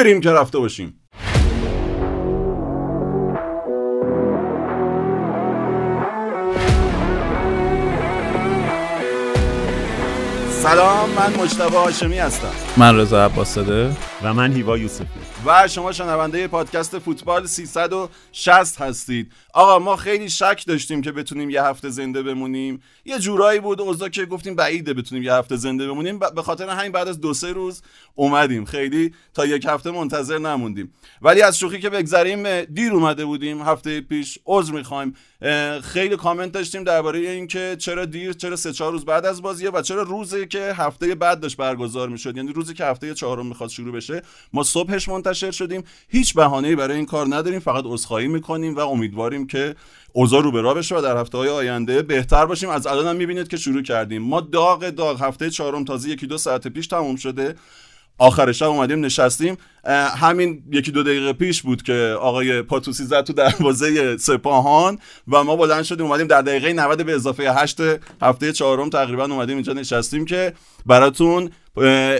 بریم که رفته باشیم. سلام من مجتبی هاشمی هستم. من رضا عباسده. و من هیوا یوسفی. و شما شنونده پادکست فوتبال 360 هستید. آقا ما خیلی شک داشتیم که بتونیم یه هفته زنده بمونیم. یه جورایی بود اوضاع که گفتیم بعیده بتونیم یه هفته زنده بمونیم. به خاطر همین بعد از دو سه روز اومدیم. خیلی تا یک هفته منتظر نموندیم. ولی از شوخی که بگذریم دیر اومده بودیم. هفته پیش عذر می‌خوایم. خیلی کامنت داشتیم درباره اینکه چرا دیر چرا سه چهار روز بعد از بازیه و چرا روزی که هفته بعد داشت برگزار می‌شد. یعنی روزی که هفته چهارم می‌خواد شروع بشه ما صبحش منتشر شدیم. هیچ بهانه‌ای برای این کار نداریم فقط عذرخواهی می‌کنیم و امیدواریم که اوضاع رو به راه بشه و در هفته های آینده بهتر باشیم. از الان هم می‌بینید که شروع کردیم. ما داغ داغ هفته چهارم تازه یکی دو ساعت پیش تموم شده. آخر شب اومدیم نشستیم. همین یکی دو دقیقه پیش بود که آقای پاتوسی زد تو دروازه سپاهان و ما بلند شدیم اومدیم در دقیقه 90 به اضافه 8 هفته چهارم تقریبا اومدیم اینجا نشستیم که براتون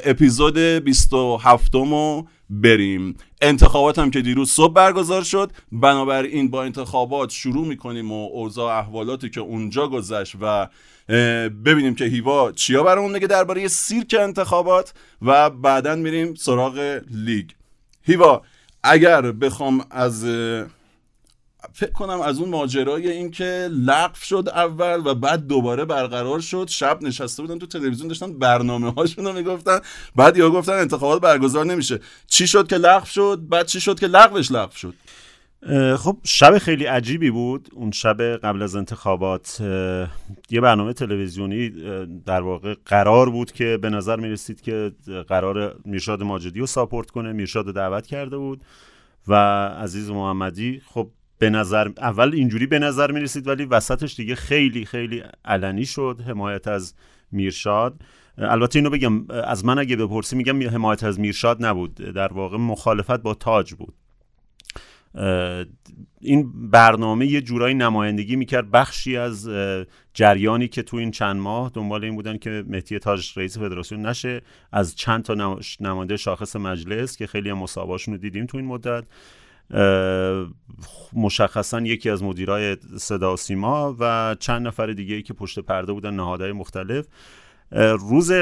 اپیزود 27 رو بریم. انتخابات هم که دیروز صبح برگزار شد. بنابراین با انتخابات شروع می‌کنیم و اوضاع احوالاتی که اونجا گذشت و ببینیم که هیوا چیا برامون نگه درباره سیرک انتخابات و بعدا میریم سراغ لیگ. هیوا اگر بخوام از فکر کنم از اون ماجرای این که لغو شد اول و بعد دوباره برقرار شد شب نشسته بودن تو تلویزیون داشتن برنامه هاشون رو می‌گفتن بعد یا گفتن انتخابات برگزار نمیشه. چی شد که لغو شد؟ بعد چی شد که لغوش لغو شد؟ خب شب خیلی عجیبی بود. اون شب قبل از انتخابات یه برنامه تلویزیونی در واقع قرار بود که به نظر می رسید که قرار میرشاد ماجدی رو ساپورت کنه میرشاد رو دعوت کرده بود. و عزیز محمدی خب به نظر اول اینجوری به نظر می رسید ولی وسطش دیگه خیلی خیلی علنی شد حمایت از میرشاد. البته اینو بگم از من اگه بپرسی میگم حمایت از میرشاد نبود. در واقع مخالفت با تاج بود. این برنامه یه جورایی نمایندگی می‌کرد. بخشی از جریانی که تو این چند ماه دنبال این بودن که مهدی تاج رئیس فدراسیون نشه. از چند تا نماینده شاخص مجلس که خیلی مصاحبهاشون رو دیدیم تو این مدت. مشخصا یکی از مدیرای صدا و سیما و چند نفر دیگه که پشت پرده بودن نهادهای مختلف. روز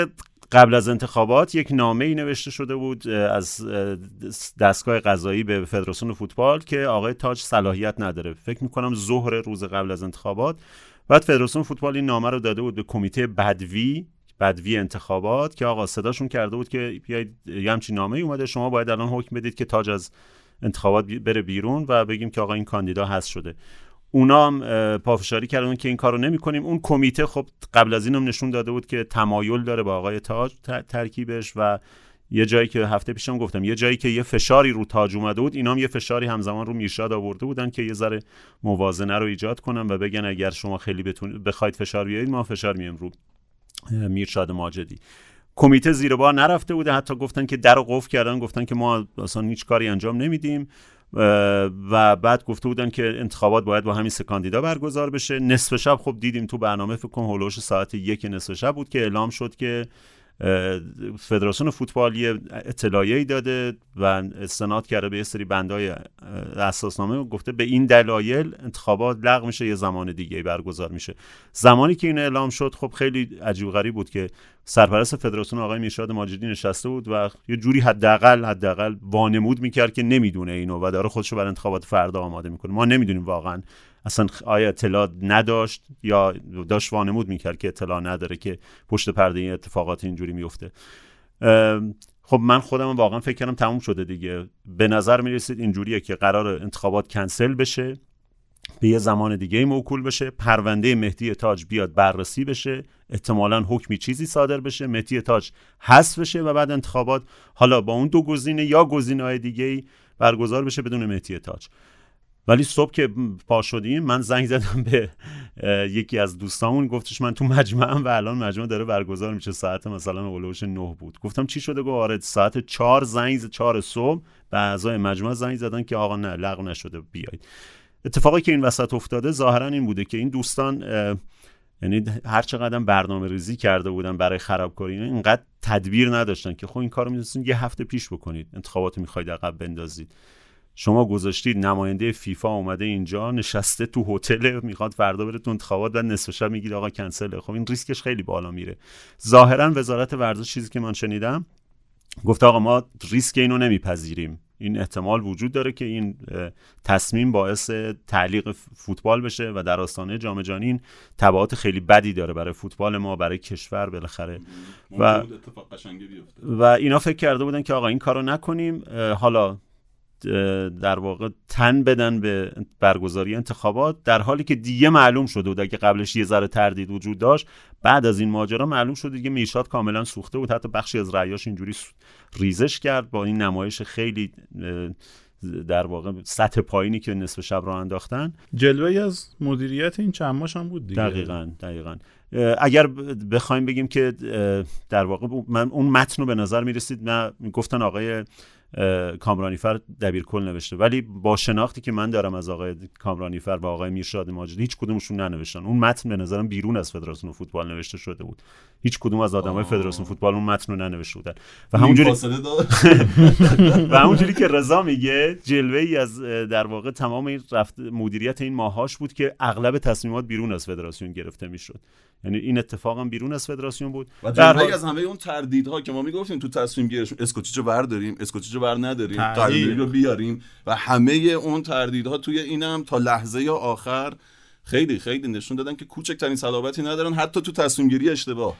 قبل از انتخابات یک نامه ای نوشته شده بود از دستگاه قضایی به فدراسیون فوتبال که آقای تاج صلاحیت نداره. فکر می‌کنم ظهر روز قبل از انتخابات. بعد فدراسیون فوتبال این نامه رو داده بود به کمیته بدوی بدوی انتخابات که آقا صداشون کرده بود که بیاید یه همچین نامه ای اومده شما باید الان حکم بدید که تاج از انتخابات بره بیرون و بگیم که آقا این کاندیدا هست شده. اونا هم پافشاری کردن که این کارو نمی کنیم اون کمیته خب قبل از اینم نشون داده بود که تمایل داره با آقای تاج ترکیبش و یه جایی که هفته پیشم گفتم یه جایی که یه فشاری رو تاج اومده بود اینا هم یه فشاری همزمان رو میرشاد آورده بودن که یه ذره موازنه رو ایجاد کنن و بگن اگر شما خیلی بتون بخواید فشار بیارید ما فشار میایم رو میرشاد ماجدی. کمیته زیر بار نرفته بوده حتی گفتن که در قفل کردن گفتن که ما اصلا هیچ کاری انجام نمیدیم. و بعد گفته بودن که انتخابات باید با همین سه کاندیدا برگزار بشه. نصف شب خب دیدیم تو برنامه فکر کنم هولوش ساعت یک نصف شب بود که اعلام شد که فدراسیون فوتبالی اطلاعیه داده و استناد کرده به یه سری بندای اساسنامه گفته به این دلایل انتخابات لغو میشه یه زمان دیگه برگزار میشه. زمانی که این اعلام شد خب خیلی عجیب غریب بود که سرپرست فدراسیون آقای میرشاد ماجدی نشسته بود و یه جوری حداقل حداقل وانمود می‌کرد که نمی‌دونه اینو و داره خودشو برای انتخابات فردا آماده می‌کنه. ما نمی‌دونیم واقعا اصلا آیا اطلاع نداشت یا داشت وانمود می‌کرد که اطلاع نداره که پشت پرده این اتفاقات اینجوری میفته خب من خودم واقعا فکر کردم تموم شده دیگه. به نظر می‌رسید اینجوریه که قرار انتخابات کنسل بشه به یه زمان دیگه موکول بشه پرونده مهدی تاج بیاد بررسی بشه احتمالا حکمی چیزی صادر بشه مهدی تاج حذف بشه و بعد انتخابات حالا با اون دو گزینه یا گزینه های دیگه برگزار بشه بدون مهدی تاج. ولی صبح که پا شدیم من زنگ زدم به یکی از دوستامون گفتش من تو مجمعم و الان مجمع داره برگزار میشه. ساعت مثلا اولوش نه بود. گفتم چی شده؟ گفت آره ساعت چهار زنگ چهار صبح. به اعضای مجمع زنگ زدن که آقا نه لغو نشده بیاید اتفاقی که این وسط افتاده ظاهرا این بوده که این دوستان یعنی هر چقدر برنامه ریزی کرده بودن برای خرابکاری اینقدر تدبیر نداشتن که خب این کارو می‌تونستین یه هفته پیش بکنید. انتخابات می‌خواید عقب بندازید. شما گذاشتید نماینده فیفا اومده اینجا نشسته تو هتل می‌خواد فردا بره تو انتخابات و نصف شب میگید آقا کنسله. خب این ریسکش خیلی بالا میره. ظاهرا وزارت ورزش چیزی که من شنیدم گفت آقا ما ریسک اینو نمیپذیریم. این احتمال وجود داره که این تصمیم باعث تعلیق فوتبال بشه و در آستانه جام جهانی این تبعات خیلی بدی داره برای فوتبال ما برای کشور بالاخره. و و اینا فکر کرده بودن که آقا این کارو نکنیم. حالا در واقع تن بدن به برگزاری انتخابات در حالی که دیگه معلوم شده بود اگه قبلش یه ذره تردید وجود داشت بعد از این ماجرا معلوم شد دیگه میشاد کاملا سوخته بود. حتی بخشی از رأیاش اینجوری ریزش کرد با این نمایش خیلی در واقع سطح پایینی که نصف شب را انداختن. جلوه از مدیریت این چند هم بود دیگه. دقیقا دقیقا. اگر بخوایم بگیم که در واقع من اون متن رو به نظر می‌رسید نه گفتن آقای کامرانیفر دبیرکل نوشته. ولی با شناختی که من دارم از آقای کامرانیفر و آقای میرشاد ماجدی هیچ کدومشون ننوشتن. اون متن به نظرم بیرون از فدراسیون فوتبال نوشته شده بود. هیچ کدوم از آدمای فدراسیون فوتبال اون متن رو ننوشته بودن. و همونجوری و همونجوری که رضا میگه جلوه ای از در واقع تمام این رفت مدیریت این ماهاش بود که اغلب تصمیمات بیرون از فدراسیون گرفته می‌شد. یعنی این اتفاق هم بیرون از فدراسیون بود. و در از همه اون تردیدها که ما می‌گفتیم تو تصمیم گیریش اسکوچیچو برداریم اسکوچیچو بر نداریم قراردادی رو بیاریم و همه اون تردیدها توی اینم تا لحظه آخر خیلی خیلی نشون دادن که کوچکترین صلابتی ندارن حتی تو تصمیم گیری اشتباه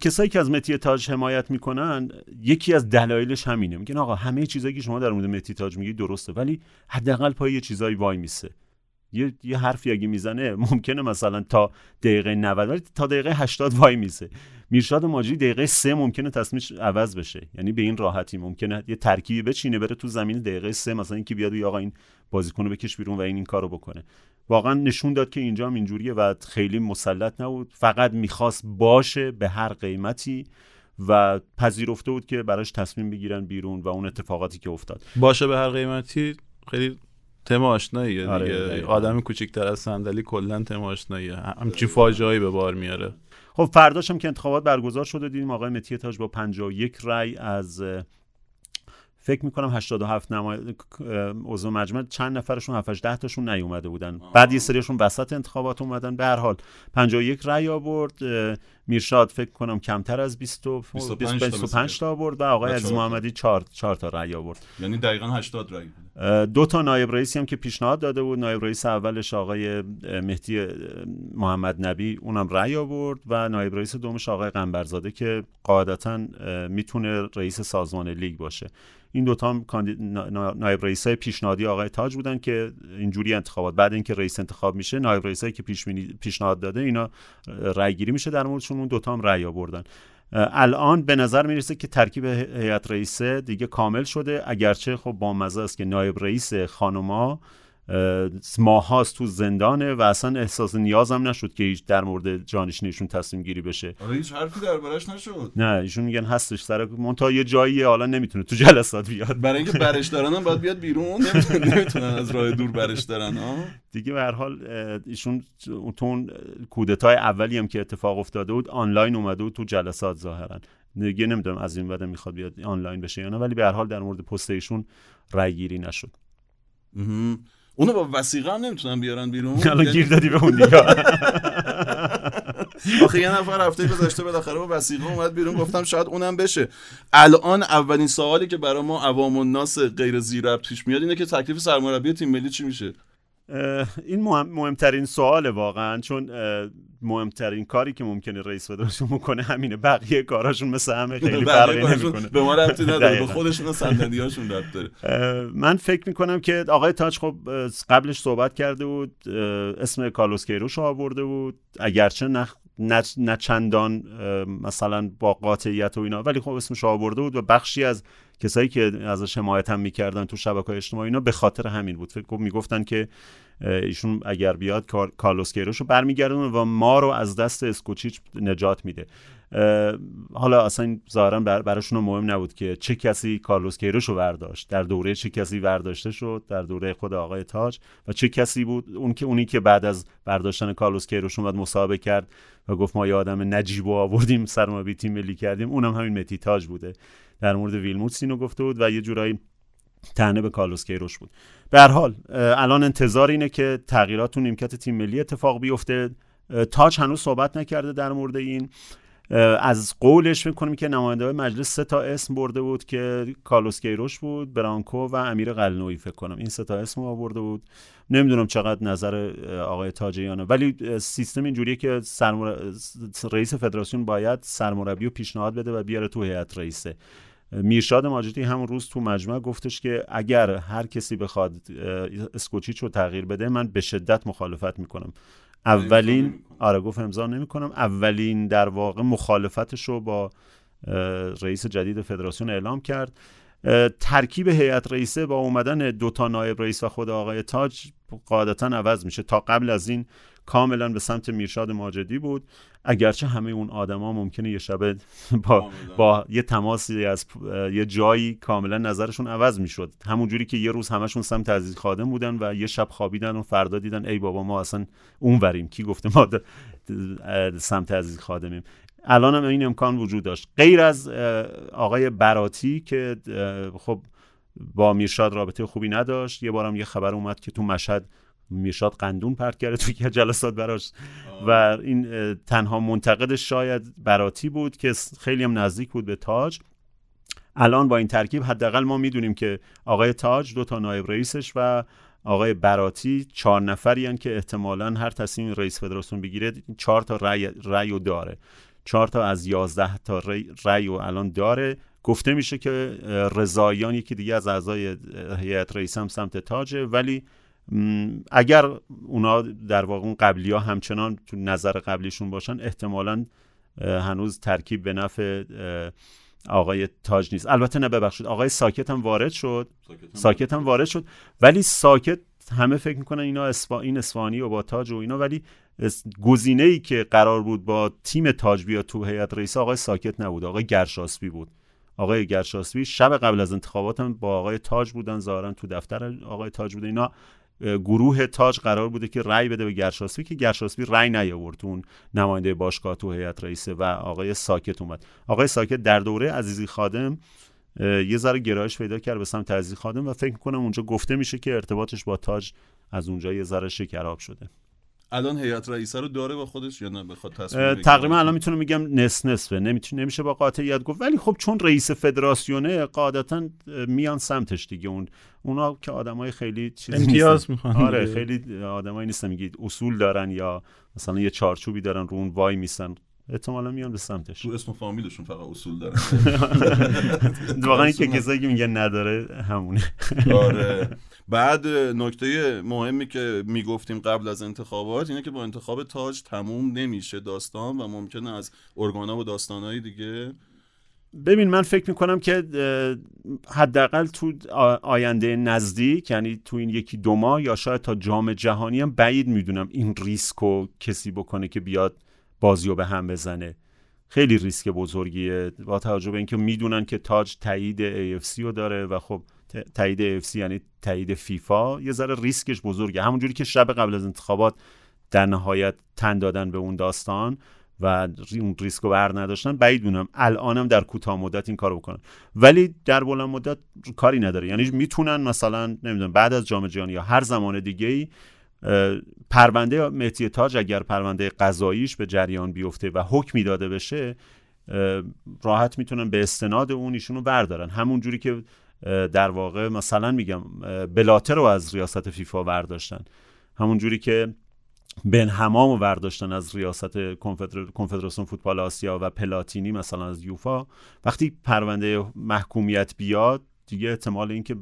کسایی که از متی تاج حمایت می‌کنن یکی از دلایلش همینه. میگن آقا همه چیزایی که شما در مورد متی تاج میگی درسته ولی حداقل پای یه چیزایی وای میسه. یه یه حرفی اگه می‌زنه ممکنه مثلا تا دقیقه 90 ولی تا دقیقه 80 وای میسه. میرشاد ماجری دقیقه سه ممکنه تصمیمش عوض بشه. یعنی به این راحتی ممکنه یه ترکیبی بچینه بره تو زمین دقیقه سه مثلا اینکه بیاد یا آقا این بازیکن رو بکش بیرون و این این کارو بکنه. واقعا نشون داد که اینجا هم اینجوریه و خیلی مسلط نبود. فقط می‌خواست باشه به هر قیمتی و پذیرفته بود که براش تصمیم بگیرن بیرون و اون اتفاقاتی که افتاد. باشه به هر قیمتی خیلی تم آشناییه آره دیگه. آدم کوچیک‌تر از صندلی کلا تم آشناییه. همچین فاجعه‌ای به بار میاره. خب فرداش هم که انتخابات برگزار شده دیدیم آقای متی تاج با 51 رأی از فکر می‌کنم 87 نمای عضو مجمع چند نفرشون 7 10 تاشون نیومده بودن. آه. بعد یه سریشون وسط انتخابات اومدن. به هر حال 51 رأی آورد. میرشاد فکر کنم کمتر از 20 25, 25 تا آورد و آقای عزیز محمدی 4 4 تا رأی آورد. یعنی دقیقاً 80 رأی دو تا نایب رئیسی هم که پیشنهاد داده بود. نایب رئیس اولش آقای مهدی محمد نبی اونم رأی آورد و نایب رئیس دومش آقای قنبرزاده که قاعدتا می‌تونه رئیس سازمان لیگ باشه. این دوتا هم نایب رئیس های پیشنهادی آقای تاج بودن که اینجوری انتخابات بعد اینکه رئیس انتخاب میشه نایب رئیس که پیشنهاد داده اینا رأی گیری میشه در موردشون اون دوتا هم رأی آوردن. الان به نظر می‌رسه که ترکیب هیئت رئیسه دیگه کامل شده. اگرچه خب با مزه است که نایب رئیس خانوما ماهاست تو زندانه و اصلا احساس نیازم نشد که هیچ در مورد جانشینشون تصمیم گیری بشه. آره هیچ حرفی دربارش نشد. نه ایشون میگن هستش. سر منتها یه جایی حالا نمی‌تونه تو جلسات بیاد. برای اینکه برش دارن هم باید بیاد بیرون. نمی‌تونن از راه دور برش دارن ها دیگه به هر حال ایشون تو اون کودتای اولی هم که اتفاق افتاده بود آنلاین اومده بود تو جلسات ظاهرا. دیگه نمی‌دونم از این بعد می‌خواد بیاد آنلاین بشه یا نه ولی به هر حال در مورد پست ایشون رای گیری نشد اونو با وسیقه هم نمی‌تونن بیارن بیرون. حالا گیر دادی به اون دیگه. آخه یه نفر هفته گذشته بالاخره با وسیقه اومد بیرون گفتم شاید اونم بشه. الان اولین سوالی که برای ما عوام الناس غیر زیر پیش میاد اینه که تکلیف سرمربی تیم ملی چی میشه؟ این مهم، مهمترین سواله واقعا چون مهمترین کاری که ممکنه رئیس فدراسیون بکنه همینه بقیه کاراشون مثل همه خیلی فرقی نمی‌کنه. به ما ربطی نداره به خودشون و صندلیاشون ربط داره. من فکر می‌کنم که آقای تاج خب قبلش صحبت کرده بود اسم کارلوس کیروش آورده بود. اگرچه نخ نه, چندان مثلا با قاطعیت و اینا ولی خب اسمش آورده بود و بخشی از کسایی که ازش حمایت هم می‌کردن تو شبکه اجتماعی اینا به خاطر همین بود. فکر می‌گفتن که ایشون اگر بیاد کارلوس کیروش رو برمیگردونه و ما رو از دست اسکوچیچ نجات میده. حالا اصلا ظاهرا بر براشون مهم نبود که چه کسی کارلوس کیروش رو برداشت در دوره چه کسی برداشته شد؟ در دوره خود آقای تاج. و چه کسی بود؟ اون که اونی که بعد از برداشتن کارلوس کیروش اومد مسابقه کرد و گفت ما یه آدم نجیب و آوردیم سرمربی تیم ملی کردیم. اونم همین متی تاج بوده. در مورد ویلموتس اینو گفته بود و یه جورایی تنه به کارلوس کیروش بود. به هر حال الان انتظار اینه که تغییرات تو نیمکت تیم ملی اتفاق بیفته. تاج هنوز صحبت نکرده در مورد این. از قولش می‌کنیم که نماینده مجلس سه تا اسم برده بود که کارلوس کیروش بود برانکو و امیر قلنوی فکر کنم. این سه تا اسم آورده بود. نمی‌دونم چقدر نظر آقای تاجیانه. ولی سیستم اینجوریه که سرمر... رئیس فدراسیون باید سرمربی رو پیشنهاد بده و بیاره تو هیئت رئیسه. میرشاد ماجدی همون روز تو مجمع گفتش که اگر هر کسی بخواد اسکوچیچ رو تغییر بده من به شدت مخالفت می‌کنم. اولین آره گفت امضا نمی‌کنم. اولین در واقع مخالفتش رو با رئیس جدید فدراسیون اعلام کرد. ترکیب هیئت رئیسه با اومدن دو تا نایب رئیس و خود آقای تاج قاعدتا عوض میشه. تا قبل از این کاملا به سمت میرشاد ماجدی بود. اگرچه همه اون آدما ممکنه یه شبه با, با یه تماسی از یه جایی کاملا نظرشون عوض می‌شد. همونجوری که یه روز همشون سمت عزیز خادم بودن و یه شب خوابیدن و فردا دیدن ای بابا ما اصلا اون وریم کی گفته ما سمت عزیز خادمیم؟ الان هم این امکان وجود داشت. غیر از آقای براتی که خب با میرشاد رابطه خوبی نداشت یه بارم یه خبر اومد که تو مشهد میرشاد قندون پرت کرده توی جلسات براش. و این تنها منتقدش شاید براتی بود که خیلی هم نزدیک بود به تاج. الان با این ترکیب حداقل ما می‌دونیم که آقای تاج دو تا نایب رئیسش و آقای براتی چهار نفری که احتمالا هر تصمیم رئیس فدراسیون بگیره چهار تا رأی, داره. چهار تا از یازده تا رأی و الان داره. گفته میشه که رضاییان یکی دیگه از اعضای هیئت رئیس هم سمت تاجه ولی اگر اونا در واقع اون قبلی ها همچنان تو نظر قبلیشون باشن احتمالا هنوز ترکیب به نفع آقای تاج نیست. البته نه ببخشید آقای ساکت هم وارد شد. ساکت هم وارد شد. ولی ساکت همه فکر می‌کنن اینا اسفا این اسفانی و با تاج و اینا ولی گزینه ای که قرار بود با تیم تاج بیاد تو هیئت رئیس آقای ساکت نبود. آقای گرشاسبی بود. آقای گرشاسبی شب قبل از انتخابات هم با آقای تاج بودن ظاهرا تو دفتر آقای تاج بودن اینا گروه تاج قرار بوده که رأی بده به گرشاسبی که گرشاسبی رأی نیاورد اون نماینده باشگاه تو هیئت رئیسه و آقای ساکت اومد. آقای ساکت در دوره عزیزی خادم یه ذره گرایش پیدا کرد به سمت عزیزی خادم و فکر کنم اونجا گفته میشه که ارتباطش با تاج از اونجا یه ذره شکراب شده. الان هیئت رئیسه رو داره با خودش یا نه؟ بخواد تصمیم تقریبا الان می‌تونم میگم نصف نصفه نمی‌تونه نمیشه با قاطعیت گفت. ولی خب چون رئیس فدراسیونه قاعدتا میان سمتش دیگه. اون اونا که آدمای خیلی چیزی امتیاز می‌خوان آره خیلی آدمایی نیستن. میگید اصول دارن یا مثلا یه چارچوبی دارن رو اون وای میسن. احتمالا میان به سمتش. تو اسم فامیلشون فقط اصول دارن. واقعا که کسایی که میگن نداره همونه. آره. بعد نکته مهمی که می‌گفتیم قبل از انتخابات اینه که با انتخاب تاج تموم نمیشه داستان و ممکنه از ارگانا و داستانهای دیگه. ببین من فکر می‌کنم که حداقل تو آینده نزدیک یعنی تو این یکی دو ماه یا شاید تا جام جهانی هم بعید می‌دونم این ریسک رو کسی بکنه که بیاد بازی رو به هم بزنه. خیلی ریسک بزرگیه با توجه به اینکه می‌دونن که تاج تایید AFC رو داره و خب تایید AFC یعنی تایید فیفا یه ذره ریسکش بزرگه. همونجوری که شب قبل از انتخابات در نهایت تن دادن به اون داستان و اون ریسک رو بر نداشتن. بعید دونم الانم در کوتاه مدت این کارو بکنن. ولی در بلند مدت کاری نداره. یعنی می‌تونن مثلا نمی‌دونم بعد از جام جهانی یا هر زمان دیگه ای پرونده مهدی تاج اگر پرونده قضاییش به جریان بیفته و حکمی داده بشه راحت می‌تونن به استناد اون ایشونو بردارن. همون جوری که در واقع مثلا میگم بلاتر رو از ریاست فیفا برداشتن همون جوری که بن همام رو برداشتن از ریاست کنفدراسیون فوتبال آسیا و پلاتینی مثلا از یوفا. وقتی پرونده محکومیت بیاد دیگه احتمال اینکه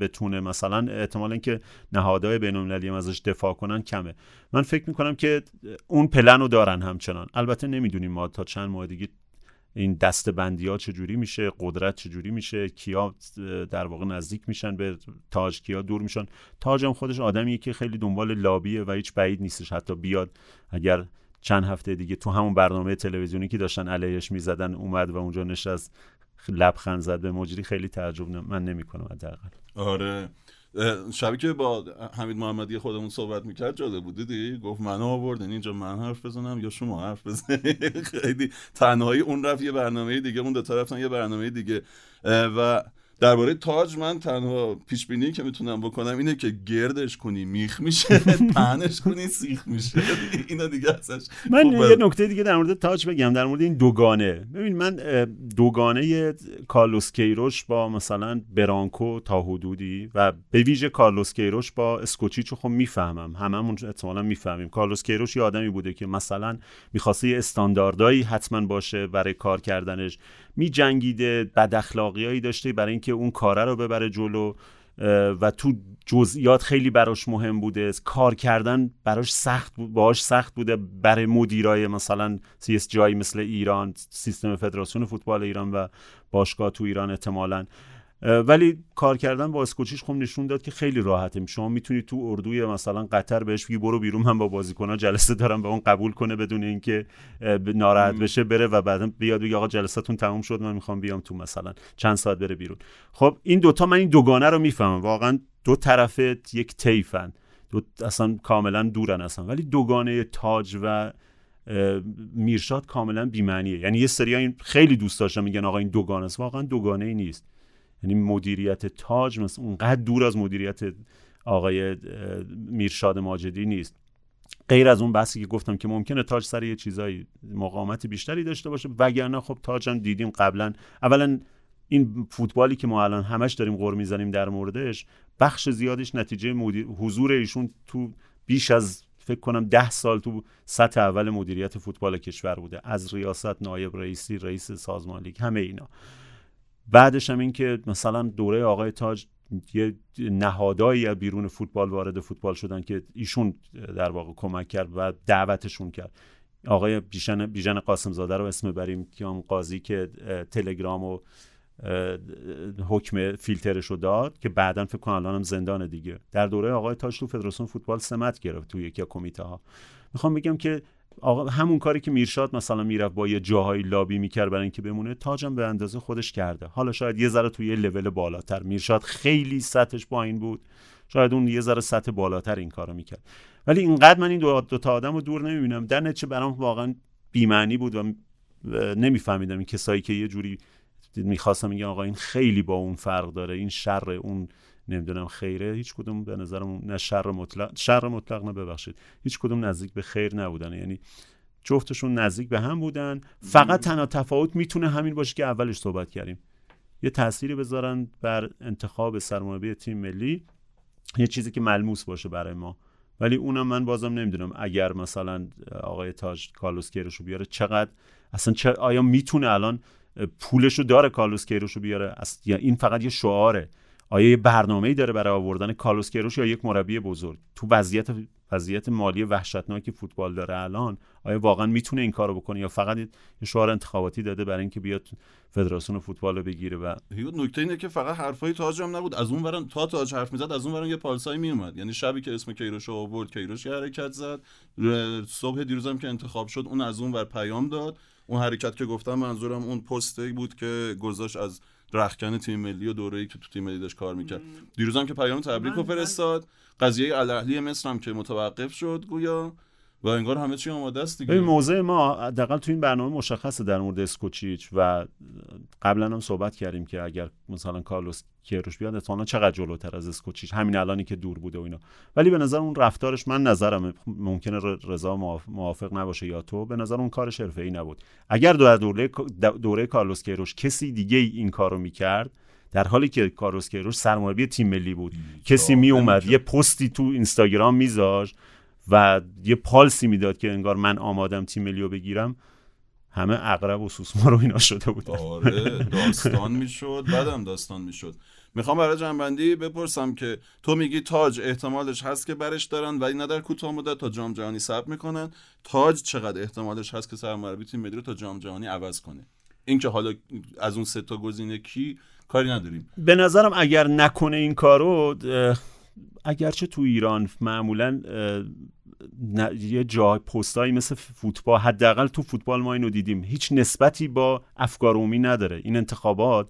بتونه مثلا احتمال اینکه نهادهای بین المللی هم ازش دفاع کنن کمه. من فکر می‌کنم که اون پلن رو دارن همچنان. البته نمی‌دونیم ما تا چند ماه دیگه این دست بندی ها چجوری میشه قدرت چجوری میشه کیا در واقع نزدیک میشن به تاج کیا دور میشن. تاج هم خودش آدمیه که خیلی دنبال لابیه و هیچ بعید نیستش. حتی بیاد اگر چند هفته دیگه تو همون برنامه تلویزیونی که داشتن علیهش می‌زدن اومد و اونجا نشست. لبخند زد به مجری خیلی تعجب من نمی‌کنم حداقل. آره. شبی که با حمید محمدی خودمون صحبت می‌کرد جاده بود دیدی؟ گفت منو آوردن اینجا من حرف بزنم یا شما حرف بزنید خیلی تنهایی اون رفت یه برنامه دیگه اون دو رفتن یه برنامه دیگه. و درباره تاج من تنها پیش بینی که می‌تونم بکنم اینه که گردش کنی میخ میشه پهنش کنی سیخ میشه. اینا دیگه ازش من یه نکته دیگه در مورد تاج بگم در مورد این دوگانه. ببین من دوگانه کارلوس کیروش با مثلا برانکو تا حدودی و به ویژه کارلوس کیروش با اسکوچیچو خب می‌فهمم. هممون احتمالا می‌فهمیم. کارلوس کیروش یه آدمی بوده که مثلا می‌خواسته یه استانداردایی حتما باشه برای کار کردنش. می جنگیده بد اخلاقیایی داشته برای اینکه اون کاره رو ببره جلو و تو جزئیات خیلی براش مهم بوده. کار کردن براش سخت بود باهاش سخت بوده برای مدیرای مثلا سیس جایی مثل ایران سیستم فدراسیون فوتبال ایران و باشگاه تو ایران احتمالاً. ولی کار کردن با اسکوچیش خب نشون داد که خیلی راحته. شما می‌تونید تو اردوی مثلا قطر بهش بگی برو بیرون من با بازیکن‌ها جلسه دارم به اون قبول کنه بدون اینکه ناراحت بشه بره و بعدا بیاد بگه آقا جلسهتون تموم شد من می‌خوام بیام تو مثلا چند ساعت بره بیرون. خب این دوتا من این دوگانه رو می‌فهمم. واقعا دو طرف یک تیفن دو اصلا کاملا دورن اصلا. ولی دوگانه تاج و میرشاد کاملا بی‌معنیه. یعنی یه سری این خیلی دوست داشتم میگن آقا این دوگانه است. واقعا دوگانه ای نیست. یعنی مدیریت تاج مثلا اونقدر دور از مدیریت آقای میرشاد ماجدی نیست. غیر از اون بحثی که گفتم که ممکنه تاج سر یه چیزایی مقاومت بیشتری داشته باشه وگرنه خب تاج هم دیدیم قبلا. اولا این فوتبالی که ما الان همش داریم غور می‌زنیم در موردش بخش زیادش نتیجه مدیر... حضور ایشون تو بیش از فکر کنم ده سال تو سطح اول مدیریت فوتبال کشور بوده. از ریاست نایب رئیسی رئیس سازمان لیگ همه اینا. بعدش هم این که مثلا دوره آقای تاج یه نهادایی از بیرون فوتبال وارد فوتبال شدن که ایشون در واقع کمک کرد و دعوتشون کرد. آقای بیژن بیژن قاسم زاده رو اسم بریم که اون قاضی که تلگرام و حکم فیلترش رو داد که بعدا فکر کنم الانم زندان دیگه. در دوره آقای تاج تو فدراسیون فوتبال سمت گرفت تو یکی کمیته ها می‌خوام بگم که آقا همون کاری که میرشاد مثلا می‌رفت با یه جاهای لابی می‌کرد برای اینکه بمونه تاجم به اندازه خودش کرده. حالا شاید یه ذره توی یه لول بالاتر. میرشاد خیلی سطحش پایین بود. شاید اون یه ذره سطح بالاتر این کارو می‌کرد. ولی اینقدر من این دو, دو تا آدم رو دور نمی‌بینم. در نتیجه برام واقعا بیمعنی بود و نمیفهمیدم این کسایی که یه جوری می‌خواستم میگن آقا این خیلی با اون فرق داره این شر اون نمی‌دونم خیره هیچ کدوم به نظرم نه شر مطلق شر مطلق نه ببخشید. هیچ کدوم نزدیک به خیر نبودن. یعنی جفتشون نزدیک به هم بودن. فقط تنها تفاوت می‌تونه همین باشه که اولش صحبت کردیم. یه تأثیری بذارن بر انتخاب سرمربی تیم ملی. یه چیزی که ملموس باشه برای ما. ولی اونم من بازم نمی‌دونم اگر مثلا آقای تاج کارلوس کیروش رو بیاره چقدر اصلا چه آیا می‌تونه الان پولش رو داره کارلوس کیروش رو بیاره؟ یا این فقط یه شعاره. آیا یه برنامه‌ای داره برای آوردن کارلوس کیروش یا یک مربی بزرگ؟ تو وضعیت وضعیت مالی وحشتناکی فوتبال داره الان آیا واقعا می‌تونه این کارو بکنه یا فقط یه شعار انتخاباتی داده برای اینکه بیاد فدراسیون فوتبال رو بگیره و نکته اینه که فقط حرفای تاج هم نبود. از اون ورن تا تاج حرف می‌زد از اون ورن یه پالسای میومد یعنی شبی که اسم کیروش رو آورد کیروش یه حرکت زد. صبح دیروزم که انتخاب شد اون از اون ور پیام داد. اون حرکت که گفتم منظورم اون پستی بود که گذاشت از رخکن تیم ملی و دوره‌ای که تو تیم ملی داشت کار می‌کرد. دیروزم که پیام تبریک رو فرستاد. قضیه الاهلی مصر هم که متوقف شد گویا. و انگار همه چی آماده است دیگه. موضع ما حداقل تو این برنامه مشخصه در مورد اسکوچیچ و قبلا هم صحبت کردیم که اگر مثلا کارلوس کیروش بیاد احتمالاً چقدر جلوتر از اسکوچیچ؟ همین الانی که دور بوده و اینا. ولی به نظر اون رفتارش من نظرم ممکنه رضا موافق نباشه یا تو به نظر اون کارش حرفه‌ای نبود. اگر دوره دوره کارلوس کیروش کسی دیگه این کارو می‌کرد در حالی که کارلوس کیروش سرمربی تیم ملی بود کسی می اومد یه پستی تو اینستاگرام میذاشت و یه پالسی می‌داد که انگار من آمادم تیم ملیو بگیرم همه اقرب و سوسما رو اینا شده بود آره داستان می‌شد بعدم داستان می‌شد. می‌خوام برای جنبندی بپرسم که تو میگی تاج احتمالش هست که برش دارن ولی نه در کوتاه مدت تا جام جهانی ثبت می‌کنن. تاج چقدر احتمالش هست که سرمربی تیم ملی رو تا جام جهانی عوض کنه؟ اینکه حالا از اون سه تا گزینه کی کاری نداریم. به نظرم اگر نکنه این کارو اگرچه تو ایران معمولا یه جای پستایی مثل فوتبال حداقل تو فوتبال ما اینو دیدیم. هیچ نسبتی با افکار عمومی نداره. این انتخابات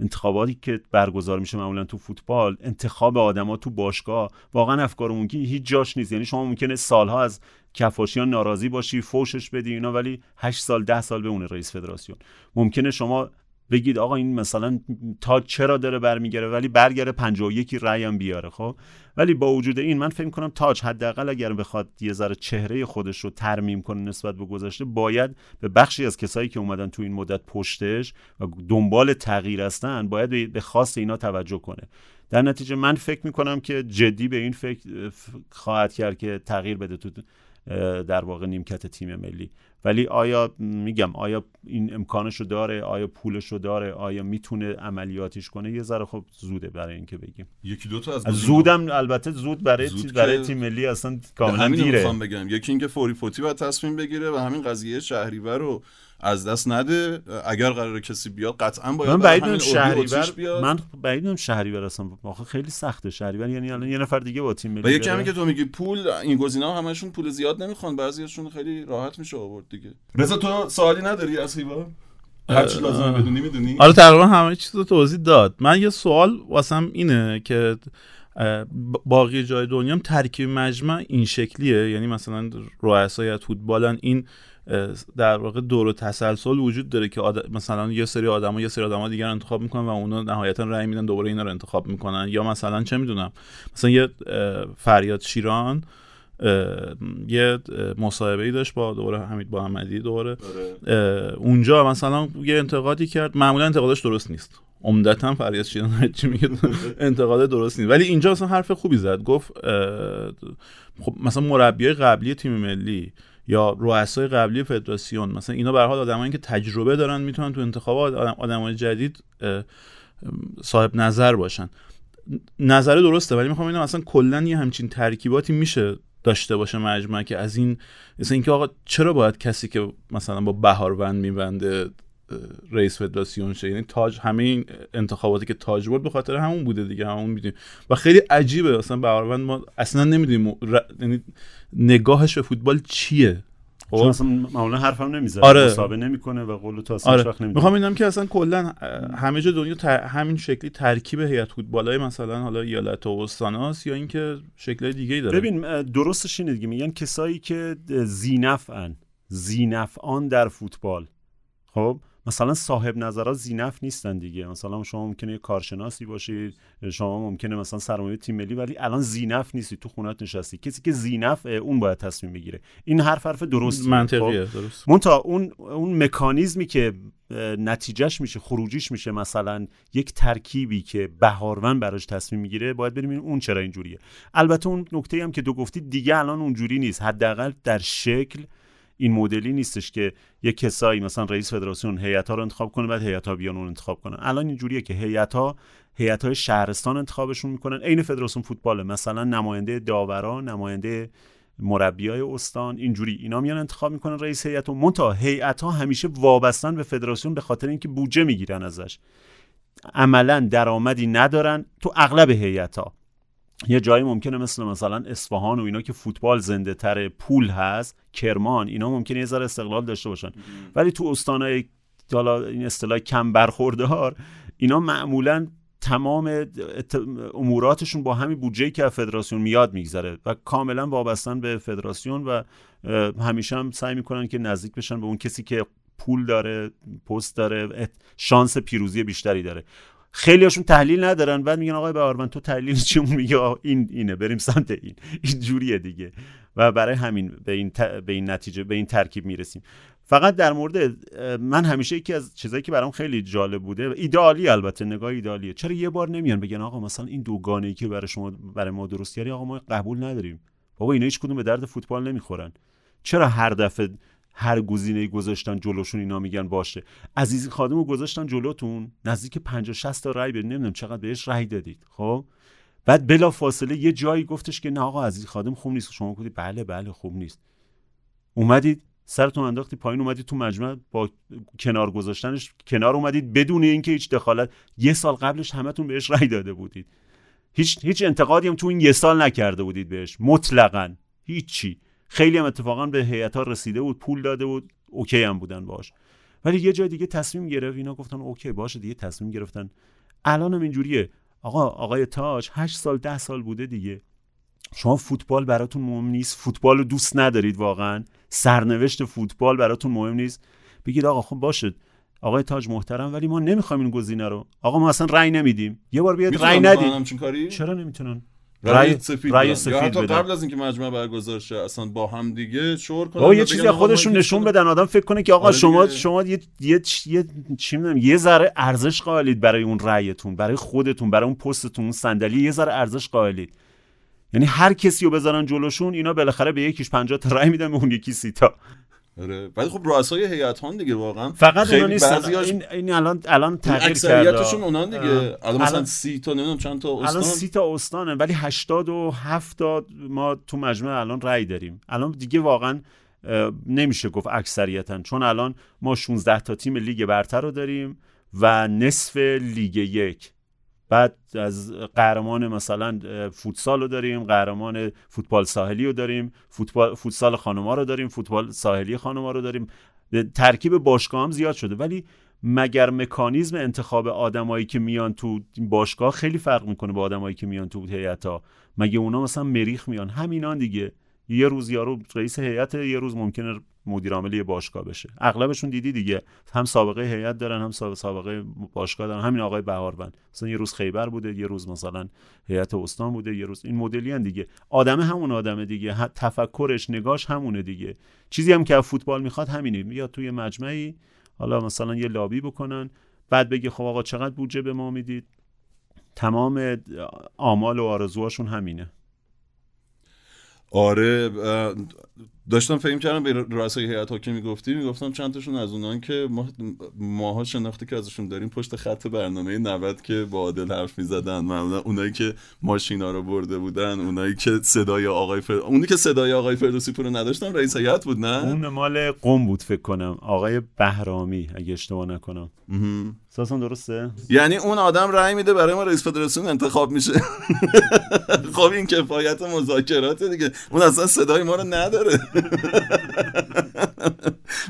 انتخاباتی که برگزار میشه معمولا تو فوتبال انتخاب آدما تو باشگاه واقعا افکار عمومی هیچ جاش نیست. یعنی شما ممکنه سالها از کفاشیان ناراضی باشی فوشش بدی اینا ولی 8 سال ده سال بمونه رئیس فدراسیون. ممکنه شما بگید آقا این مثلا تا چرا داره برمیگره ولی برگره 51 رأی هم بیاره خب؟ ولی با وجود این من فکر کنم تاج حداقل اگر بخواد یه ذره چهره خودش رو ترمیم کنه نسبت به گذشته باید به بخشی از کسایی که اومدن تو این مدت پشتش و دنبال تغییر هستن باید به خاص اینا توجه کنه. در نتیجه من فکر می‌کنم که جدی به این فکر خواهد کرد که تغییر بده تو در واقع نیمکت تیم ملی. ولی آیا میگم آیا این امکانش رو داره؟ آیا پولش رو داره؟ آیا می‌تونه عملیاتیش کنه؟ یه ذره خب زوده برای اینکه بگیم. یکی دو تا از زودم البته زود برای زود برای تیم ملی اصلا کاملا دیره. بگم. یکی اینکه فوری فوتی باید تصمیم بگیره و همین قضیه شهریور رو از دست نده اگر قرار کسی بیاد قطعا باید من بعید شهریور من بعید شهریور اصلا. واقعا خیلی سخته. شهریور یعنی الان یه نفر دیگه با تیم ملی و یه کمی که تو میگی پول این گزینا همشون پول زیاد نمی‌خوان. بعضیاشون خیلی راحت میشه آورد دیگه. رضا تو سوالی نداری از هیوا؟ هر چی لازمه بدونی می‌دونی؟ آره تقریبا همه چیز رو توضیح داد. من یه سوال واسم اینه که باقی جای دنیا ترکیب مجمع این شکلیه. یعنی مثلا رؤسای فوتبالن این در واقع دور و تسلسل وجود داره که مثلا یه سری آدما یه سری آدما دیگر انتخاب می‌کنن و اونا نهایتا رأی میدن دوباره اینا رو انتخاب می‌کنن. یا مثلا چه می‌دونم مثلا یه فریاد شیران یه مصاحبه ای داشت با دوباره حمید محمدی دوباره. آره. اونجا مثلا یه انتقادی کرد. معمولا انتقادش درست نیست. عمدتا فریاد شیران چی میگه انتقاد درست نیست. ولی اینجا مثلا حرف خوبی زد. گفت خب مثلا مربیای قبلی تیم ملی یا رؤسای قبلی فدراسیون. مثلا اینا به حال آدمایی که تجربه دارن می‌تونن تو انتخابات آدمای جدید صاحب نظر باشن. نظر درسته ولی می‌خوام ببینم مثلا کلا یه همچین ترکیباتی میشه داشته باشه مجمع که از این مثلا اینکه آقا چرا باید کسی که مثلا با بهاروند میبنده رئیس فدراسیون شه؟ یعنی تاج همه این انتخاباتی که تاج برد به خاطر همون بوده دیگه همون می‌دونیم. و خیلی عجیبه مثلا بهاروند ما اصلا نمی‌دونیم یعنی نگاهش به فوتبال چیه؟ خب؟ اصلا معمولا حرفم نمی‌زنه آره. مسابقه نمی‌کنه و قول تو اصلا آره. وقت می‌خوام اینم که اصلا کلا همه جا دنیا همین شکلی ترکیب هیئت فوتبالای مثلا حالا ایالت و استاناس یا اینکه شکل دیگه ای داره؟ ببین درستش اینه دیگه. میگن کسایی که زینفعن زینفعان در فوتبال. خب؟ مثلا صاحب نظرها زینف نیستن دیگه. مثلا شما ممکنه یه کارشناسی باشید شما ممکنه مثلا سرمایه تیم ملی ولی الان زینف نیستی تو خونت نشستی. کسی که زینف اون باید تصمیم بگیره. این حرف حرف درست منطقیه خب؟ درست. مونتا اون اون مکانیزمی که نتیجهش میشه خروجیش میشه مثلا یک ترکیبی که بهارون براش تصمیم می‌گیره باید بریم اون چرا اینجوریه. البته اون نکته هم که دو گفتی دیگه الان اونجوری نیست. حداقل در شکل این مدلی نیستش که یه کسایی مثلا رئیس فدراسیون هیئت رو انتخاب کنه بعد هیئت ها بیان اون انتخاب کنن. الان اینجوریه که هیئت ها هیئت های شهرستان انتخابشون می‌کنن. عین فدراسیون فوتباله. مثلا نماینده داوران نماینده مربیای استان اینجوری اینا میان انتخاب می‌کنن رئیس هیئت و منتها هیئت ها همیشه وابستن به فدراسیون به خاطر اینکه بودجه می‌گیرن ازش. عملا درآمدی ندارن. تو اغلب هیئت ها یه جایی ممکنه مثل مثلا اصفهان و اینا که فوتبال زنده تر پول هست کرمان اینا ممکنه یه ذره استقلال داشته باشن. ولی تو استانهای حالا این اصطلاح کم برخوردار اینا معمولا تمام اموراتشون با همین بودجه که فدراسیون میاد میگذره و کاملا وابستن به فدراسیون و همیشه هم سعی می‌کنن که نزدیک بشن به اون کسی که پول داره پست داره شانس پیروزی بیشتری داره. خیلیاشون تحلیل ندارن بعد میگن آقای بهاروند تو تحلیل چیمون میگه این اینه بریم سمت این. این جوریه دیگه. و برای همین به این, به این نتیجه به این ترکیب می‌رسیم. فقط در مورد من همیشه یکی از چیزایی که برام خیلی جالب بوده ایدئالی البته نگاه ایدئالیه. چرا یه بار نمیان بگن آقا مثلا این دوگانه ای که برای شما برای ما درست کردی آقا ما قبول نداریم. بابا اینا هیچ کدوم به درد فوتبال نمی‌خورن. چرا هر دفعه هر گزینه گذاشتن جلوشون اینا میگن باشه. عزیزی خادم رو گذاشتن جلوتون نزدیک 50 60 تا رای بدید نمی‌دونم چقدر بهش رای دادید خب؟ بعد بلا فاصله یه جایی گفتش که نه آقا عزیزی خادم خوب نیست. شما گفتید بله بله خوب نیست. اومدید سرتون انداختی پایین اومدی تو مجمع با کنار گذاشتنش. کنار اومدید بدون اینکه هیچ دخالت. یه سال قبلش همتون بهش رأی داده بودید. هیچ هیچ انتقادی هم تو این یه سال نکرده بودید بهش. مطلقا. هیچی. خیلی هم اتفاقا به هیئت رسیده بود پول داده بود OK هم بودن باش ولی یه جای دیگه تصمیم گرفت اینا گفتن OK باشه دیگه تصمیم گرفتن. الان هم اینجوریه. آقا آقای تاج 8 سال ده سال بوده دیگه. شما فوتبال براتون مهم نیست. فوتبال رو دوست ندارید واقعا. سرنوشت فوتبال براتون مهم نیست. بگید آقا خب باشه. آقای تاج محترم ولی ما نمی‌خوایم این گزینه رو. آقا ما اصلا رأی نمیدیم. یه بار بیاد رأی ندید چرا نمی‌تونن؟ رأی سفید رأی سفید حتی قبل از اینکه مجمع برگزار شه اصلا با هم دیگه شور کنن یه چیزی خودشون نشون بدن. آدم فکر کنه که آقا آره شما شما یه یه یه چی می‌دونم یه ذره ارزش قائلید برای اون رأیتون برای خودتون برای اون پستتون اون صندلی یه ذره ارزش قائلید. یعنی هر کسی رو بذارن جلوشون اینا بالاخره به یکیش 50 تا رأی میدن به اون یکی سی تا. آره. ولی خب رؤسای هیئت ها دیگه واقعا فقط اونا نیستن. این, این الان الان تغییر کرده. اکثریتشون اونان دیگه. الان مثلا 30 تا نمی‌دونم چند تا استان. الان 30 تا استانه ولی 87 تا ما تو مجمع الان رأی داریم. الان دیگه واقعا نمیشه گفت اکثریتا چون الان ما 16 تا تیم لیگ برتر رو داریم و نصف لیگ یک. بعد از قهرمان مثلا فوتسال رو داریم قهرمان فوتبال ساحلی رو داریم فوتبال فوتسال خانوما رو داریم فوتبال ساحلی خانوما رو داریم. ترکیب باشگاه هم زیاد شده. ولی مگر مکانیزم انتخاب آدمایی که میان تو باشگاه خیلی فرق می‌کنه با آدمایی که میان تو هیئت مگه اونا مثلا مریخ میان؟ همینان دیگه. یه روز یارو رئیس هیئت یه روز ممکنه مدیر عامل یه باشگاه بشه. اغلبشون دیدی دیگه. هم سابقه هیئت دارن هم سابقه باشگاه دارن. همین آقای بهاروند. مثلا یه روز خیبر بوده یه روز مثلا هیئت استان بوده یه روز این مدلی دیگه. آدم همون آدم دیگه. تفکرش نگاش همونه دیگه. چیزی هم که فوتبال می‌خواد همینه. یا توی مجمعی حالا مثلا یه لابی بکنن بعد بگه خب آقا چقدر بودجه به ما می‌دید؟ تمام آمال و آرزوهاشون همینه. آره داشتم فکر کردم به رؤسای هیئت ها که می‌گفتی می‌گفتم چند تاشون از اونان که ما ماها شناخته که ازشون داریم پشت خط برنامه 90 که با عادل حرف می‌زدن. معمولا اونایی که ماشینا رو برده بودن اونایی که صدای آقای فر... اونی که صدای آقای فردوسی پور نداشتن رئیس هیئت بود نه؟ اون مال قم بود فکر کنم. آقای بهرامی اگه اشتباه نکنم. اساسا درسته؟ یعنی اون آدم رأی میده برای ما رئیس فدراسیون انتخاب میشه. خب این کفایت مذاکرات دیگه. اون اصلا صدای ما رو نداره.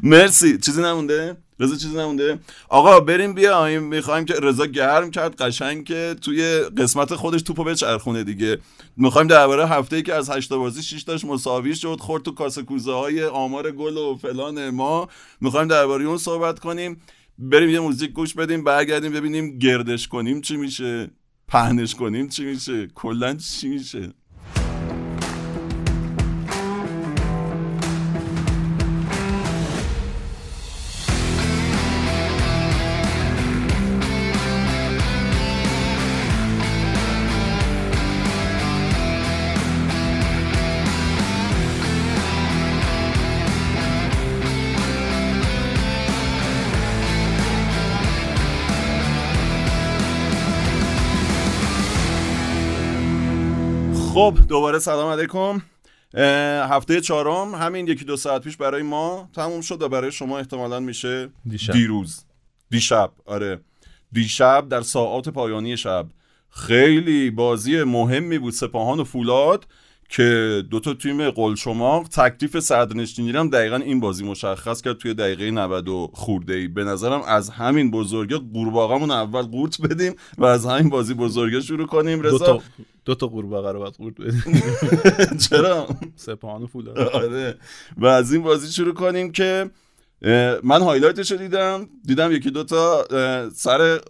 مرسی. چیزی نمونده؟ رضا چیزی نمونده؟ آقا بریم بیایم می‌خوایم که رضا گرم کرد قشنگ که توی قسمت خودش توپو بچرخونه دیگه. می‌خوایم درباره هفته ای که از هشت بازی 6 تاش مساوی شد خورد تو کاسه کوزه های آمار گل و فلان ما. می‌خوایم درباره اون صحبت کنیم. بریم یه موزیک گوش بدیم برگردیم ببینیم گردش کنیم چی میشه پهنش کنیم چی میشه کلا چی میشه. خب دوباره سلام علیکم. هفته چهارم همین یکی دو ساعت پیش برای ما تموم شد و برای شما احتمالا میشه دیشب. دیروز. دیشب آره. دیشب در ساعات پایانی شب. خیلی بازی مهمی بود سپاهان و فولاد. که دو تا تیم قلشماق تکلیف صدرنشینی هم دقیقا این بازی مشخص کرد توی دقیقه 90 و خورده ای. به نظرم از همین بزرگه قورباغمون اول قورت بدیم و از همین بازی بزرگه شروع کنیم. رضا؟ دو تا دو تا قورباغه رو باید قورت بدیم. چرا؟ سپاهان و فولاد آره. و از این بازی شروع کنیم که من highlight ش رو دیدم. دیدم یکی دوتا سر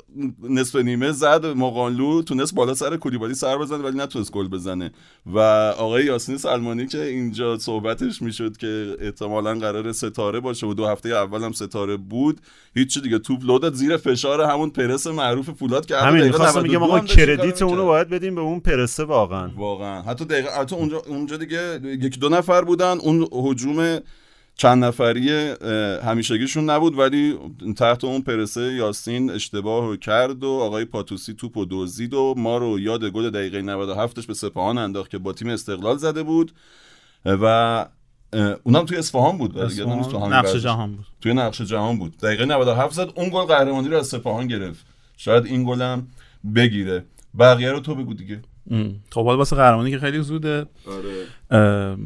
نصف نیمه زد مقانلو تونست بالا سر کولیبالی سر بزنه ولی نتونست گل بزنه. و آقای یاسین سلمانی که اینجا صحبتش می‌شد که احتمالا قرار ستاره باشه و دو هفته اول هم ستاره بود هیچ دیگه. توپ لو داد زیر فشار همون پرس معروف فولاد که همین خواستم میگم آقا credit اونو باید بدیم به اون پرسه واقعا. واقعا. حتی دقیقه حتی اونجا اونجا دیگه یکی دو نفر بودن. اون هجوم چند نفری همیشگیشون نبود ولی تحت اون پرسه یاسین اشتباه کرد و آقای پاتوسی توپ و دزدید و ما رو یاد گل دقیقه 97ش به سپاهان انداخت که با تیم استقلال زده بود. و اونم توی اصفهان بود نقش. جهان بود. توی نقش جهان بود. دقیقه 97 زد اون گل قهرمانی رو از سپاهان گرفت. شاید این گلم بگیره. بقیه رو تو بگو دیگه. ام. خب حالا واسه قهرمانی که خیلی زوده. آره.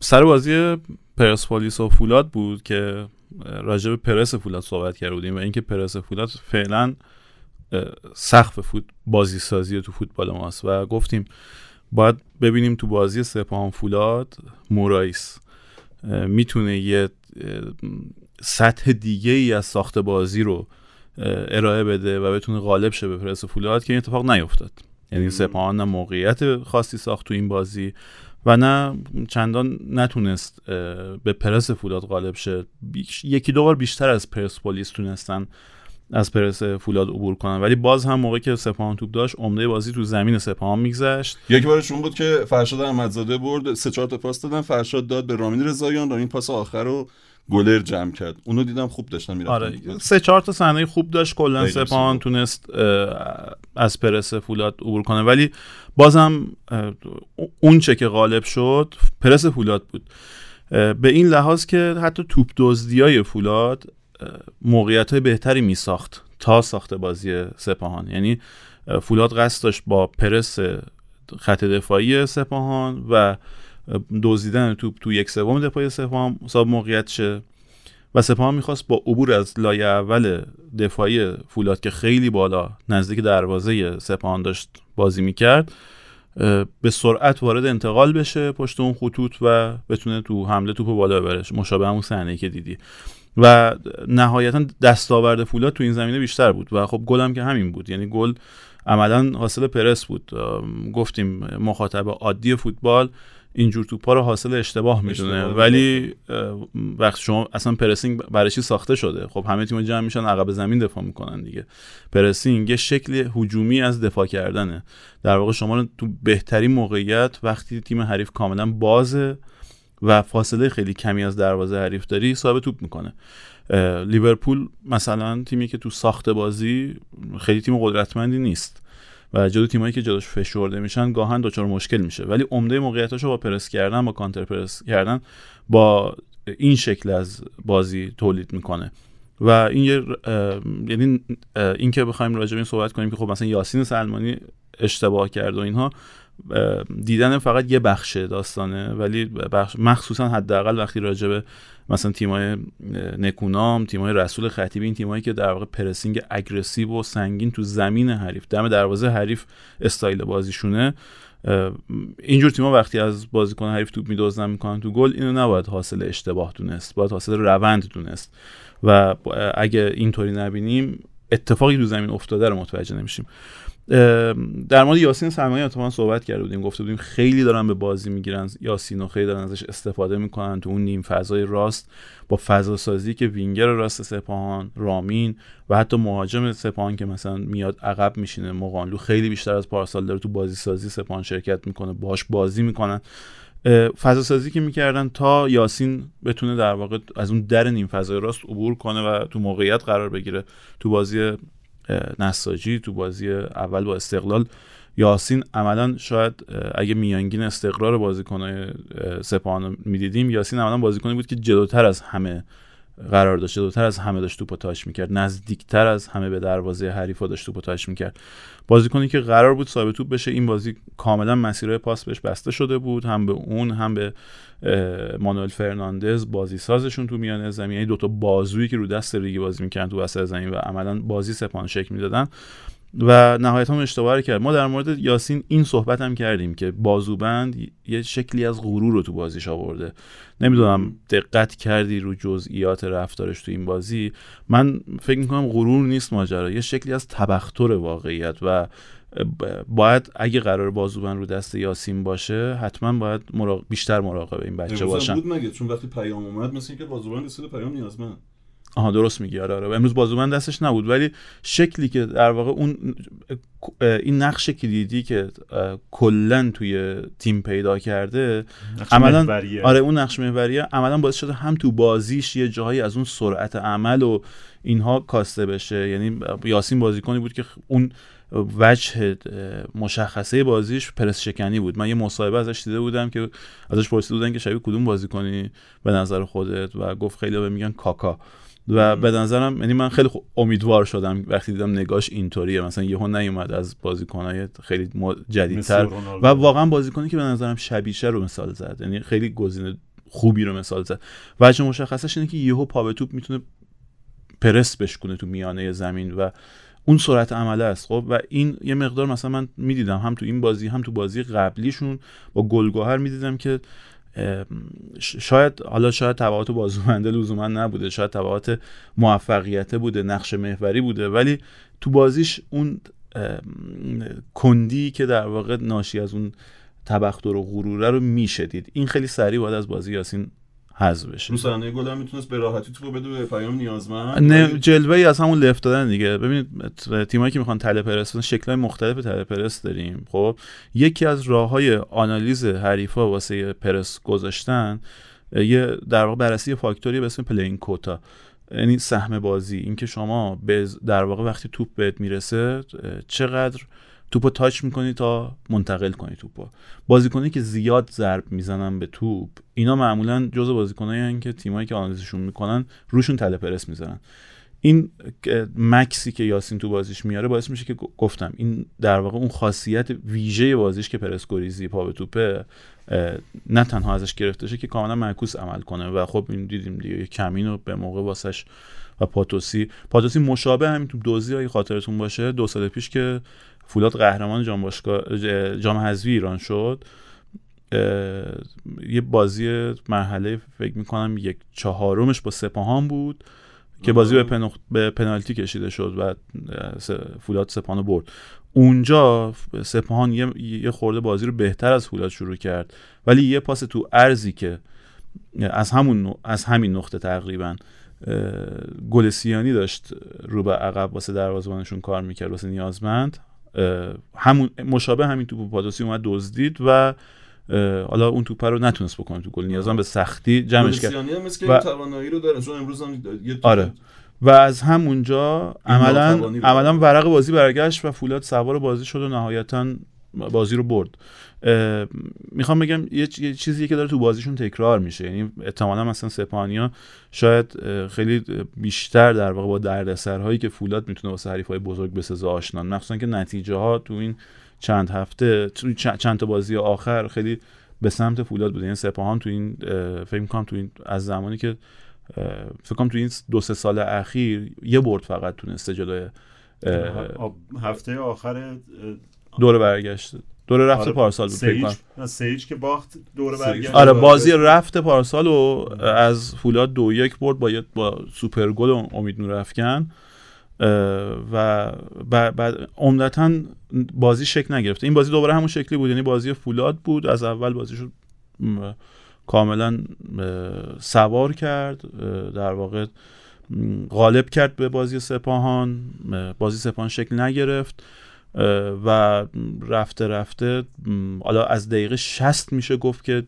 سر بازی پرسپولیس و فولاد بود که راجع به پرس فولاد صحبت کرده بودیم و اینکه پرس فولاد فعلا سقف فوت بازی سازی تو فوتبال ماست و گفتیم باید ببینیم تو بازی سپاهان فولاد مورایس می‌تونه یه سطح دیگه ای از ساخت بازی رو ارائه بده و بتونه غالب شه به پرس فولاد که این اتفاق نیفتاد. یعنی سپاهان موقعیت خاصی ساخت تو این بازی و نه چندان نتونست به پرس فولاد غالب بیش- یکی دو بار بیشتر از پرسپولیس تونستن از پرس فولاد عبور کنن. ولی باز هم موقعی که سپاهان توپ داشت عمده بازی تو زمین سپاهان میگذشت. یک بارش اون بود که فرشاد احمدزاده برد سه چهار تا پاس دادن. فرشاد داد به رامین رضاییان. رامین پاس آخر رو گلر جمع کرد. اونو دیدم خوب داشتن می‌رفتن. آره سه چهار تا صحنه خوب داشت. کلا سپاهان سپاه. تونست از پرس فولاد عبور کنه. ولی بازم اون چه که غالب شد پرس فولاد بود. به این لحاظ که حتی توپ دزدیای فولاد موقعیت های بهتری می ساخت تا ساخت بازی سپاهان. یعنی فولاد قصد داشت با پرس خط دفاعی سپاهان و دزدیدن توپ تو یک سوم دفاعی سپاهان صاحب موقعیت شه. و سپاهان می‌خواست با عبور از لایه اول دفاعی فولاد که خیلی بالا نزدیک دروازه سپاهان داشت بازی می‌کرد به سرعت وارد انتقال بشه پشت اون خطوط و بتونه تو حمله توپ بالا ببره مشابه همون صحنه که دیدی. و نهایتا دستاورد فولاد تو این زمینه بیشتر بود. و خب گل هم که همین بود. یعنی گل عملا حاصل پرس بود. گفتیم مخاطب عادی فوتبال اینجور توپا رو حاصل اشتباه می‌دونه. ولی وقتی شما اصلا پرسینگ برای چی ساخته شده؟ خب همه تیم‌ها جمع میشن عقب زمین دفاع می‌کنن دیگه. پرسینگ یه شکل هجومی از دفاع کردنه. در واقع شما رو تو بهترین موقعیت وقتی تیم حریف کاملا بازه و فاصله خیلی کمی از دروازه حریف داری صاحب توپ می‌کنه. لیورپول مثلا تیمی که تو ساخت بازی خیلی تیم قدرتمندی نیست. و جلو تیمایی که جلوش فشرده میشن گاهن دچار مشکل میشه. ولی عمده موقعیتاشو با پرس کردن با کانتر پرس کردن با این شکل از بازی تولید می‌کنه. و این یه یعنی اه، این که بخوایم راجع به این صحبت کنیم که خب مثلا یاسین سلمانی اشتباه کرد و اینها دیدن فقط یه بخش داستانه ولی بخش مخصوصا حداقل وقتی راجع به مثلا تیمای نکونام تیمای رسول خطیبی این تیمایی که در واقع pressing aggressive و سنگین تو زمین حریف دم دروازه حریف استایل بازیشونه. اینجور تیما وقتی از بازیکن حریف توپ میدزدن می‌کنن تو گل اینو نباید حاصل اشتباه دونست باید حاصل روند دونست. و اگه اینطوری نبینیم اتفاقی تو زمین افتاده رو متوجه نمیشیم. در مورد یاسین سلمانی اتفاقا صحبت کرده بودیم گفته بودیم خیلی دارن به بازی می‌گیرن. یاسین و خیلی دارن ازش استفاده می‌کنن تو اون نیم فضای راست با فضا سازی که وینگر راست سپاهان رامین و حتی مهاجم سپاهان که مثلا میاد عقب میشینه مقانلو خیلی بیشتر از پارسال داره تو بازی سازی سپاهان شرکت می‌کنه باش بازی می‌کنن. فضا سازی که می‌کردن تا یاسین بتونه در واقع از اون در نیم فضای راست عبور کنه و تو موقعیت قرار بگیره تو بازی نساجی تو بازی اول با استقلال. یاسین عملا شاید اگه میانگین استقرار بازیکنهای اه، سپاهان می‌دیدیم یاسین عملا بازیکنی بود که جلوتر از همه قرار داشت. جلوتر از همه داشت توپو تاچ می‌کرد. نزدیکتر از همه به دروازه حریفا داشت توپو تاچ می‌کرد. بازیکنی که قرار بود صاحب توپ بشه این بازی کاملا مسیرهای پاس بهش بسته شده بود. هم به اون هم به مانوئل فرناندز بازی سازشون تو میانه زمین. یعنی دوتا بازویی که رو دست ریگی بازی می‌کردن تو وسط زمین و عملا بازی سپان شکل می‌دادن. و نهایتا اون اشتباه رو کرد. ما در مورد یاسین این صحبت هم کردیم که بازوبند یه شکلی از غرور رو تو بازیش آورده. نمی‌دونم دقت کردی رو جزئیات رفتارش تو این بازی. من فکر می‌کنم غرور نیست ماجرا. یه شکلی از تبختر واقعیت و باید اگه قرار بازوبند رو دست یاسین باشه حتما باید مراق- بیشتر مراقب این بچه هم باشن. بود مگه؟ چون وقتی پیام اومد مثل اینکه بازوبند رسید پیام نیازمند. آها درست میگی. آره آره. امروز بازوبند دستش نبود ولی شکلی که در واقع اون این نقش کلیدی که کلا توی تیم پیدا کرده عملا. آره اون نقش محوریه عملا باعث شده هم تو بازیش یه جاهایی از اون سرعت عمل و اینها کاسته بشه. یعنی یاسین بازیکنی بود که اون وجه مشخصه بازیش پرس شکنی بود. من یه مصاحبه ازش دیده بودم که ازش پرسیده بودن که شبیه کدوم بازی کنی به نظر خودت؟ و گفت خیلی به میگن کاکا. و به نظرم یعنی من خیلی امیدوار شدم وقتی دیدم نگاش اینطوریه. مثلا یهو نیومد از بازیکنای خیلی جدیدتر. و واقعا بازیکنی که به نظرم شبیشه رو مثال زد. یعنی خیلی گزینه خوبی رو مثال زد. وجه مشخصش اینه که یهو پا به توپ می‌تونه پرس بشکنه تو میانه زمین و اون سرعت عمله است. خب و این یه مقدار مثلا من می‌دیدم هم تو این بازی هم تو بازی قبلیشون با گلگوهر می‌دیدم که شاید حالا شاید تبعات بازومنده لزوما نبوده شاید تبعات موفقیت بوده نقش محوری بوده ولی تو بازیش اون کندی که در واقع ناشی از اون تبختر و غروره رو می‌شدید. این خیلی سریع باید از بازی یاسین حذف بشه. رو صحنه گل هم می‌تونست به راحتی تو بده به پیام نیازمند. نه جلوه ای از همون لفت دادن دیگه. ببینید تیمایی که می‌خوان تله پرس شکل‌های مختلف تله پرس داریم. خب یکی از راههای آنالیز حریفا واسه پرس گذاشتن یه در واقع بررسی فاکتوری به اسم پلین کوتا یعنی سهم بازی. اینکه شما به در واقع وقتی توپ بهت می‌رسه چقدر توپو تاچ می‌کنی تا منتقل کنی توپو. بازیکنی که زیاد ضرب می‌زنن به توپ اینا معمولا جزء بازیکنایی که تیمایی که آنالیزشون می‌کنن روشون تله پرس می‌زنن. این مکسی که یاسین تو بازیش میاره باعث میشه که گفتم این در واقع اون خاصیت ویژه بازیش که پرس گریزی پا به توپه نه تنها ازش گرفته شه که کاملا معکوس عمل کنه و خب این دیدیم دیگه کمین رو به موقع واسش و پاتوسی. پاتوسی مشابه همین تو دوزی های خاطرتون باشه دو سال پیش که فولاد قهرمان جام باشگاه جام حذفی ایران شد. یه بازی مرحله فکر می‌کنم یک چهارمش با سپاهان بود که بازی به, پنخ... به پنالتی کشیده شد و فولاد سپاهان برد. اونجا سپاهان یه... یه خورده بازی رو بهتر از فولاد شروع کرد. ولی یه پاس تو ارزی که از همون از همین نقطه تقریبا گلسیانی داشت رو به عقب واسه دروازه‌بانشون کار می‌کرد واسه نیازمند. همون مشابه همین توپ پادوسی اومد دزدید و حالا اون توپ رو نتونست بکنه تو گل. نیازم به سختی جمعش کرد. و توانایی رو داره. چون امروز هم آره. و از همونجا عملا عملا ورق بازی برگشت و فولاد سوار بازی شد و نهایتا بازی رو برد. می‌خوام بگم یه چیزی که داره تو بازیشون تکرار میشه. یعنی احتمالا مثلا سپانیا شاید خیلی بیشتر در واقع با دردسرهایی که فولاد می‌تونه واسه حریفای بزرگ بسازه آشنان مخصوصا که نتیجه ها تو این چند هفته تو چند تا بازی آخر خیلی به سمت فولاد بوده. یعنی سپاهان تو این فکر می‌کنم تو این از زمانی که فکر کنم تو این دو سه سال اخیر یه برد فقط تونسته جلوی هفته آخر دوره برگشت. دوره رفت آره. پارسال بود سیج. سیج که باخت دوره برگشت. آره بازی رفت پارسال و از فولاد دو یک برد با با سوپر گل امید نورافکن. و بعد عمدتا بازی شکل نگرفته این بازی دوباره همون شکلی بود یعنی بازی فولاد بود از اول بازی شد کاملا سوار کرد. در واقع غالب کرد به بازی سپاهان. بازی سپاهان شکل نگرفت. و رفته رفته حالا از دقیقه 60 میشه گفت که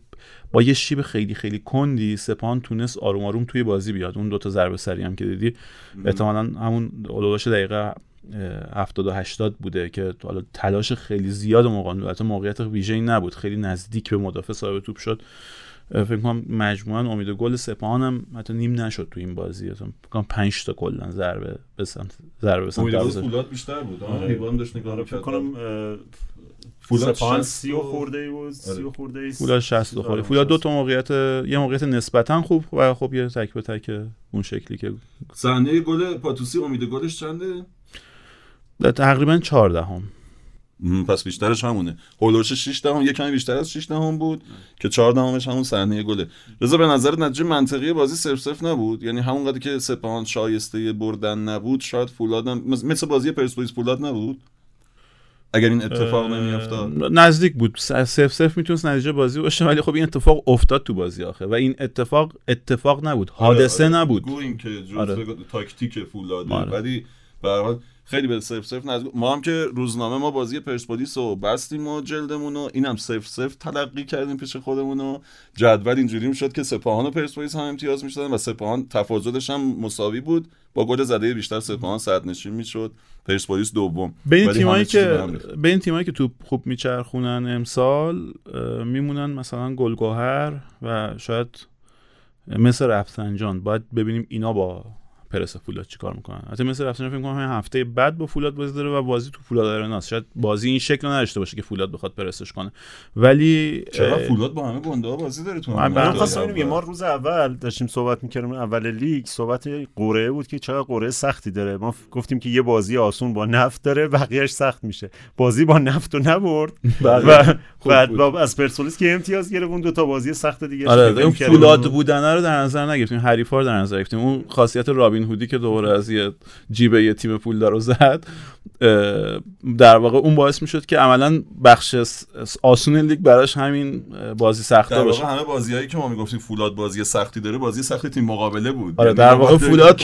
با یه شیب خیلی خیلی کندی سپان تونست آروم آروم توی بازی بیاد. اون دوتا ضربه سری هم که دیدی احتمالا همون اولوش دقیقه 70 و 80 بوده که حالا تلاش خیلی زیاد موقع موقعیت ویژه‌ای نبود. خیلی نزدیک به مدافع صاحب توپ شد. فکر کنم مجموعا امید گل سپاهان هم حتی نیم نشد تو این بازی. اصلا فکر کنم 5 تا کلا ضربه به سمت ضربه به سمت امید فولاد بیشتر بود آره. داشت نگاه آره، فکر کنم فولاد سپاهان 30 خورده ای بود 30 آره. خورده ای فولاد 60 خورده. فولاد دو تا موقعیت یه موقعیت نسبتا خوب و خب یه تک به تک اون شکلی که صحنه گل پاتوسی امید گلش چنده؟ تقریبا 14 هم. پس بیشترش همونه. هولوش 6 دهم یه کمی بیشتر از 6 دهم بود که 4 دهمش همون صحنه گله. رضا به نظر نتیجه منطقی بازی صرف صرف نبود؟ یعنی همون قدری که سپاهان شایسته بردن نبود شاید فولاد هم... مثل بازی پرسپولیس فولاد نبود؟ اگر این اتفاق نمیافتاد. نزدیک بود. صرف صرف می‌تونست نتیجه بازی باشه ولی خب این اتفاق افتاد تو بازی آخه و این اتفاق اتفاق نبود. آره، حادثه آره، آره. نبود. گوییم که جزء آره. تاکتیک فولاده آره. ولی به خیلی به صفر صفر نزدیک ما هم که روزنامه ما بازی پرسپولیس رو بستیم و جلدمون رو. اینم صفر صفر تلقی کردیم پیش خودمون و جدول اینجوری می‌شد که سپاهان و پرسپولیس هم امتیاز می‌شدن و سپاهان تفاضلش هم مساوی بود. با گل زده بیشتر سپاهان صد نشین می‌شد. پرسپولیس دوم. به این تیمایی که به. به این تیمایی که توپ خوب میچرخونن امسال میمونن مثلا گلگهر و شاید مثل رفسنجان. باید ببینیم اینا با پرس فولاد چیکار می‌کنن. حتی مثل رفسنجان فکر کنم هفته بعد با فولاد بازی داره و بازی تو فولاد آرناست شاید بازی این شکل نداشته باشه که فولاد بخواد پرسش کنه. ولی چرا فولاد با همه گنده ها بازی داره تو من- خواستم بگم ما روز اول داشتیم صحبت می‌کردیم اول لیگ صحبت قرعه بود که چقدر قرعه سختی داره. ما گفتیم که یه بازی آسون با نفت داره بقیهش سخت میشه. بازی با نفت رو نبرد. و بعد. با از پرسپولیس که امتیاز گرفت اون دو تا بازی سخت دیگه آره اون. فولاد بودنه رو در نظر نگرفتیم. حریفا رو در نظر گرفتیم اون خاصیت رابین هودی که دوباره از یه جیب یه تیم پولدار رو زد در واقع اون باعث می‌شد که عملا بخش آسون لیگ براش همین بازی سخته در باشه واقع همه بازیایی که ما می‌گفتیم فولاد بازی سختی داره بازی سختی تیم مقابله بود آره یعنی در واقع فولاد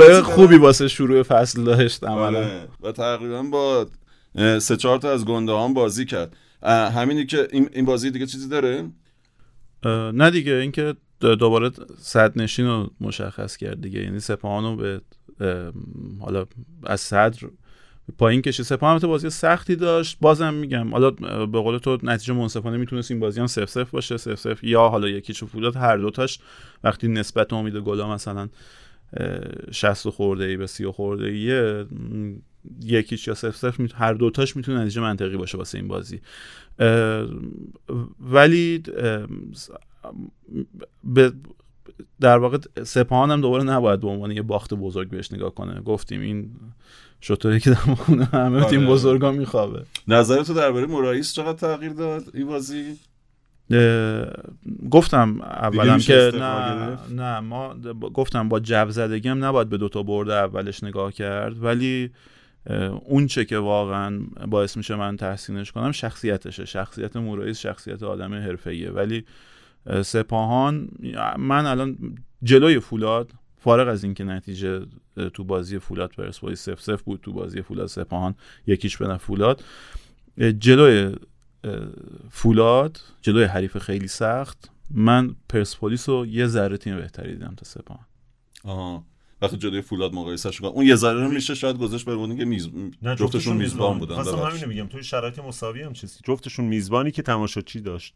دارن؟ خوبی واسه شروع فصل داشت عملا آره. و تقریبا با سه چهار تا از گنده هم بازی کرد همینی که این بازی دیگه چیزی داره نه دیگه اینکه دوباره صد نشین رو مشخص کرد دیگه. یعنی سپاهان رو به حالا از صدر پایین کشید. سپاهان البته بازی سختی داشت. بازم میگم حالا به قول تو نتیجه منصفانه می‌تونست این بازی هم سف سف باشه. سف سف یا حالا یکیشو فولاد هر دوتاش وقتی نسبت امید گلا مثلا اه، 60 خورده ای به 30 خورده ایه یکیش یا سف سف هر دوتاش می‌تونه نتیجه منطقی باشه واسه این بازی. ولی به در واقع سپاهان هم دوباره نباید به عنوان یه باخت بزرگ بهش نگاه کنه. گفتیم این شطوری که در همه تیم آره. بزرگا میخوابه. نظر تو درباره مرایس چقدر تغییر داد این بازی؟ گفتم اولم که نه؟ نه ما گفتم با جو زدگی هم نباید به دوتا برده اولش نگاه کرد ولی اون چه که واقعا باعث میشه من تحسینش کنم شخصیتشه. شخصیت مورایز شخصیت آدم حرفه‌ایه. ولی سپاهان من الان جلوی فولاد فارغ از اینکه نتیجه تو بازی فولاد پرسپولیس سف سف بود تو بازی فولاد سپاهان یکیش به نفع فولاد. جلوی فولاد جلوی حریف خیلی سخت. من پرسپولیس رو یه ذره تیم بهتری دیدم تا سپاهان. آها. وقتی جلوی فولاد مقایسهش کنم اون یه ذره رو میشه شاید گذاشت عنوان که میز... جفتشون میزبان بودن ببخشید. همینو بگم توی شرایط مساوی هم چیزی. جفتشون میزبانی که تماشاچی داشت.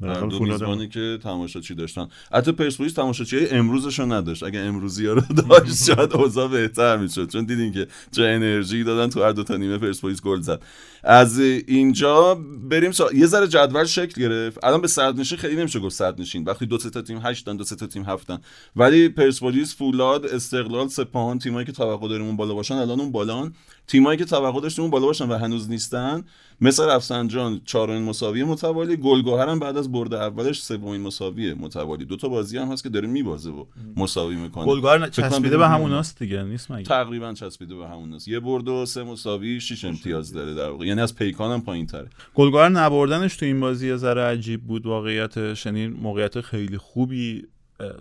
دو میزبانی که تماشاچی داشتن. حتی پرسپولیس تماشاچی امروزش رو نداشت. اگه امروزی ها رو داشت شاید اوضاع بهتر می‌شد. چون دیدین که چه انرژی دادن تو هر دو تا نیمه پرسپولیس گل زد. از اینجا بریم سا... یه ذره جدول شکل گرفت. الان به صد نشین خیلی نمیشه گفت صد نشین وقتی دو سه تا تیم هشتن دو سه تا تیم هفتن. ولی پرسپولیس فولاد استقلال سپاهان تیمایی که توقع داریم اون بالا باشن الان اون بالان. تیمایی که توقع داشتیم اون بالا باشن و هنوز نیستن مثل رفسنجان چهارمین مساوی متوالی گلگهر هم بعد از برد اولش سومین مساوی متوالی. دو تا بازی هم هست که داره میبازه و مساوی می‌کنه. کنم چسبیده به. هموناست دیگه نیست مگه؟ تقریبا چسبیده به همون است یه برد و سه مساوی شش امتیاز داره در واقع. یعنی از پیکان هم پایین تره گلگار نبردنش تو این بازی یه ذره عجیب بود. واقعیتش یعنی موقعیت خیلی خوبی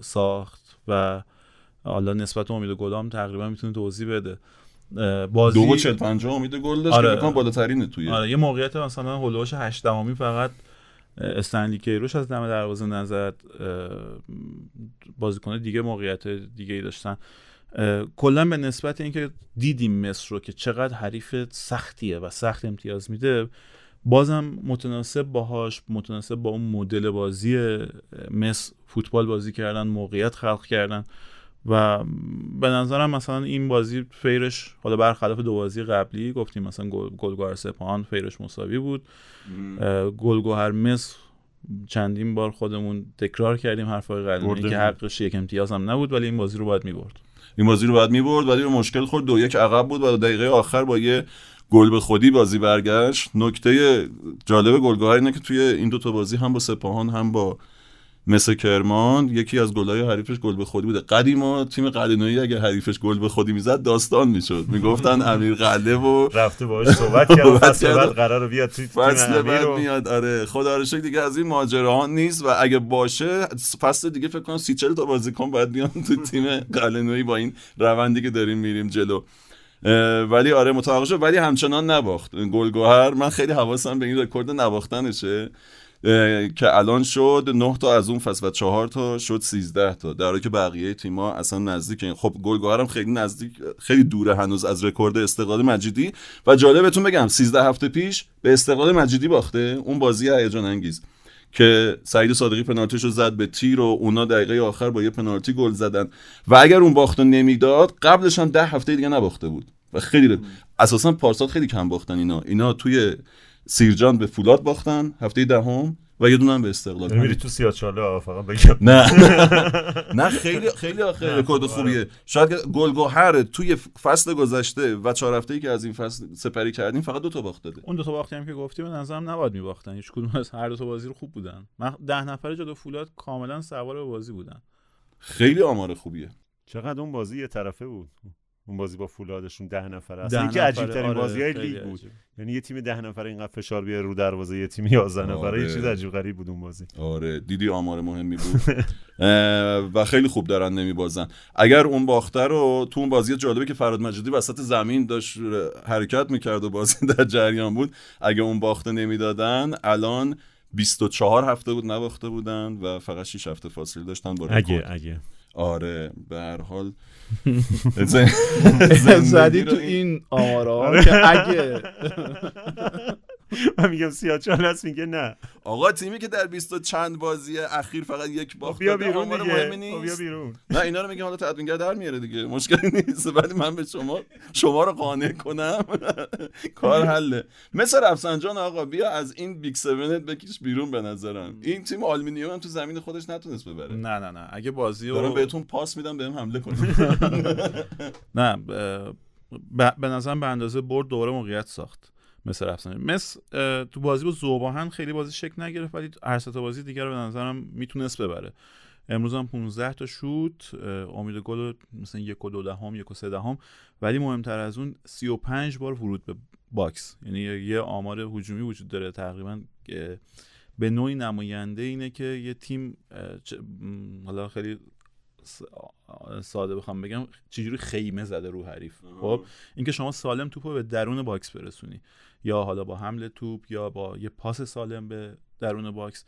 ساخت و حالا نسبت امید گلام تقریبا می‌تونه توضیح بده. بازی دو و چل پنجاه امید گل داشت آره. که بالاترینه توی آره یه موقعیت مثلا هولوش هشت دهمی فقط استنلی کیروش از دم دروازه نزد. بازیکن دیگه موقعیت دیگه ای داشتن کلا به نسبت اینکه دیدیم مصر رو که چقدر حریف سختیه و سخت امتیاز میده بازم متناسب باهاش متناسب با اون مدل بازی مصر فوتبال بازی کردن موقعیت خلق کردن. و به نظرم مثلا این بازی فیرش حالا برخلاف دو بازی قبلی گفتیم مثلا گل- گلگهر سپاهان فیرش مساوی بود. اه، گلگهر مصر چندین بار خودمون تکرار کردیم حرفای برده که. حقش یک امتیاز هم نبود ولی این بازی رو باید می‌برد. این بازی رو باید می‌برد ولی به مشکل خورد دو یک عقب بود و دقیقه آخر با یه گل به خودی بازی برگشت. نکته جالب گلگهر اینه که توی این دوتا بازی هم با سپاهان هم با مثل کرمان یکی از گلهای حریفش گل به خودی بوده. قدیما تیم قلنویی اگه حریفش گل به خودی می‌زد داستان می‌شد. می‌گفتن امیر قله و رفته باهاش صحبت کرد فصل. بعد قرار بیاد توی تیم فصل بعد میاد. آره خدا رو دیگه از این ماجراها نیست و اگه باشه فصل دیگه فکر کنم سی چل تا بازیکن باید بیان تو تیم قلعه‌نویی با این روندی که داریم میریم جلو. ولی آره متوقف شد. ولی همچنان نباخت. گلگوهر من خیلی حواسم به این رکورد نباختنشه. که الان شد 9 تا از اون فصل و 4 تا شد 13 تا. در حالی که بقیه تیم‌ها اصلا نزدیک خب گلگوهرم خیلی نزدیک خیلی دوره هنوز از رکورد استقلال مجیدی. و جالبتون بگم 13 هفته پیش به استقلال مجیدی باخته اون بازی هیجان انگیز که سعید صادقی پنالتیشو زد به تیر و اونا دقیقه آخر با یه پنالتی گل زدن. و اگر اون باخت نمی‌داد قبلش هم ده هفته دیگه نباخته بود. و خیلی اساسا پارسال خیلی کم باختن اینا. اینا توی سیرجان به فولاد باختن هفته دهم و یه دونه به استقلال. میری تو سیاچاله فقط بگم. نه. نه خیلی خیلی آخه رکورد خوبیه. شاید گلگوهر توی فصل گذشته و چهار هفته‌ای که از این فصل سپری کردیم فقط دو تا باخت داده اون دو تا باختی هم که گفتی به نظرم نباید میباختن. هیچ کدوم از هر دو تا بازی رو خوب بودن. من ده نفره جلو فولاد کاملا سوار به بازی بودن. خیلی آمار خوبیه. چقدر اون بازی یه طرفه بود. اون بازی با فولادشون ده نفره اصلا یکی عجیب ترین آره بازی های لیگ بود. یعنی یه تیم ده نفره اینقدر فشار بیاره رو دروازه یه تیم 11 نفره آره. یه چیز عجیب غریب بود اون بازی. آره. دیدی آمار مهمی بود؟ و خیلی خوب دارن نمیبازن. اگر اون باخته رو تو اون بازی جالبه که فراد مجیدی وسط زمین داشت حرکت می‌کرد و بازی در جریان بود. اگه اون باخته نمی‌دادن الان 24 هفته بود نباخته بودن و فقط 6 هفته فاصله داشتن با اگه اگه. آره. به هر حال زدی تو این آمارا که اگه من میگم سیاچال هست میگه نه. آقا تیمی که در بیست و چند بازی اخیر فقط یک باخت بیا بیرون دیگه. بیا بیرون. نه اینا رو میگم حالا تدوینگر در میاره دیگه. مشکلی نیست. ولی من به شما شما رو قانع کنم. کار حله. مثل رفسنجان آقا بیا از این big 7 بکش بیرون به نظرم. این تیم آلومینیوم هم تو زمین خودش نتونست ببره. نه نه نه. اگه بازی رو بهتون پاس میدم بهم حمله کنید. نه به نظرم به اندازه برد دوباره موقعیت ساخت. مثل افسانه مثل تو بازی با ذوب‌آهن خیلی بازی شکل نگرفت ولی هر تا بازی دیگر رو به نظرم می‌تونست ببره. امروز هم 15 تا شوت امید گل مثلا یک و دو دهم یک و سه دهم ولی مهمتر از اون 35 بار ورود به box. یعنی یه آمار هجومی وجود داره تقریبا به نوعی نماینده اینه که یه تیم حالا خیلی ساده بخوام بگم چجوری خیمه زده رو حریف. خب؟ اینکه شما سالم توپو به درون box برسونی. یا حالا با حمل توپ یا با یه پاس سالم به درون box.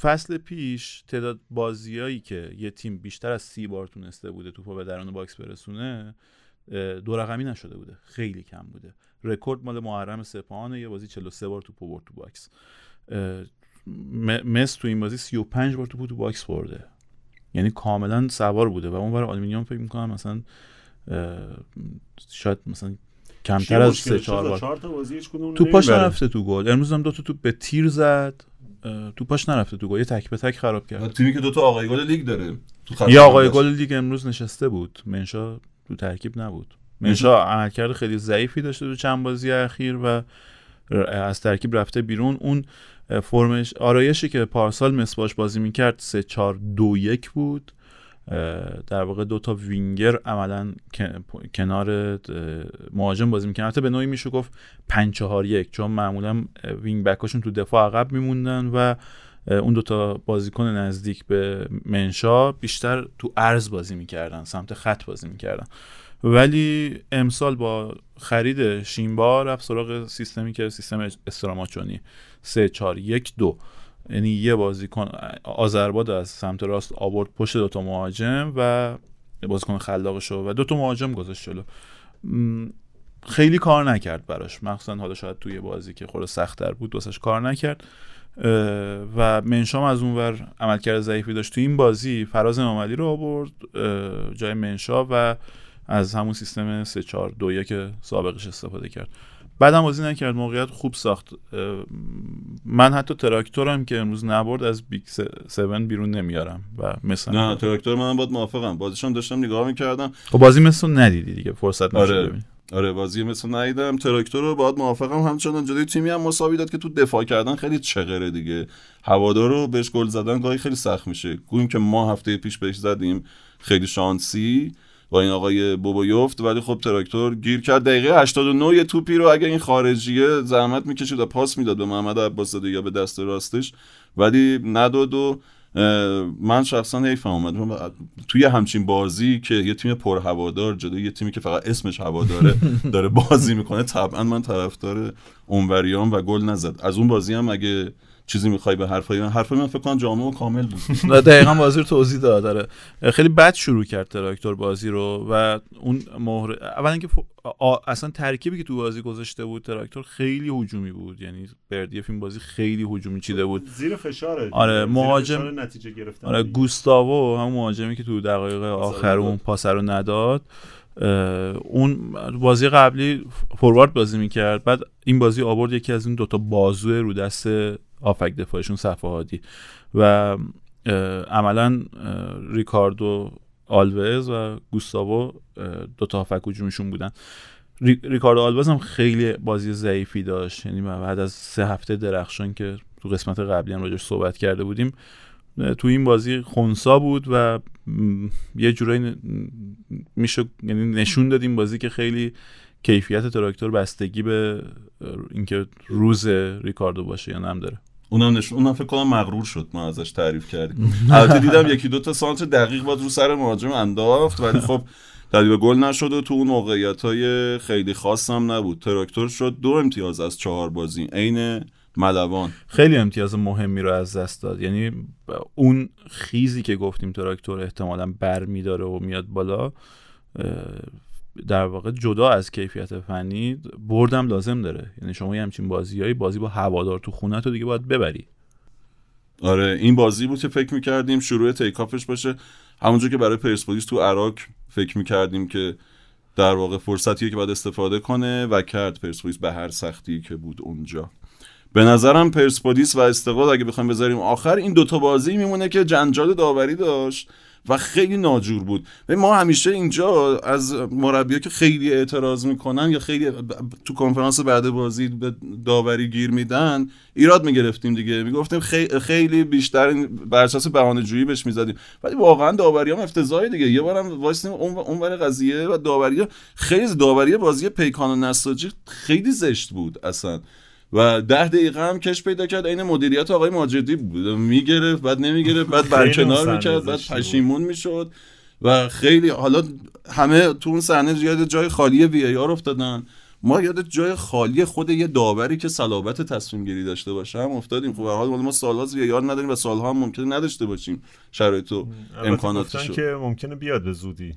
فصل پیش تعداد بازیایی که یه تیم بیشتر از سی بار تونسته بوده توپو به درون box برسونه دو رقمی نشده بوده. خیلی کم بوده. رکورد مال محرم سپاهانه یه بازی 43 بار توپو برد تو box. مس تو این بازی 35 بار توپو تو box برده. یعنی کاملا سوار بوده و اون برای آلومینیوم فکر می‌کنم مثلا شاید مثلا کمتر از سه چهار بار. تو پاش نرفته تو گل. امروز هم دو تا توپ به تیر زد. تو پاش نرفته تو گل. یه تک به تک خراب کرد. تیمی که دو تا آقای گل لیگ داره. یا آقای گل لیگ امروز نشسته بود. منشا تو ترکیب نبود. منشا عملکرد خیلی ضعیفی داشته تو چند بازی اخیر و از ترکیب رفته بیرون. اون فرمش آرایشی که پارسال مس باهاش بازی می‌کرد 3 4 2 1 بود. در واقع دو تا وینگر عملا کنار مهاجم بازی می‌کنن حتی به نوعی میشه گفت 5 4 1 چون معمولا وینگ بکاشون تو دفاع عقب میموندن و اون دوتا بازیکن نزدیک به منشا بیشتر تو ارز بازی می‌کردن سمت خط بازی می‌کردن. ولی امسال با خرید شینبا رفت سراغ سیستمی که سیستم استراماچونی. 3 4 1 2 یعنی یه بازیکن آذرباد از سمت راست آورد پشت دوتا مهاجم و بازیکن خلاقش و دوتا مهاجم گذاشت جلو. خیلی کار نکرد براش. مخصوصا حالا شاید توی بازی که خود سختتر بود دوستش کار نکرد. و منشام از اونور عملکرد ضعیفی داشت. تو این بازی فراز امامعلی رو آورد جای منشا و از همون سیستم 3 4 2 که سابقش استفاده کرد. بعدم بازی نکرد موقعیت خوب ساخت. من حتی تراکتورم که امروز نبرد از big 7 بیرون نمیارم و مثلا نه تراکتور من باید موافقم. بازیشون داشتم نگاه می‌کردم. خب بازی مثل ندیدی دیگه فرصت آره. آره بازی مثل ندیدم. تراکتور رو باید موافقم. همچنان جلوی تیمی هم مساوی داد که تو دفاع کردن خیلی چغره دیگه. هوادار رو بهش گل زدن گاهی خیلی سخت میشه. گویم که ما هفته پیش بهش زدیم. خیلی شانسی. با این آقای بوبویوفت ولی خب تراکتور گیر کرد. دقیقه 89 یه توپی رو اگه این خارجیه زحمت می‌کشید و پاس می‌داد به محمد عباسزاده یا به دست راستش. ولی نداد و من شخصا حیفم اومد. توی همچین بازی که یه تیم پر هوادار جلوی یه تیمی که فقط اسمش هواداره داره بازی می‌کنه طبعا من طرفدار اونوریام و گل نزد. از اون بازی هم اگه چیزی می‌خوای به حرفای من؟ حرفای من فکر کنم جامع و کامل بود. دقیقا بازی رو توضیح داد داره خیلی بد شروع کرد تراکتور بازی رو و اون مهر اول اینکه اصلا ترکیبی که تو بازی گذاشته بود تراکتور خیلی هجومی بود. یعنی بردیف این بازی خیلی هجومی چیده بود. زیر فشاره. آره مهاجم نتیجه گرفتن. آره گوستاوو هم مهاجمی که تو دقایق آخر اون پاس رو نداد اون بازی قبلی فوروارد بازی می‌کرد. بعد این بازی آورد یکی از این دوتا بازو رو دست آفک دفاعشون صفحاتی و عملا ریکاردو آلوز و گوستاوو دوتا آفک هجومشون بودن. ریکاردو آلوز هم خیلی بازی ضعیفی داشت. یعنی بعد از سه هفته درخشان که تو قسمت قبلی هم راجعش صحبت کرده بودیم تو این بازی خونسا بود و یه جورایی میشه یعنی نشون داد این بازی که خیلی کیفیت تراکتور بستگی به اینکه روز ریکاردو باشه یا نم داره. اونم نشون اونم فکر کنم مغرور شد ما ازش تعریف کردیم. البته دیدم یکی دو تا سانتر دقیق بود رو سر مهاجم انداخت ولی خب تبدیل گل نشد و تو اون موقعیت های خیلی خاص نبود. تراکتور شد دو امتیاز از چهار بازی. عین ملوان. خیلی امتیاز مهمی رو از دست داد. یعنی اون خیزی که گفتیم تراکتور احتمالا بر میداره و میاد بالا در واقع جدا از کیفیت فنی بردم لازم داره. یعنی شما یه همچین بازیایی بازی با هوادار تو خونه تو دیگه باید ببری. آره این بازی بود که فکر می‌کردیم شروع تیکافش باشه. همونجور که برای پرسپولیس تو عراق فکر می‌کردیم که در واقع فرصتیه که باید استفاده کنه و کرد پرسپولیس به هر سختی که بود اونجا. به نظرم پرسپولیس و استقلال اگه بخوایم بذاریم آخر این دوتا بازی میمونه که جنجال داوری داشت. و خیلی ناجور بود. و ما همیشه اینجا از مربی که خیلی اعتراض می‌کنن یا خیلی تو کنفرانس بعد بازی به داوری گیر میدن ایراد می‌گرفتیم دیگه. می‌گفتیم خیلی بیشتر بر اساس بهانه جویی بهش می‌زدیم. ولی واقعا داوری هم افتضاحی دیگه. یه بارم وایسیم اون اون قضیه و داوری خیلی داوری بازی پیکان و نساجی خیلی زشت بود اصلا. و ده دقیقه هم کش پیدا کرد. این مدیریت آقای ماجدی بود می‌گرفت بعد نمی‌گرفت بعد برکنار می‌کرد بعد پشیمون می‌شد. و خیلی حالا همه تو اون صحنه یاد جای خالی وی ای آر افتادن. ما یاد جای خالی خود یه داوری که صلابت تصمیم گیری داشته باشه هم افتادیم. خب حال ما سالها وی آر نداریم و سالها هم ممکنه نداشته باشیم شرایط و امکاناتشو که ممکنه بیاد به زودی.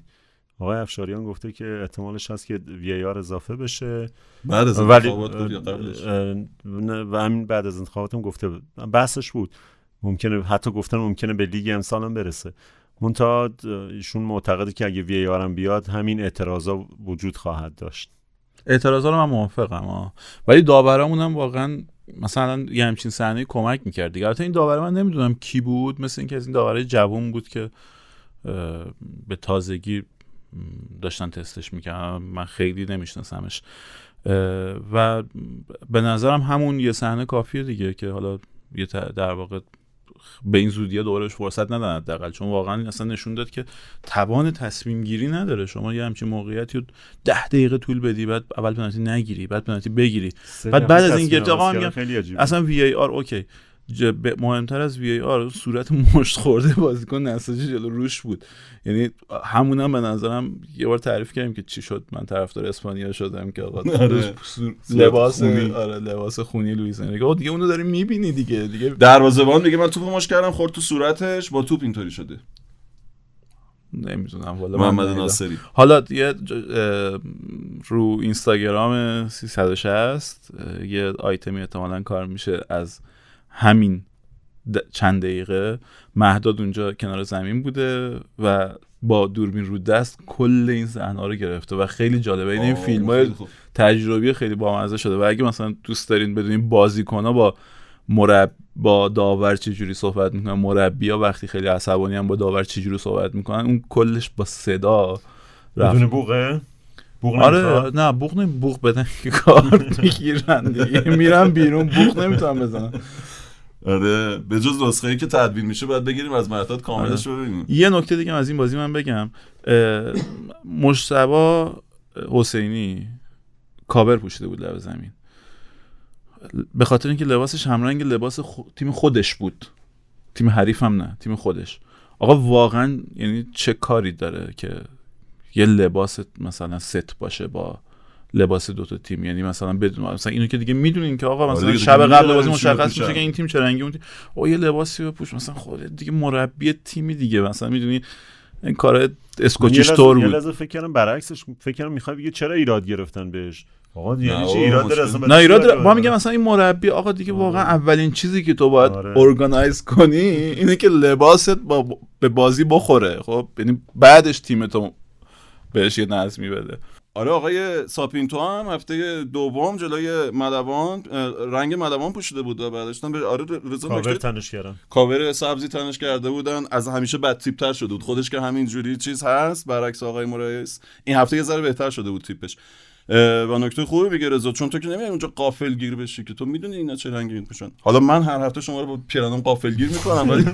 آقای افشاریان گفته که احتمالش هست که وی آر اضافه بشه. بعد از انتخابات و همین بعد از انتخابات هم گفته بحثش بود. ممکنه حتی گفتن ممکنه به لیگ امسال هم برسه. منتها ایشون معتقده که اگه وی آر هم بیاد همین اعتراضا وجود خواهد داشت. اعتراضا رو من موافقم ولی داورامون هم واقعا مثلا یه همچین صحنه کمک می‌کرد دیگه. البته این داور من نمی‌دونم کی بود مثل اینکه از این داوره جوون بود که به تازگی داشتن تستش می‌کنن من خیلی نمیشناسمش. و به نظرم همون یه صحنه کافیه دیگه که حالا یه در واقع به این زودی دورش فرصت ندن حداقل. چون واقعا اصلا نشون داد که توان تصمیم گیری نداره. شما یه همچین موقعیتی رو ده دقیقه طول بدی بعد اول پنالتی نگیری بعد پنالتی بگیری. بعد بعد از این گرفت آقا اصلا VAR OK. مهمتر از VAR صورت مشت خورده بازیکن نساجی جلو روش بود. یعنی همونم هم به نظرم یه بار تعریف کردیم که چی شد. من طرفدار اسپانیا شدم که آقا آره. لباس آره لباس خونی لوئیس انریکه. دیگه اونو داری می‌بینی دیگه. دیگه دروازه‌بان میگه من توپو مش کردم خورد تو صورتش با توپ اینطوری شده. نمی‌دونم والا محمد ناصری. حالا یه رو اینستاگرام 360 یه آیتمی احتمالا کار میشه از همین چند دقیقه. مهداد اونجا کنار زمین بوده و با دوربین رو دست کل این صحنه رو گرفته و خیلی جالبه. این فیلم های تجربی خیلی بامزه شده و اگه مثلا دوست دارین بدونین بازیکن با مرب با داور چجوری صحبت می‌کنن مربی ها وقتی خیلی عصبانی هم با داور چجوری صحبت می‌کنن اون کلش با صدا بدون بوقه بوق آره نه بوق نمی بوق بدن که کار می‌گیرن دیگه. بیرون بوق نمی‌تونن بزنن. آره به جز نسخه که تدوین میشه باید بگیریم از مرتات کاملش رو ببینیم. یه نکته دیگه از این بازی من بگم. مشتبا حسینی کابر پوشیده بود لب زمین. به خاطر اینکه لباسش همرنگ لباس تیم خودش بود. تیم حریف هم نه تیم خودش. آقا واقعا یعنی چه کاری داره که یه لباس مثلا ست باشه با لباس دوتا تیم. یعنی مثلا بدون مثلا اینو که دیگه می‌دونین که آقا آره مثلا شب قبل بازی مشخص. میشه که این تیم چه رنگی اون تیم او یه لباسی بپوش. مثلا خودت دیگه مربی تیمی دیگه. مثلا می‌دونی؟ این کار اسکوچیش لحظه- بود. یه فکر کردم برعکسش فکر کردم می‌خوای بگه چرا ایراد گرفتن بهش؟ آقا یعنی چی ایراد داره اصلا نه ایراد داره. با میگم مثلا این مربی آقا دیگه واقعا اولین چیزی که تو باید آره. ارگانایز کنی اینه که لباست با به بازی بخوره. خب یعنی بعدش تیم تو بهش یه نظمی بده. آره آقای ساپینتو هم هفته دوم جلوی ملوان اه، رنگ ملوان پوشیده بود هم به آره رضا کاور تنش کردن. کاور سبزی تنش کرده بودن. از همیشه بد تیپتر شده بود. خودش که همین جوری چیز هست برعکس آقای مورایس این هفته یه ذره بهتر شده بود تیپش. و نکته خوبی میگه رضا چون تو که نمیای اونجا غافلگیر بشی که تو می‌دونی اینا چه رنگی میپوشن. حالا من هر هفته شما رو با پیرانم غافلگیر می‌کنم ولی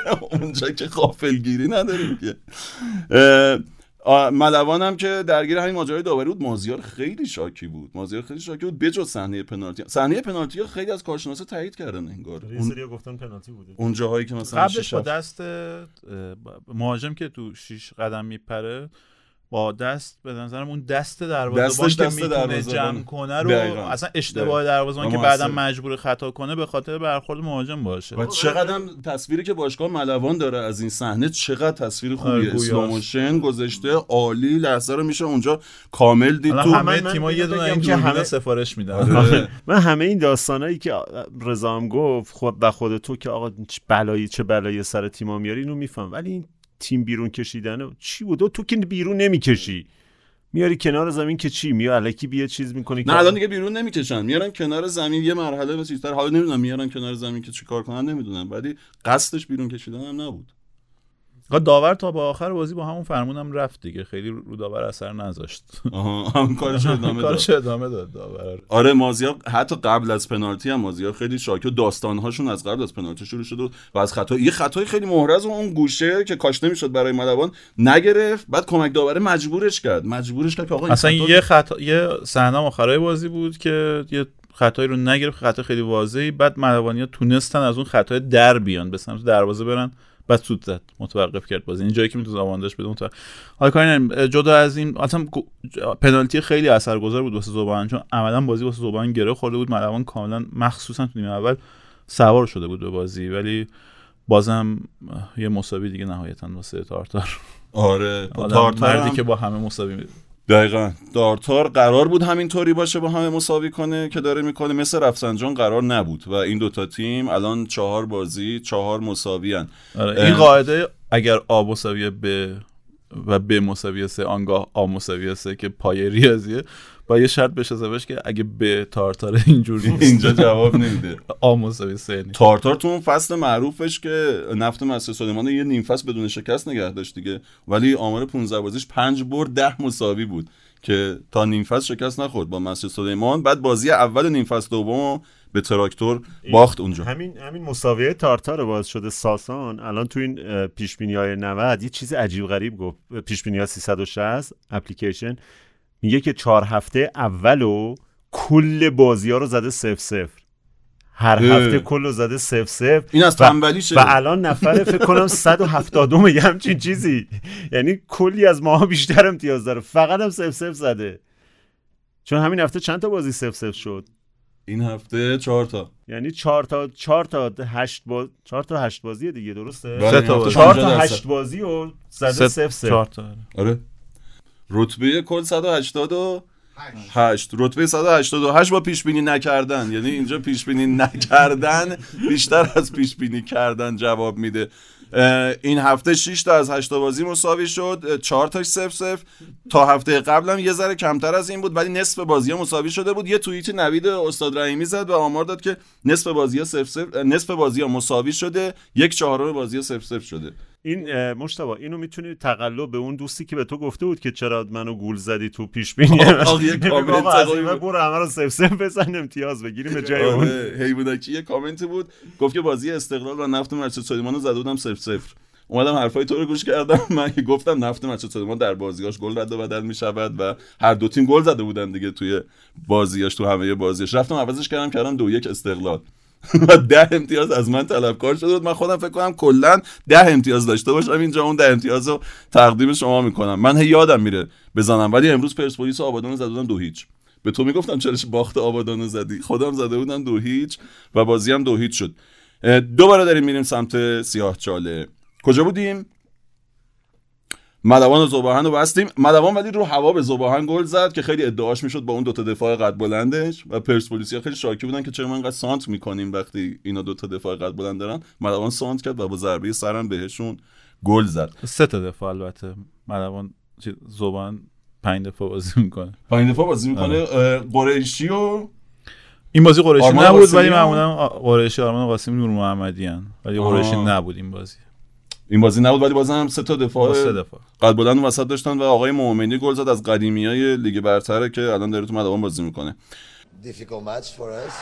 اونجا که قافل گیری نداریم که. اه، آ، ملوان هم که درگیر همین ماجرای داوری بود مازیار خیلی شاکی بود. مازیار خیلی شاکی بود بجز صحنه پنالتی. صحنه پنالتی ها خیلی از کارشناسا تایید کردن انگار. یه اون سری گفتن پنالتی بوده. اون جاهایی که مثلا قبلش با دست مهاجم که تو شیش قدم میپره با دست به نظرم اون دست دروازه‌بان دستش که دست می‌تونه. جمع کنه رو دقیقاً. اصلا اشتباه دروازه‌بان و که. بعدا مجبور خطا کنه به خاطر برخورد مهاجم باشه و چقدر هم تصویری که باشگاه ملوان داره از این صحنه چقدر تصویر آره، خوبیه. slow motion گذاشته عالی لحظه رو میشه اونجا کامل دید تو همه تیم‌ها یه دونه این که همه- سفارش میدن آره. من همه این داستانایی که رضا هم گفت خود و خود تو که آقا چه بلایی چه بلایی سر تیما میاری اینو میفهم ولی این تیم بیرون کشیدن چی بود؟ و تو که بیرون نمی‌کشی. میاری کنار زمین که چی؟ میاد الکی بیا چیز می‌کنی نه الان دیگه بیرون نمی‌کشن. میارن کنار زمین یه مرحله بسیارتر حالا نمی‌دونم میارن کنار زمین که چیکار کنن نمی‌دونم. ولی قصدش بیرون کشیدن هم نبود. داور تا با آخر بازی با همون فرمونم رفت دیگه. خیلی رو داور اثر نذاشت. آها هم کارش ادامه داد. کارش ادامه داد داور. آره مازیار حتی قبل از پنالتی هم مازیار خیلی شاکی و داستانهاشون از قبل از پنالتی شروع شد و- از خطا یه خطای خیلی محرز و اون گوشه که کاش نمی‌شد برای ملوان نگرفت. بعد کمک داوره مجبورش کرد. مجبورش کرد که آقا اصلا یه خطا یه صحنه آخرای بازی بود که یه خطایی رو نگرفت خطا خیلی واضحی. بعد ملوانیا تونستن از اون خطای در بیان به سمت دروازه برن. بعد سود زد متوقف کرد بازی. این جایی که می‌تونه زمان داشت بده متوقف. حالا کاری. جدا از این اصلا پنالتی خیلی اثرگذار بود واسه زوبان. چون عملا بازی واسه زوبان گره خورده بود. ملوان کاملا مخصوصا تو نیمه اول سوار شده بود به بازی. ولی بازم یه مساوی دیگه نهایتا واسه تارتار. آره تارتار مردی هم- که با همه مساوی دقیقا. دارتار قرار بود همینطوری باشه با همه مساوی کنه که داره می‌کنه. مثل رفسنجان قرار نبود و این دوتا تیم الان چهار بازی چهار مساوی هن. آره این قاعده اگر آ مساوی به و به مساوی سه آنگاه آ مساوی سه که پای ریاضیه. با یه شرط بشه حسابش که اگه به تارتار اینجوری اینجا جواب نمیده. آ مساوی سه نیست تارتار تو اون فصل معروفش که نفت مسجد سلیمان یه نیم فصل بدون شکست نگه داشت دیگه. ولی آمار 15 بازیش 5 برد 10 مساوی بود که تا نیم فصل شکست نخورد با مسجد سلیمان. بعد بازی اول نیم فصل دوم به تراکتور باخت اونجا. همین همین مساویه تارتار باز شده ساسان الان تو این پیش بینی های 90 یه چیز عجیب غریب گفت. پیش بینی ها 360 اپلیکیشن میگه که چهار هفته اولو کل بازی ها رو زده سف سفر هر اه. هفته کل رو زده سف سفر این از و- تنبلیشه و الان نفر فکر کنم 170 یه همچین چیزی. یعنی کلی از ماها بیشتر امتیاز داره. فقط هم سف سف زده. چون همین هفته چند تا بازی سف سف شد؟ این هفته چهار تا. یعنی چهار تا چهار تا هشت باز چهار تا هشت بازی دیگه درسته؟ بله، سه تا. چهار 50 تا. هشت بازی و زده صفر صفر. چهار تا. آره. رتبه کل 188 رتبه 188 با پیش بینی نکردن. یعنی اینجا پیش بینی نکردن بیشتر از پیش بینی کردن جواب میده. این هفته 6 تا از 8 تا بازی مساوی شد. 4 تاش 0 0 تا هفته قبلم یه ذره کمتر از این بود ولی نصف بازی مساوی شده بود. یه توییت نوید استاد رحیمی زد و آمار داد که نصف بازی 0 0 نصف بازی مساوی شده. یک چهارم بازی 0 0 شده. این مشتبه اینو می‌تونی تقلب به اون دوستی که به تو گفته بود که چرا منو گول زدی تو پیش بینی؟ آه، یه کامنت آقا. برو همه رو سف سف بزن امتیاز بگیریم به جای اون. آره یه کامنتی بود. گفت که بازی استقلال و نفت مسجد سلیمان رو زده بودم صفر صفر. اومدم حرفای تو رو گوش کردم. من که گفتم نفت مسجد سلیمان در بازیاش گل رد و بدل می شود و هر دو تیم گل زده بودن دیگه توی بازیاش تو همه بازیاش رفتم عوضش کردم کردم دو یک استقلال. و ده امتیاز از من طلبکار شده بود. من خودم فکر کنم کلا ده امتیاز داشته باشم اینجا. اون ده امتیاز رو تقدیم شما می‌کنم. من هی یادم میره بزنم. ولی امروز پرسپولیس و آبادان زده بودن دو هیچ. به تو می‌گفتم چرا باخت آبادان زدی؟ خودم زده بودم دو هیچ و بازی هم دو هیچ شد. دوباره داریم میریم سمت سیاه چاله. کجا بودیم؟ مدوان و زباهن رو بستیم. مدوان ولی رو هوا به زباهن گل زد که خیلی ادعاش می‌شد با اون دوتا دفاع قد بلندش و پرسپولیسیا خیلی شاکی بودن که چرا ما انقدر سانت می‌کنیم وقتی اینا دوتا دفاع قد بلند دارن. مدوان سانت کرد و با ضربه سرم بهشون گل زد. سه تا دفاع البته. مدوان زبان پنج دفاع بازی می‌کنه. پنج دفاع بازی می‌کنه. قریشی و این بازی قریشی نبود ولی معمولا قریشی آرمان قاسمی نور محمدیان ولی قریشی نبود این بازی. این بازی نبود ولی بازم هم سه تا دفاع سه دفاع. قد بلند وسط داشتن و آقای مومنی گل زد از قدیمی های لیگ برتره که الان داره تو مدوان بازی می‌کنه. Difficult match for us.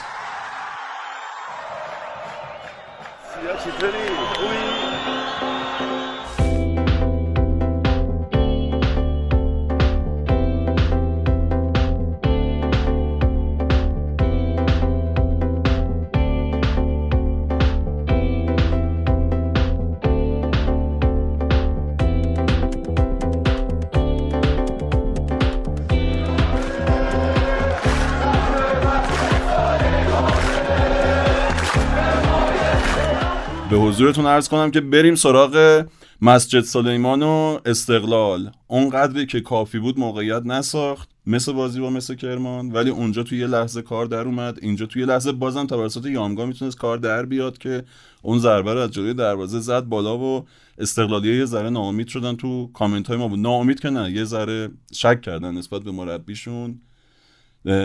به حضورتون عرض کنم که بریم سراغ مسجد سلیمان و استقلال. اونقدری که کافی بود موقعیت نساخت مثل بازی با مثل کرمان ولی اونجا توی یه لحظه کار در اومد. اینجا توی یه لحظه بازم توسط یامگا می‌تونست کار در بیاد که اون ضربه رو از جلوی دروازه زد بالا و استقلالیه یه ذره ناامید شدن تو کامنت های ما بود. ناامید که نه یه ذره شک کردن نسبت به مربیشون.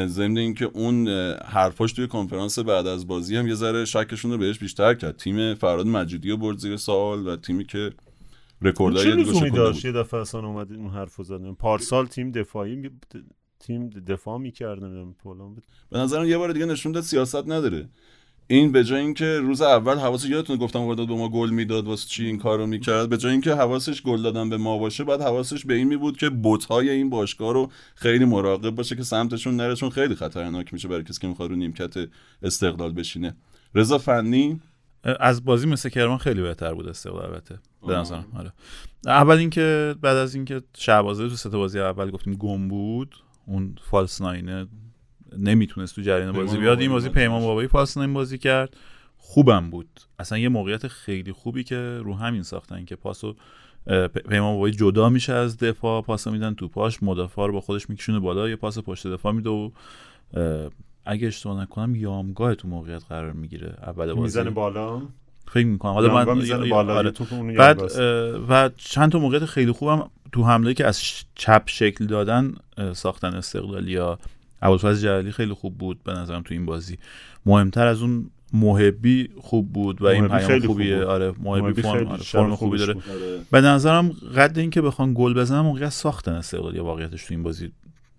ضمن اینکه اون حرفاش توی کنفرانس بعد از بازی هم یه ذره شکشون رو بهش بیشتر کرد. تیم فراد مجیدی رو برد زیر سوال و تیمی که رکوردای لزومی داشت؟ یه دفعه اصلا اومد اون حرفو زد. پارسال تیم دفاعی تیم دفاع می‌کرد نمی‌دونم. به نظرم یه بار دیگه نشون داد سیاست نداره. این به جای اینکه روز اول حواسش یادتونه گفتم وارد به ما گل می‌داد واسه چی این کارو می‌کرد؟ به جای اینکه حواسش گل دادن به ما باشه بعد حواسش به این می بود که بوت‌های این باشگاه رو خیلی مراقب باشه که سمتشون نره چون خیلی خطرناک میشه برای کسی که می‌خواد رو نیمکت استقلال بشینه. رضا فنی؟ از بازی مثل کرمان خیلی بهتر بود استقلال البته. به نظرم آره. اول اینکه بعد از اینکه شعبازه تو سه بازی اول گفتیم گم بود اون فالس ناینه نمی‌تونست تو جریان بازی بیاد. این بازی پیمان بابایی پاس نمی بازی کرد. خوبم بود. اصلا یه موقعیت خیلی خوبی که رو همین ساختن که پاسو پیمان بابایی جدا میشه از دفاع. پاس میدن تو پاش. مدافع رو با خودش میکشونه بالا. یه پاس پشت دفاع میده و اگه اشتباه نکنم یامگاه تو موقعیت قرار می‌گیره. اول بازی. می‌زنه بالا؟ فکر می‌کنم. حالا من بالا. آره. بعد و چند تا موقعیت خیلی خوبم تو حمله که از چپ شکل دادن ساختن استقلالی یا ابوالفضل جلالی خیلی خوب بود به نظرم تو این بازی. مهمتر از اون محبی خوب بود و این پیام خوبیه. خوب آره محبی فرم, آره. فرم خوبی داره. به نظرم قد اینکه بخوان گل بزنن موقعیت ساختن استقلالی واقعیتش تو این بازی.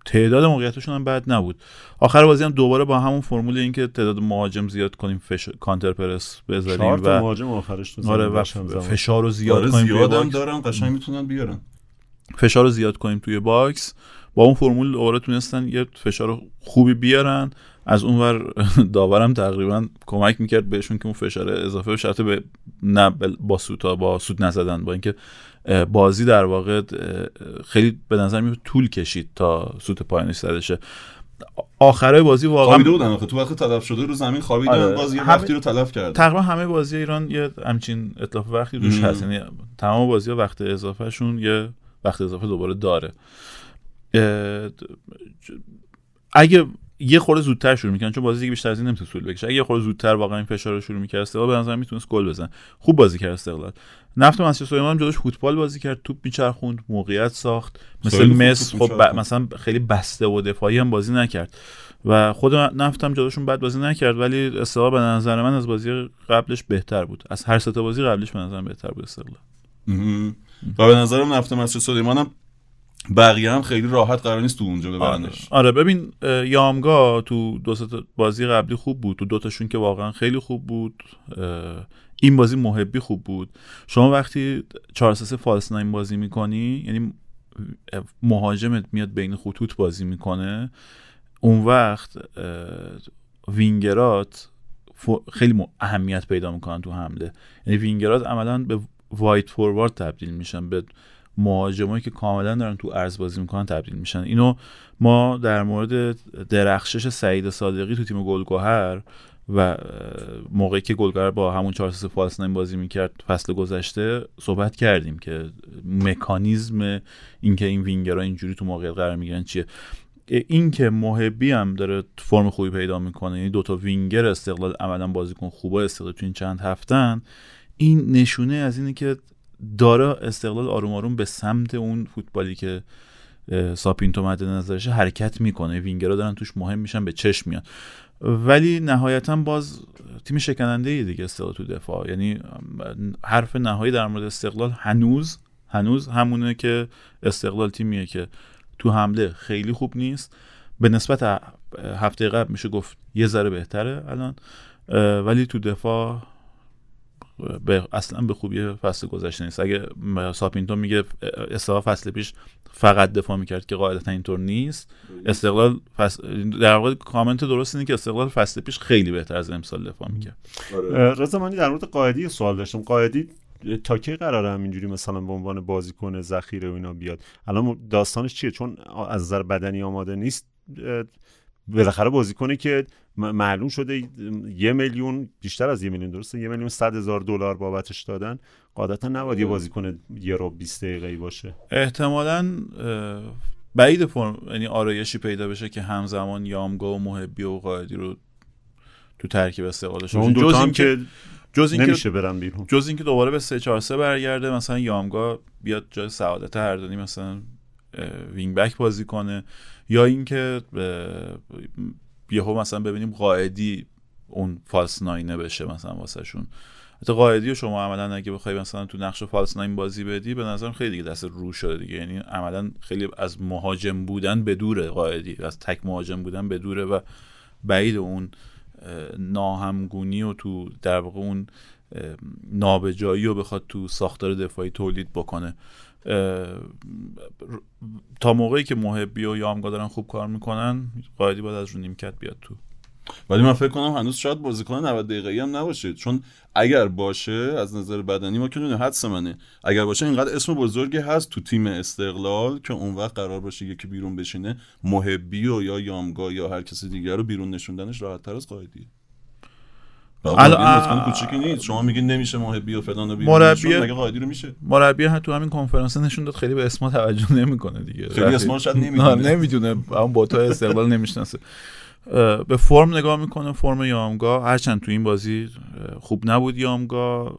تعداد موقعیتشون هم بد نبود. آخر بازی هم دوباره با همون فرمول اینکه تعداد مهاجم زیاد کنیم فش... counter press بذاریم و مهاجم آخرش آره و فشار رو زیاد آره کنیم زیادم دارن قشنگ می‌تونن بیارن. فشار رو زیاد کنیم توی box. با اون فرمول دوباره تونستن یه فشار خوبی بیارن. از اونور داورم تقریبا کمک می‌کرد بهشون که اون فشار اضافه به شرط به نه با سوتا با سوت نزدن با اینکه بازی در واقع خیلی به نظر میاد طول کشید تا سوت پایانش زده شه آخرای بازی واقعا خوابیده بودن آخه. تو وقت تلف شده رو زمین خوابیدن آره. بازی همه... وقتی رو تلف کرد تقریبا همه بازی ایران یه همچین اطلاف وقتی روش هست. یعنی تمام بازی ها وقت اضافه شون یه وقت اضافه دوباره داره. اگه یه خورده زودتر شروع می‌کنن چون بازی دیگه بیشتر از این نمی‌تونه طول بکشه. اگه یه خورده زودتر واقعا این فشار رو شروع می‌کرد استقلال به نظر می‌تونست گل بزن خوب بازی کرد استقلال. نفت مسجد سلیمان هم جلوش فوتبال بازی کرد توپ میچرخوند موقعیت ساخت. مثل مس خب ب... مثلا خیلی بسته و دفاعی هم بازی نکرد. و خود نفت هم جلوشون بد بازی نکرد ولی استقلال به نظر من از بازی قبلش بهتر بود. از هر سه بازی قبلش به نظر بهتر بود استقلال. و به نظرم نفت مسجد سلیمان هم بقیه هم خیلی راحت قرار نیست تو اونجا ببرنش. آره, آره ببین یامگا تو دو بازی قبلی خوب بود تو دوتاشون که واقعا خیلی خوب بود. این بازی محبی خوب بود. شما وقتی 4 3 false nine بازی می‌کنی یعنی مهاجمت میاد بین خطوط بازی می‌کنه. اون وقت وینگرات خیلی اهمیت پیدا می‌کنن تو حمله. یعنی وینگرات عملا به wide forward تبدیل میشن به مهاجمایی که کاملا دارن تو عرض بازی می‌کنن تبدیل میشن. اینو ما در مورد درخشش سعید صادقی تو تیم گلگهر و موقعی که گلگهر با همون 4 3 فالس بازی می‌کرد فصل گذشته صحبت کردیم که مکانیزم اینکه این وینگرها اینجوری تو موقعیت قرار می‌گیرن چیه. این که محبی هم داره فرم خوبی پیدا می‌کنه یعنی دوتا وینگر استقلال عملا بازیکن خوبا استقلال تو این چند هفتن این نشونه از اینه که داره استقلال آروم آروم به سمت اون فوتبالی که ساپینتو مد نظرشه حرکت می‌کنه. وینگرها دارن توش مهم میشن به چشم میان. ولی نهایتا باز تیم شکننده ای دیگه استقلال تو دفاع. یعنی حرف نهایی در مورد استقلال هنوز هنوز همونه که استقلال تیمیه که تو حمله خیلی خوب نیست. به نسبت هفته قبل میشه گفت یه ذره بهتره الان. ولی تو دفاع به اصلا به خوبی فصل گذشته نیست. اگه ساپینتون میگه استقلال فصل پیش فقط دفاع می‌کرد که قاعدتا اینطور نیست. استقلال فصل در واقع کامنت درست اینه که استقلال فصل پیش خیلی بهتر از امسال دفاع می‌کرد. اه، رضا من در مورد قائدی یه سوال داشتم. قائدی اه، تا کی قراره همینجوری مثلا به عنوان بازیکن ذخیره و اینا بیاد؟ الان داستانش چیه؟ چون از نظر بدنی آماده نیست بالاخره بازیکنی که معلوم شده یه میلیون بیشتر از یه میلیون درسته؟ یه میلیون صد هزار دلار بابتش دادن. قاعدتا نباید یه بازیکن یه رو 20 دقیقه‌ای باشه. احتمالا بعید فرم یعنی آرایشی پیدا بشه که همزمان یامگا و محبی و قائدی رو تو ترکیب استقلال داشته اون جز اینکه که جز اینکه نمیشه برن بیرون. جز اینکه دوباره به 3 4 3 برگرده مثلا یامگا بیاد جای سعادت هردانی مثلا وینگ بک بازی کنه. یا اینکه یهو مثلا ببینیم قائدی اون فالس ناینه بشه مثلا واسه شون حتی قائدی رو شما عملا اگه بخوای مثلا تو نقش فالس ناین بازی بدی به نظرم خیلی دیگه دست رو شده دیگه. یعنی عملا خیلی از مهاجم بودن به دوره قائدی از تک مهاجم بودن به دوره و بعید اون اه، ناهمگونی و تو در واقع اون نابجایی رو بخواد تو ساختار دفاعی تولید بکنه. تا موقعی که محبی و یامگا دارن خوب کار می‌کنن قاعدی باید از رو نیمکت بیاد تو. ولی من فکر کنم هنوز شاید بازیکن 90 دقیقه‌ای هم نباشه چون اگر باشه از نظر بدنی ما که حدس منه. اگر باشه اینقدر اسم بزرگی هست تو تیم استقلال که اون وقت قرار باشه یکی بیرون بشینه محبی و یا یامگا یا هر کسی دیگر رو بیرون نشوندنش راحت تر از قائدیه. الان- کوچیکی نیست. شما میگین نمیشه محبی و فلان بیرون مربی- مگه قائدی رو میشه. مربی هم تو همین کنفرانس نشون داد خیلی به اسما توجه نمی‌کنه دیگه. خیلی اسما شاید نه، نمی‌دونه. نمی‌دونه. اون بوتا استقلال نمی‌شناسه. به فرم نگاه می‌کنه فرم یامگا. هرچند تو این بازی خوب نبود یامگا.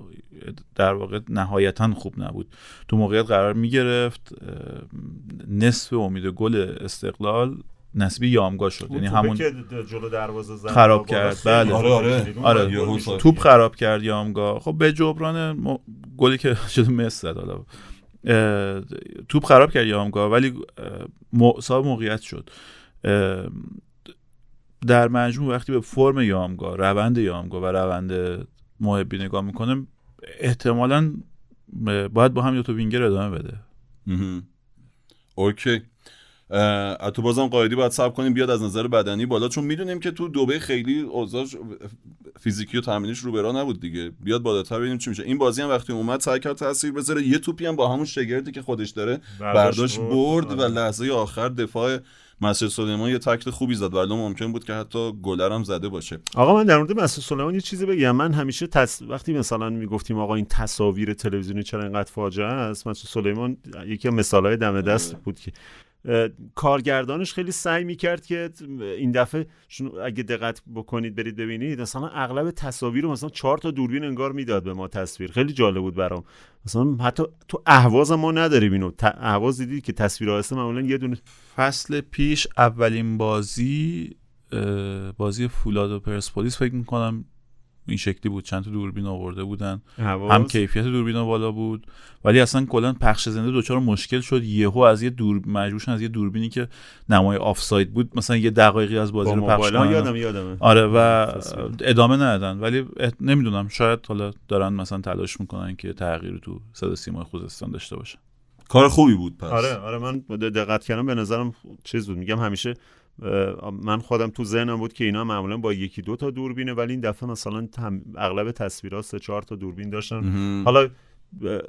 در واقع نهایتا خوب نبود. تو موقعیت قرار می‌گرفت. نصف امید گل استقلال. نصیب یامگا شد یعنی همون که جلو دروازه زد خراب کرد، بله. آره، آره. آره. توپ خراب کرد یامگا خب به جبران م... گلی که شده مس زد حالا توپ خراب کرد یامگا ولی م... صاحب موقعیت شد در مجموع وقتی به فرم یامگا روند یامگا و روند محبی نگاه می‌کنه احتمالا باید با هم دو تا وینگر ادامه بده. اوکی تو بازم قایدی باید صبر کنیم بیاد از نظر بدنی بالا چون می‌دونیم که تو دوبه خیلی اوضاع فیزیکی و تمرینش رو برا نبود دیگه. بیاد بالاتر ببینیم چی میشه. این بازی هم وقتی اومد سعی کرد تاثیر بذاره. یه توپی هم با همون شگردی که خودش داره برداشت برد. و آره. لحظه آخر دفاع مسجد سلیمان یه تکل خوبی زد. ولی ممکن بود که حتی گلر هم زده باشه. آقا من در مورد مسعود سلیمان یه چیزی بگم. من همیشه تص... وقتی مثلا می‌گفتیم آقا این تصاویر تلویزیونی چرا اینقدر فاجعه است مسعود سلیمان یکی از مثالهای دم دست بود که کارگردانش خیلی سعی می‌کرد که این دفعه اگه دقت بکنید برید ببینید مثلا اغلب تصاویر رو مثلا چهار تا دوربین انگار می‌داد به ما تصویر. خیلی جالب بود برام. مثلا حتی تو اهواز ما نداریم اینو. اهواز دیدی که تصویر آهسته معمولا یه دونه فصل پیش اولین بازی بازی فولاد و پرسپولیس فکر می‌کنم این شکلی بود. چند تا دوربین آورده بودن. اهواز هم کیفیت دوربین بالا بود. ولی اصلا کلا پخش زنده دچار مشکل شد. یهو از یه دور مجبور از یه دوربینی که نمای آفساید بود مثلا یه دقایقی از بازی با رو پخش کنن. یادم یادمه. آره و تصویر. ادامه ندادن. ولی نمی‌دونم. شاید حالا دارن مثلا تلاش می‌کنن که تغییر تو صدا سیمای خوزستان داشته باشن کار خوبی بود پس. آره آره من دقت کردم. به نظرم چیز بود. میگم همیشه من خودم تو ذهنم بود که اینا معمولا با یکی دو تا دوربینه ولی این دفعه مثلا تم- اغلب تصویرها سه چهار تا دوربین داشتن. حالا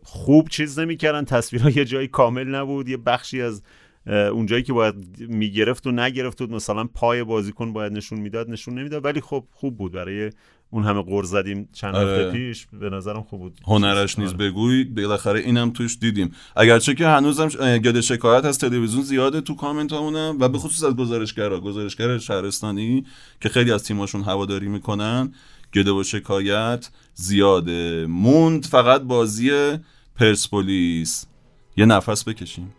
خوب چیز نمی‌کردن تصویرها یه جایی کامل نبود یه بخشی از اونجایی که باید می‌گرفت و نگرفت بود. مثلا پای بازیکن باید نشون می‌داد نشون نمی‌داد. ولی خب خوب بود. برای اون همه قر زدیم چند آره. هفته پیش به نظرم خوب بود. هنرش نیز آره. بگوی. بالاخره اینم توش دیدیم. اگرچه که هنوزم گله شکایت از تلویزیون زیاده تو کامنت همونم و به خصوص از گزارشگرا. گزارشگر شهرستانی که خیلی از تیماشون هواداری می‌کنن گله و شکایت زیاده. موند فقط بازی پرسپولیس. یه نفس بکشیم.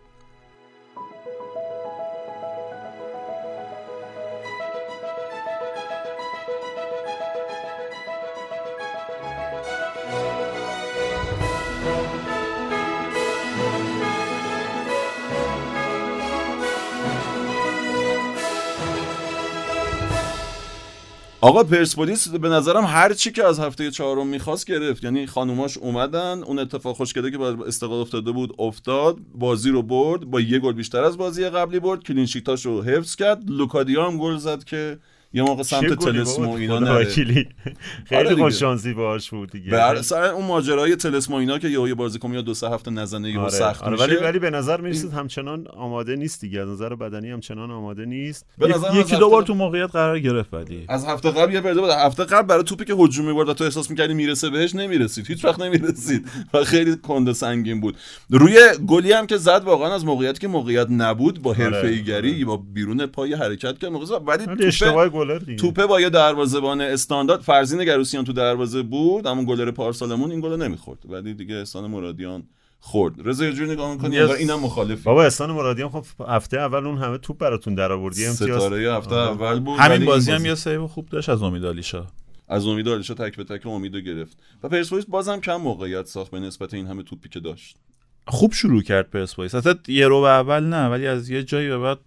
آقا پرسپولیس به نظرم هر چی که از هفته چهارم می‌خواست گرفت. یعنی خانوماش اومدن اون اتفاق خوشگله که با استقلال افتاده بود افتاد بازی رو برد با یه گل بیشتر از بازی قبلی برد. clean sheet اش رو حفظ کرد. لوکادیا هم گل زد که یه موقع سمت گلی طلسم و بابا، اینا نره. آره خیلی. خوش شانسی باهاش بود دیگه. بر سر اون ماجرای طلسم و اینا که یه بازیکن یا دو سه هفته نزنه یهو آره، سخت آره، میشه. ولی ولی به نظر می‌رسید همچنان آماده نیست دیگه. از نظر بدنی همچنان آماده نیست. به نظرم از یکی هفته- دو بار تو موقعیت قرار گرفت ولی از هفته قبل یه برده بود. هفته قبل برای توپی که هجوم می‌برد و تو احساس می‌کردی می‌رسه بهش نمی‌رسید. هیچ وقت نمی‌رسید. و خیلی کنده سنگین بود. روی گلی هم که زد واقعا از موقعیت که موقعیت نبود با حرفه‌ایگری با بیرون پای حرکت کرد موقع. ولی اشتباه گلر دیگه. توپه با یه دروازه‌بان استاندارد فرزین گروسیان تو دروازه بود همون گلر پارسالمون این گل نمی‌خورد. ولی دیگه احسان مرادیان خورد. رضا یه جوری نگاه می‌کنی انگار اینم مخالف بابا احسان مرادیان خب هفته اول اون همه توپ براتون در آوردی امتیاز ستاره هفته. اول بود همین بازی هم یه save خوب داشت از امید عالیشاه از امید عالیشاه تک به تک امیدو گرفت. و پرسپولیس بازم کم موقعیت ساخت به نسبت این همه توپی که داشت. خوب شروع کرد پرسپولیس. اصلا یه ربع اول نه ولی از یه جایی به بعد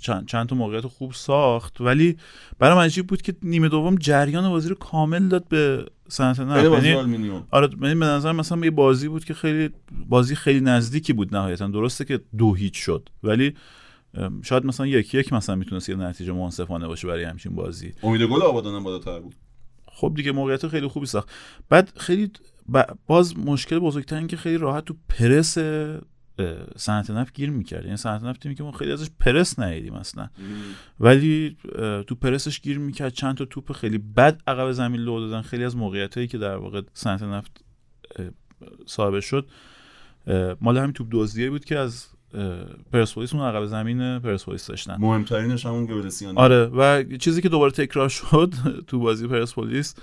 چند, چند تا موقعیت خوب ساخت ولی برام عجیب بود که نیمه دوم جریان بازی رو کامل داد به بازی یعنی آره یعنی به نظر مثلا یه بازی بود که خیلی بازی خیلی نزدیکی بود نهایتا. درسته که دو هیچ شد ولی شاید مثلا یک یک مثلا می‌تونست یه نتیجه منصفانه باشه برای همچین بازی. امید گل آبادان هم بالاتر بود. خب دیگه موقعیت خیلی خوبی ساخت. بعد خیلی باز مشکل بزرگتر این که خیلی راحت تو پرس صنعت نفت گیر می‌کرد. یعنی صنعت نفت تیمی که ما خیلی ازش پرس ندیدیم اصلا. ولی تو پرسش گیر می‌کرد. چند تا توپ خیلی بد عقب زمین لو دادن. خیلی از موقعیت هایی که در واقع صنعت نفت صاحب شد مال همین توپ دزدیه بود که از پرسپولیس اون عقب زمین پرسپولیس داشتن. مهمترینش همون گلسیان آره. و چیزی که دوباره تکرار شد تو بازی پرسپولیس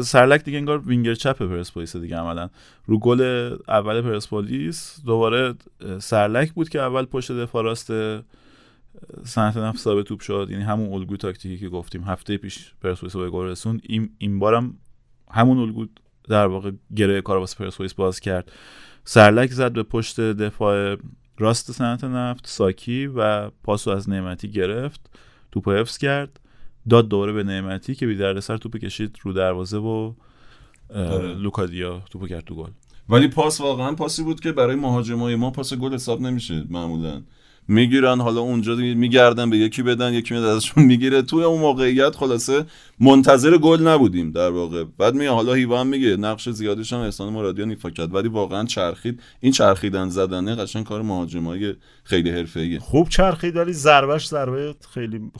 سرلک دیگه انگار وینگر چپ پرسپولیس دیگه عملا. رو گل اول پرسپولیس دوباره سرلک بود که اول پشت دفاع راست صنعت نفت ثابت توپ شد. یعنی همون الگوی تاکتیکی که گفتیم. هفته پیش پرسپولیس به گل رسوند. این این بارم همون الگو در واقع گره کار واسه پرسپولیس باز کرد. سرلک زد به پشت دفاع راست صنعت نفت ساکی و پاسو از نعمتی گرفت. توپو حفظ کرد. داد دوباره به نعمتی که بی دردسر توپ کشید رو دروازه و آره. لوکادیا توپو کرد تو گل ولی پاس واقعا پاسی بود که برای مهاجمای ما پاس گل حساب نمیشه معمولا می‌گیرن حالا اونجا میگردن به یکی بدن یکی میاد ازشون می‌گیره. توی اون موقعیت خلاصه منتظر گل نبودیم در واقع. بعد میگه حالا هیوا هم میگه نقش زیادش هم احسان مرادیان ایفا کرد. ولی واقعا چرخید. این چرخیدن زدنه قشنگ کار مهاجمای خیلی حرفه‌ایه. خوب چرخید ولی ضربش ضربه خیلی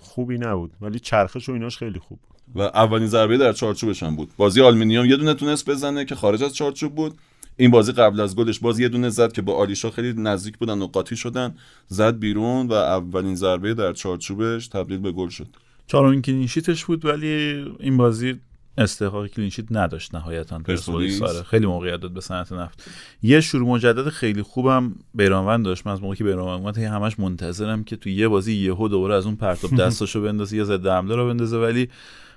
خوبی نبود. ولی چرخش و ایناش خیلی خوب. و اولین ضربه در چارچوبش هم بود. بازی آلومینیوم یه دونه تونست بزنه که خارج از چارچوب بود. این بازی قبل از گلش باز یه دونه زد که با عالیشاه خیلی نزدیک بودن و قاطی شدن. زد بیرون و اولین ضربه در چارچوبش تبدیل به گل شد. چهارمین clean sheet ش بود ولی این بازی استحقاق clean sheet نداشت نهایتا پرسپولیس. آره خیلی موقعیت داد به صنعت نفت. یه شروع مجدد خیلی خوبم بیرانوند داشت. من از موقعی که بیرانوند اومد همش منتظرم که تو یه بازی یهو دوباره از اون پرتاب دستاشو بندازه یا ضد حمله رو بندازه. ولی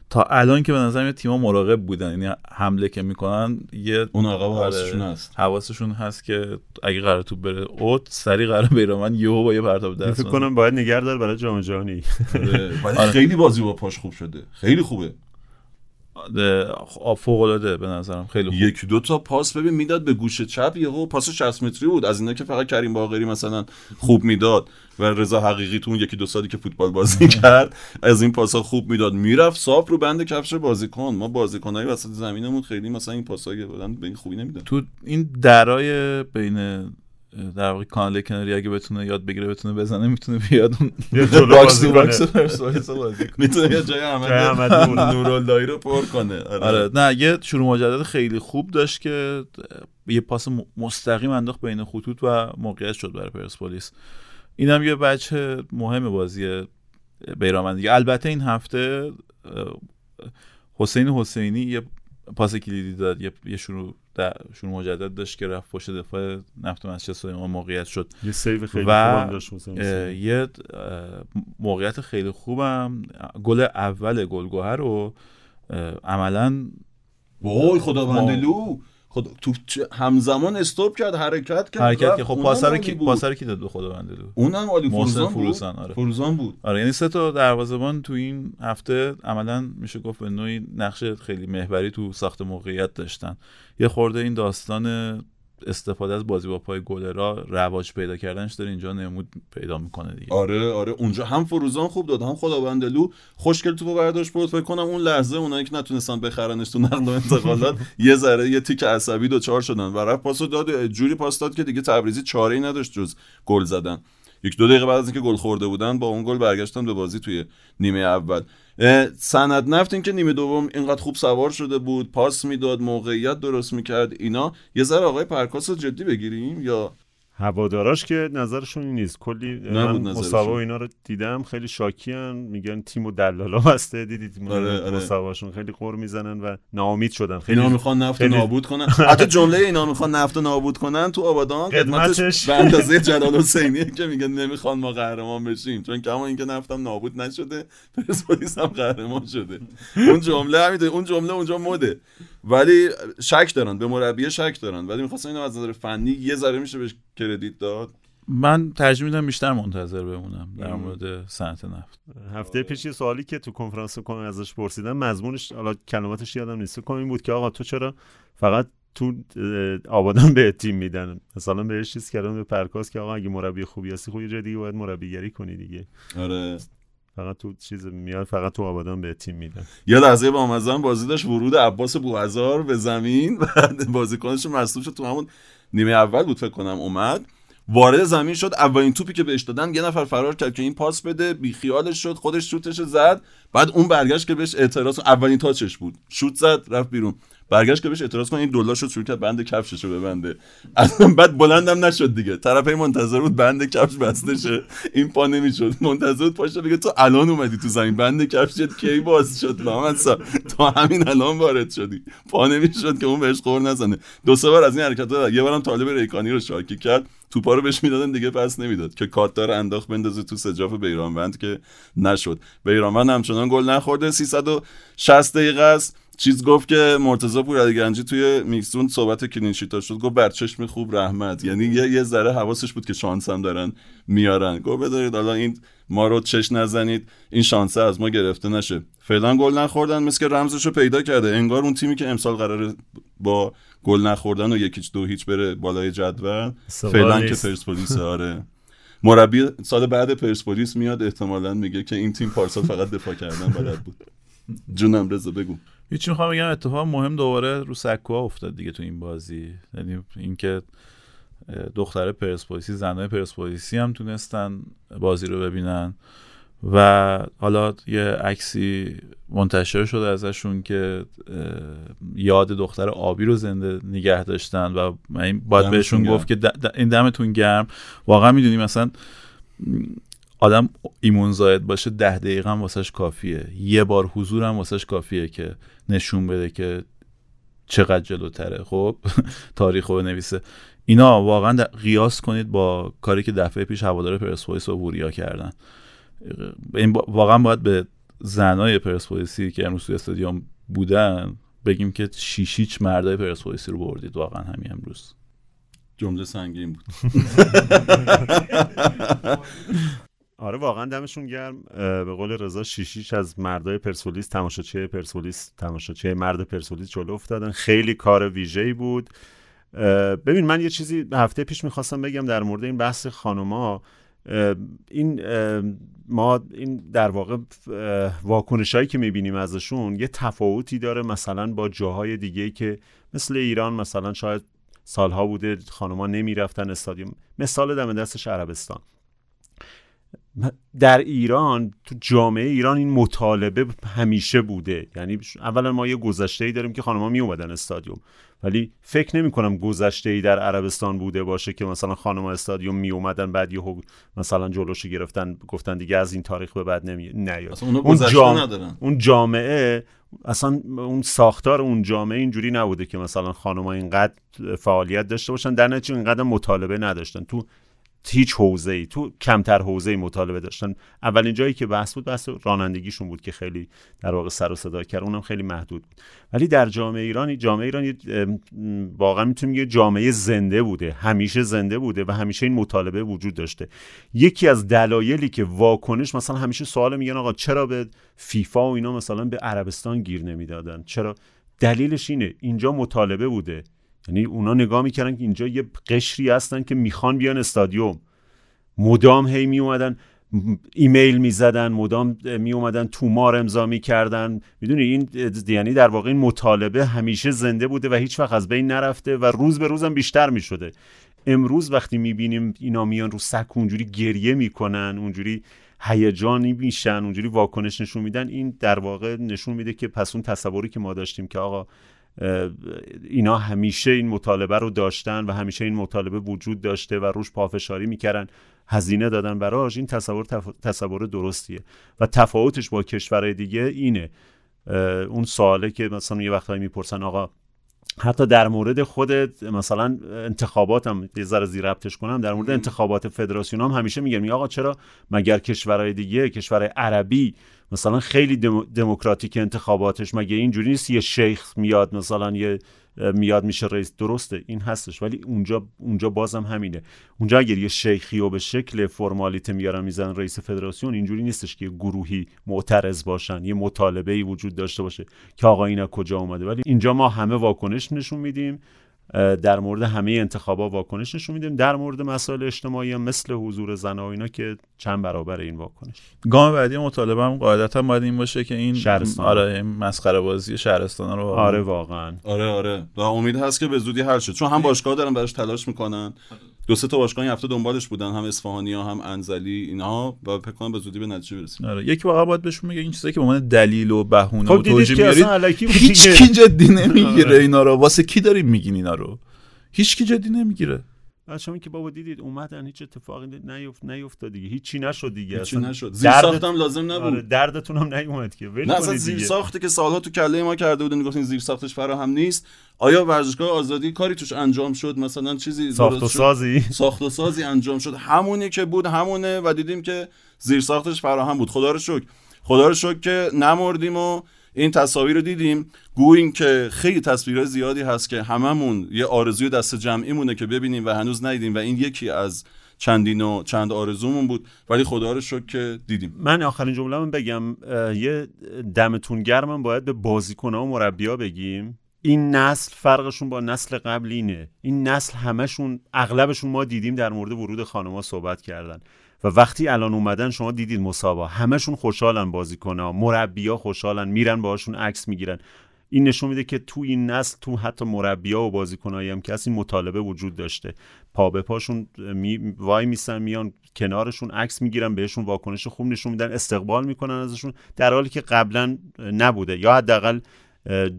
تا الان که به نظر میاد تیم‌ها مراقب بودن. یعنی حمله که می‌کنن یه اون عقب آره. حواسشون هست. حواسشون هست که اگه قراره توپ بره اوت سریع قراره بیرانوند یهو با یه پرتاب دست فکر کنم باید نگه داره برای جام جهانی. آره. خیلی بازی با پاش خوب شده. خیلی خوبه. فوق العاده به نظرم خیلی خوب. یکی دو تا پاس ببین می‌داد به گوش چپ یهو پاس 60 متری بود. از اینا که فقط کریم باقری مثلا خوب می‌داد و رضا حقیقی تو اون یکی دو سالی که فوتبال بازی کرد از این پاسا خوب می‌داد. می‌رفت صاف رو بند کفش بازیکن. ما بازیکنای وسط زمینمون خیلی مثلا این پاسا بودن به این خوبی نمیدن تو این درای بین در واقع کانال کناری اگه بتونه یاد بگیره بتونه بزنه می‌تونه بیاد box to box کنه. پرسپولیس رو بازی کنه می‌تونه یه جای احمد احمد نور. نوراللهی رو پر کنه آره. آره نه یه شروع مجدد خیلی خوب داشت که یه پاس مستقیم انداخت بین خطوط و موقعیت شد برای پرسپولیس اینم یه وجه مهم بازی بیرانوند دیگه البته این هفته حسین حسینی یه پاس کلیدی داد یه, یه شروع در شروع مجدد داشت که رفت پشت دفاع نفت مسجد سلیمان موقعیت شد. یه save خیلی و داشت. یه موقعیت خیلی خوبم. گل اول گلگوهر رو عملا وای خداوند ما- خدا تو همزمان استوب کرد حرکت کرد حرکت. که خب پاسر کی. پاسر کی داد به خدا بنده لو اونم عالی محسن فروزان بود فروزان، آره. فروزان بود آره یعنی سه تا دروازه‌بان تو این هفته عملا میشه گفت به نوعی نقش خیلی محوری تو ساخت موقعیت داشتن یه خورده این داستان استفاده از بازی با پای گلرا رواج پیدا کردنش داره اینجا نمود پیدا می‌کنه دیگه. آره آره اونجا هم فروزان خوب داد هم خداوند لو خوشگل توپو برداشت بود فکر کنم اون لحظه اونایی که نتونستن بخرنش تو نقل و انتقالات یه ذره یه تیک عصبی دوچار شدن و رفت پاسو داد جوری پاس داد که دیگه تبریزی چاره ای نداشت جز گل زدن. یک دو دقیقه بعد از اینکه گل خورده بودن با اون گل برگشتن به بازی توی نیمه اول. سند نفت این که نیمه دوم اینقدر خوب سوار شده بود پاس می‌داد موقعیت درست می‌کرد اینا. یه ذره آقای پرکاس رو جدی بگیریم یا هواداراش که نظرشون این نیست. کلی من. مسابقه و اینا رو دیدم. خیلی شاکیان. میگن تیم و دلالا بسته. دیدی تیم آره، آره. مسابقهشون خیلی قور می‌زنن و ناامید شدن. خیلی اینا می‌خوان نفت خیلی- نابود کنن. حتی جمله اینا می‌خوان نفت رو نابود کنن تو آبادان. قدمتش به اندازه جلال حسینیه که میگن نمی‌خوان ما قهرمان بشیم. چون کما اینکه نفتم نابود نشده پرسپولیس هم قهرمان شده. اون جمله همینطوری اون جمله اونجا مده. ولی شک دارن به مربی شک دارن. ولی می‌خواستن اینو از نظر فنی یه ذره میشه بهش کردیت داد. من ترجیح میدم بیشتر منتظر بمونم در مورد صنعت نفت. هفته پیش یه سوالی که تو کنفرانس کن ازش پرسیدم مضمونش حالا کلماتش یادم نیست. کن این بود که آقا تو چرا فقط تو آبادان به تیم میدن؟ مثلا بهش چیز کردن به پرکاس که آقا اگه مربی خوبی هستی خب جای دیگه باید مربیگری کنی دیگه. آره. فقط تو چیز میاد فقط تو آبادان به تیم میدن. یه لحظه با مزن بازی داشت ورود عباس بوهزار به زمین و بازیکنش مصدوم شد تو همون نیمه اول بود فکر کنم اومد. وارد زمین شد اولین توپی که بهش دادن یه نفر فرار کرد که این پاس بده بیخیالش شد خودش شوتش زد بعد اون برگشت که بهش اعتراض اولین تاچش بود. شوت زد رفت بیرون. برگشت که بهش اعتراض کنه این دلا شد شروع کرد بند کفشش رو ببنده. اصلا بعد بلندم نشد دیگه. طرف این منتظر بود بند کفش بسته شه. این پا نمی‌شد. منتظر بود پاش بگه تو الان اومدی تو زمین. بند کفشت کی باز شد؟ محمد تو همین الان وارد شدی. پا نمی‌شد که اون بهش خور نزنه. دو سه بار از این حرکت داد. یه بارم طالب ریکانی رو شاکی کرد. توپا رو بهش می‌دادن دیگه پس نمی‌داد. که کاتدار انداخت بندازه تو سجاف بیرانوند که نشد. بیرانوند همچنان گل نخورده. 360 دقیقه است. چیز گفت که مرتضی پورعلیگنجی توی میکسون صحبت کلینشیتا شد گفت بر چشم خوب رحمت. یعنی یه یه ذره حواسش بود که شانس هم دارن میارن. گفت بذارید حالا این ما رو چش نزنید. این شانسه از ما گرفته نشه. فعلا گل نخوردن مثل که رمزش رو پیدا کرده. انگار اون تیمی که امسال قراره با گل نخوردن و یکیچ دو هیچ بره بالای جدول فعلا که. پرسپولیس آره. مربی سال بعد پرسپولیس میاد احتمالا میگه که این تیم پارسال فقط دفاع کردن بلد بود. جونم رضا بگو. هیچی می‌خوام بگم اتفاق مهم دوباره رو سکوها افتاد دیگه تو این بازی. یعنی اینکه دختر پرسپولیسی زنای پرسپولیسی هم تونستن بازی رو ببینن. و حالا یه عکسی منتشر شده ازشون که یاد دختر آبی رو زنده نگه داشتن و من باید بهشون. گفت که این دمتون گرم. واقعا می‌دونی مثلا آدم ایمون زاید باشه ده دقیقه هم واسش کافیه. یه بار حضور هم واسش کافیه که نشون بده که چقدر جلوتره. خب؟ تاریخ رو بنویسه. اینا واقعا در- قیاس کنید با کاری که دفعه پیش هوادار پرسپولیس و وریا کردن. این با- واقعا باید به زنای پرسپولیسی که امروز توی استادیوم بودن بگیم که شیشیچ مردای پرسپولیسی رو بردید. واقعا همین امروز. جمله سنگین بود. آره واقعا دمشون گرم. به قول رضا شیشیش از مردای پرسپولیس تماشاچی پرسپولیس تماشاچی مرد پرسپولیس جلو افتادن. خیلی کار ویژه‌ای بود. ببین من یه چیزی هفته پیش می‌خواستم بگم در مورد این بحث خانوما. این ما این در واقع واکنش هایی که می‌بینیم ازشون یه تفاوتی داره مثلا با جاهای دیگه که مثل ایران مثلا شاید سالها بوده خانوما نمی‌رفتن استادیوم. مثال دم دستش عربستان. در ایران تو جامعه ایران این مطالبه همیشه بوده. یعنی اولا ما یه گذشته ای داریم که خانم‌ها می اومدن استادیوم. ولی فکر نمی کنم گذشته ای در عربستان بوده باشه که مثلا خانم استادیوم می اومدن بعد یه مثلا جلوشو گرفتن گفتن دیگه از این تاریخ به بعد نمی نیاد. اون, جام... اون جامعه اصلا اون ساختار اون جامعه اینجوری نبوده که مثلا خانم‌ها اینقدر فعالیت داشته باشن. در نتیجه اینقدر مطالبه نداشتن. تو هیچ حوزه ای تو کمتر حوزه مطالبه داشتن. اولین جایی که بحث بود بحث رانندگیشون بود که خیلی در واقع سر و صدا کرد. اونم خیلی محدود بود. ولی در جامعه ایران جامعه ایران واقعا می‌تونیم یه جامعه زنده بوده همیشه زنده بوده و همیشه این مطالبه وجود داشته. یکی از دلایلی که واکنش مثلا همیشه سوال میگن آقا چرا به فیفا و اینا مثلا به عربستان گیر نمی‌دادن؟ چرا؟ دلیلش اینه. اینجا مطالبه بوده. یعنی اونا نگاه می‌کردن که اینجا یه قشری هستن که می‌خوان بیان استادیوم. مدام هی می اومدن ایمیل می‌زدن مدام می اومدن تومار امضا می‌کردن. می‌دونی این یعنی در واقع این مطالبه همیشه زنده بوده و هیچ وقت از بین نرفته و روز به روزم بیشتر می‌شده. امروز وقتی می‌بینیم اینا میان رو سک اونجوری گریه می‌کنن اونجوری هیجانی میشن اونجوری واکنش نشون میدن این در واقع نشون میده که پس اون تصوری که ما داشتیم که آقا اینا همیشه این مطالبه رو داشتن و همیشه این مطالبه وجود داشته و روش پافشاری می‌کردن. هزینه دادن براش این تصور تصور درستیه. و تفاوتش با کشورهای دیگه اینه. اون سواله که مثلا یه وقتایی می‌پرسن آقا حتی در مورد خود مثلا انتخاباتم یه ذره زیر ربطش کنم در مورد انتخابات فدراسیون هم همیشه میگن آقا چرا مگر کشورهای دیگه کشور عربی مثلا خیلی دموکراتیک انتخاباتش مگه اینجوری نیست؟ یه شیخ میاد مثلا یه میاد میشه رئیس. درسته این هستش ولی اونجا اونجا بازم همینه. اونجا اگر یه شیخی و به شکل فرمالیته میارن میزن رئیس فدراسیون اینجوری نیستش که گروهی معترض باشن یه مطالبه ای وجود داشته باشه که آقا اینا کجا اومده. ولی اینجا ما همه واکنش نشون میدیم. در مورد همه انتخابا واکنش نشون میدیم. در مورد مسائل اجتماعی هم مثل حضور زن و اینا که چند برابر این واکنش. گام بعدی مطالبه هم قاعدتا باید این باشه که این شهرستان. آره این مسخره بازی شهرستان رو آره واقعا. آره آره. و امید هست که به زودی حل شد چون هم باشگاه دارن براش تلاش می‌کنن. دو سه تا باشگاه این هفته دنبالش بودن هم اصفهانی ها هم انزلی اینها. و فکر کنم به زودی به نتیجه برسیم. آره یکی واقعا باید بهشون میگه این چیزایی که به عنوان دلیل و بهونه خب و توجیه میارید هیچ کی جدی نمی‌گیره اینا رو. واسه کی داریم میگین اینا رو؟ هیچ کی جدی نمی‌گیره. شما که بابا دیدید اومدن هیچ اتفاقی نیفت نیفتاد دیگه. هیچی نشد دیگه. هیچی نشد. زیر ساخت هم لازم نبود. آره دردتون هم نیومد که. نه اصلا زیر ساختی که سالها تو کله ما کرده بودن گفتین زیر ساختش فراهم نیست. آیا ورزشگاه آزادی کاری توش انجام شد؟ مثلا چیزی ساخت و سازی. ساخت و سازی انجام شد. همونی که بود همونه و دیدیم که زیر ساختش فراهم بود. خدا رو شکر. خدا رو شکر که نمردیم و این تصاویر رو دیدیم. گوییم که خیلی تصویرهای زیادی هست که هممون یه آرزوی دست جمعی مونه که ببینیم و هنوز ندیدیم و این یکی از چندین و چند آرزومون بود. ولی خدا رو شکر که دیدیم. من آخرین جمله بگم. یه دمتون گرمم باید به بازیکنها و مربیا بگیم. این نسل فرقشون با نسل قبل اینه. این نسل همشون اغلبشون ما دیدیم در مورد ورود خانما صحبت کردن. و وقتی الان اومدن شما دیدید مسابا همشون خوشحالن بازیکن‌ها مربیا خوشحالن میرن باهاشون عکس می‌گیرن. این نشون میده که تو این نسل تو حتی مربیا و بازیکنایی هم که این مطالبه وجود داشته. پا به پاشون می وای میسن میان کنارشون عکس می‌گیرن بهشون واکنش خوب نشون میدن استقبال می‌کنن ازشون. در حالی که قبلا نبوده یا حداقل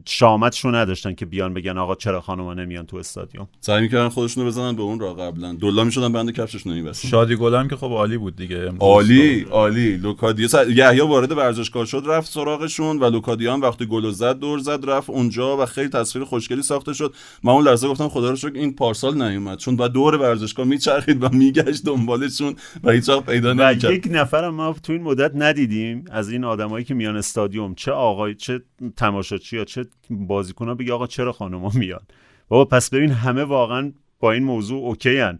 شهامتشو نداشتن که بیان بگن آقا چرا خانوما نمیان تو استادیوم. سعی می‌کردن خودشونو بزنن به اون راه قبلا دلا می‌شدن بند کفششونم می‌بستن. شادی گلم که خب عالی بود دیگه. عالی عالی. لوکادیا یحیی وارد ورزشگاه شد رفت سراغشون و لوکادیا هم وقتی گل زد دور زد رفت اونجا و خیلی تصویر خوشگلی ساخته شد. من اون لحظه گفتم خدا رو شکر این پارسال نیومد چون بعد دور ورزشگاه میچرخید و میگشت دنبالشون و هیچ پیدا نمی‌کرد. یک نفرم ما تو این مدت ندیدیم از این آدمایی که میان استادیوم. چه آقای چه تماشاچی یا چه بازیکن ها بگه آقا چرا خانوما میان؟ بابا پس ببین همه واقعا با این موضوع اوکی هن.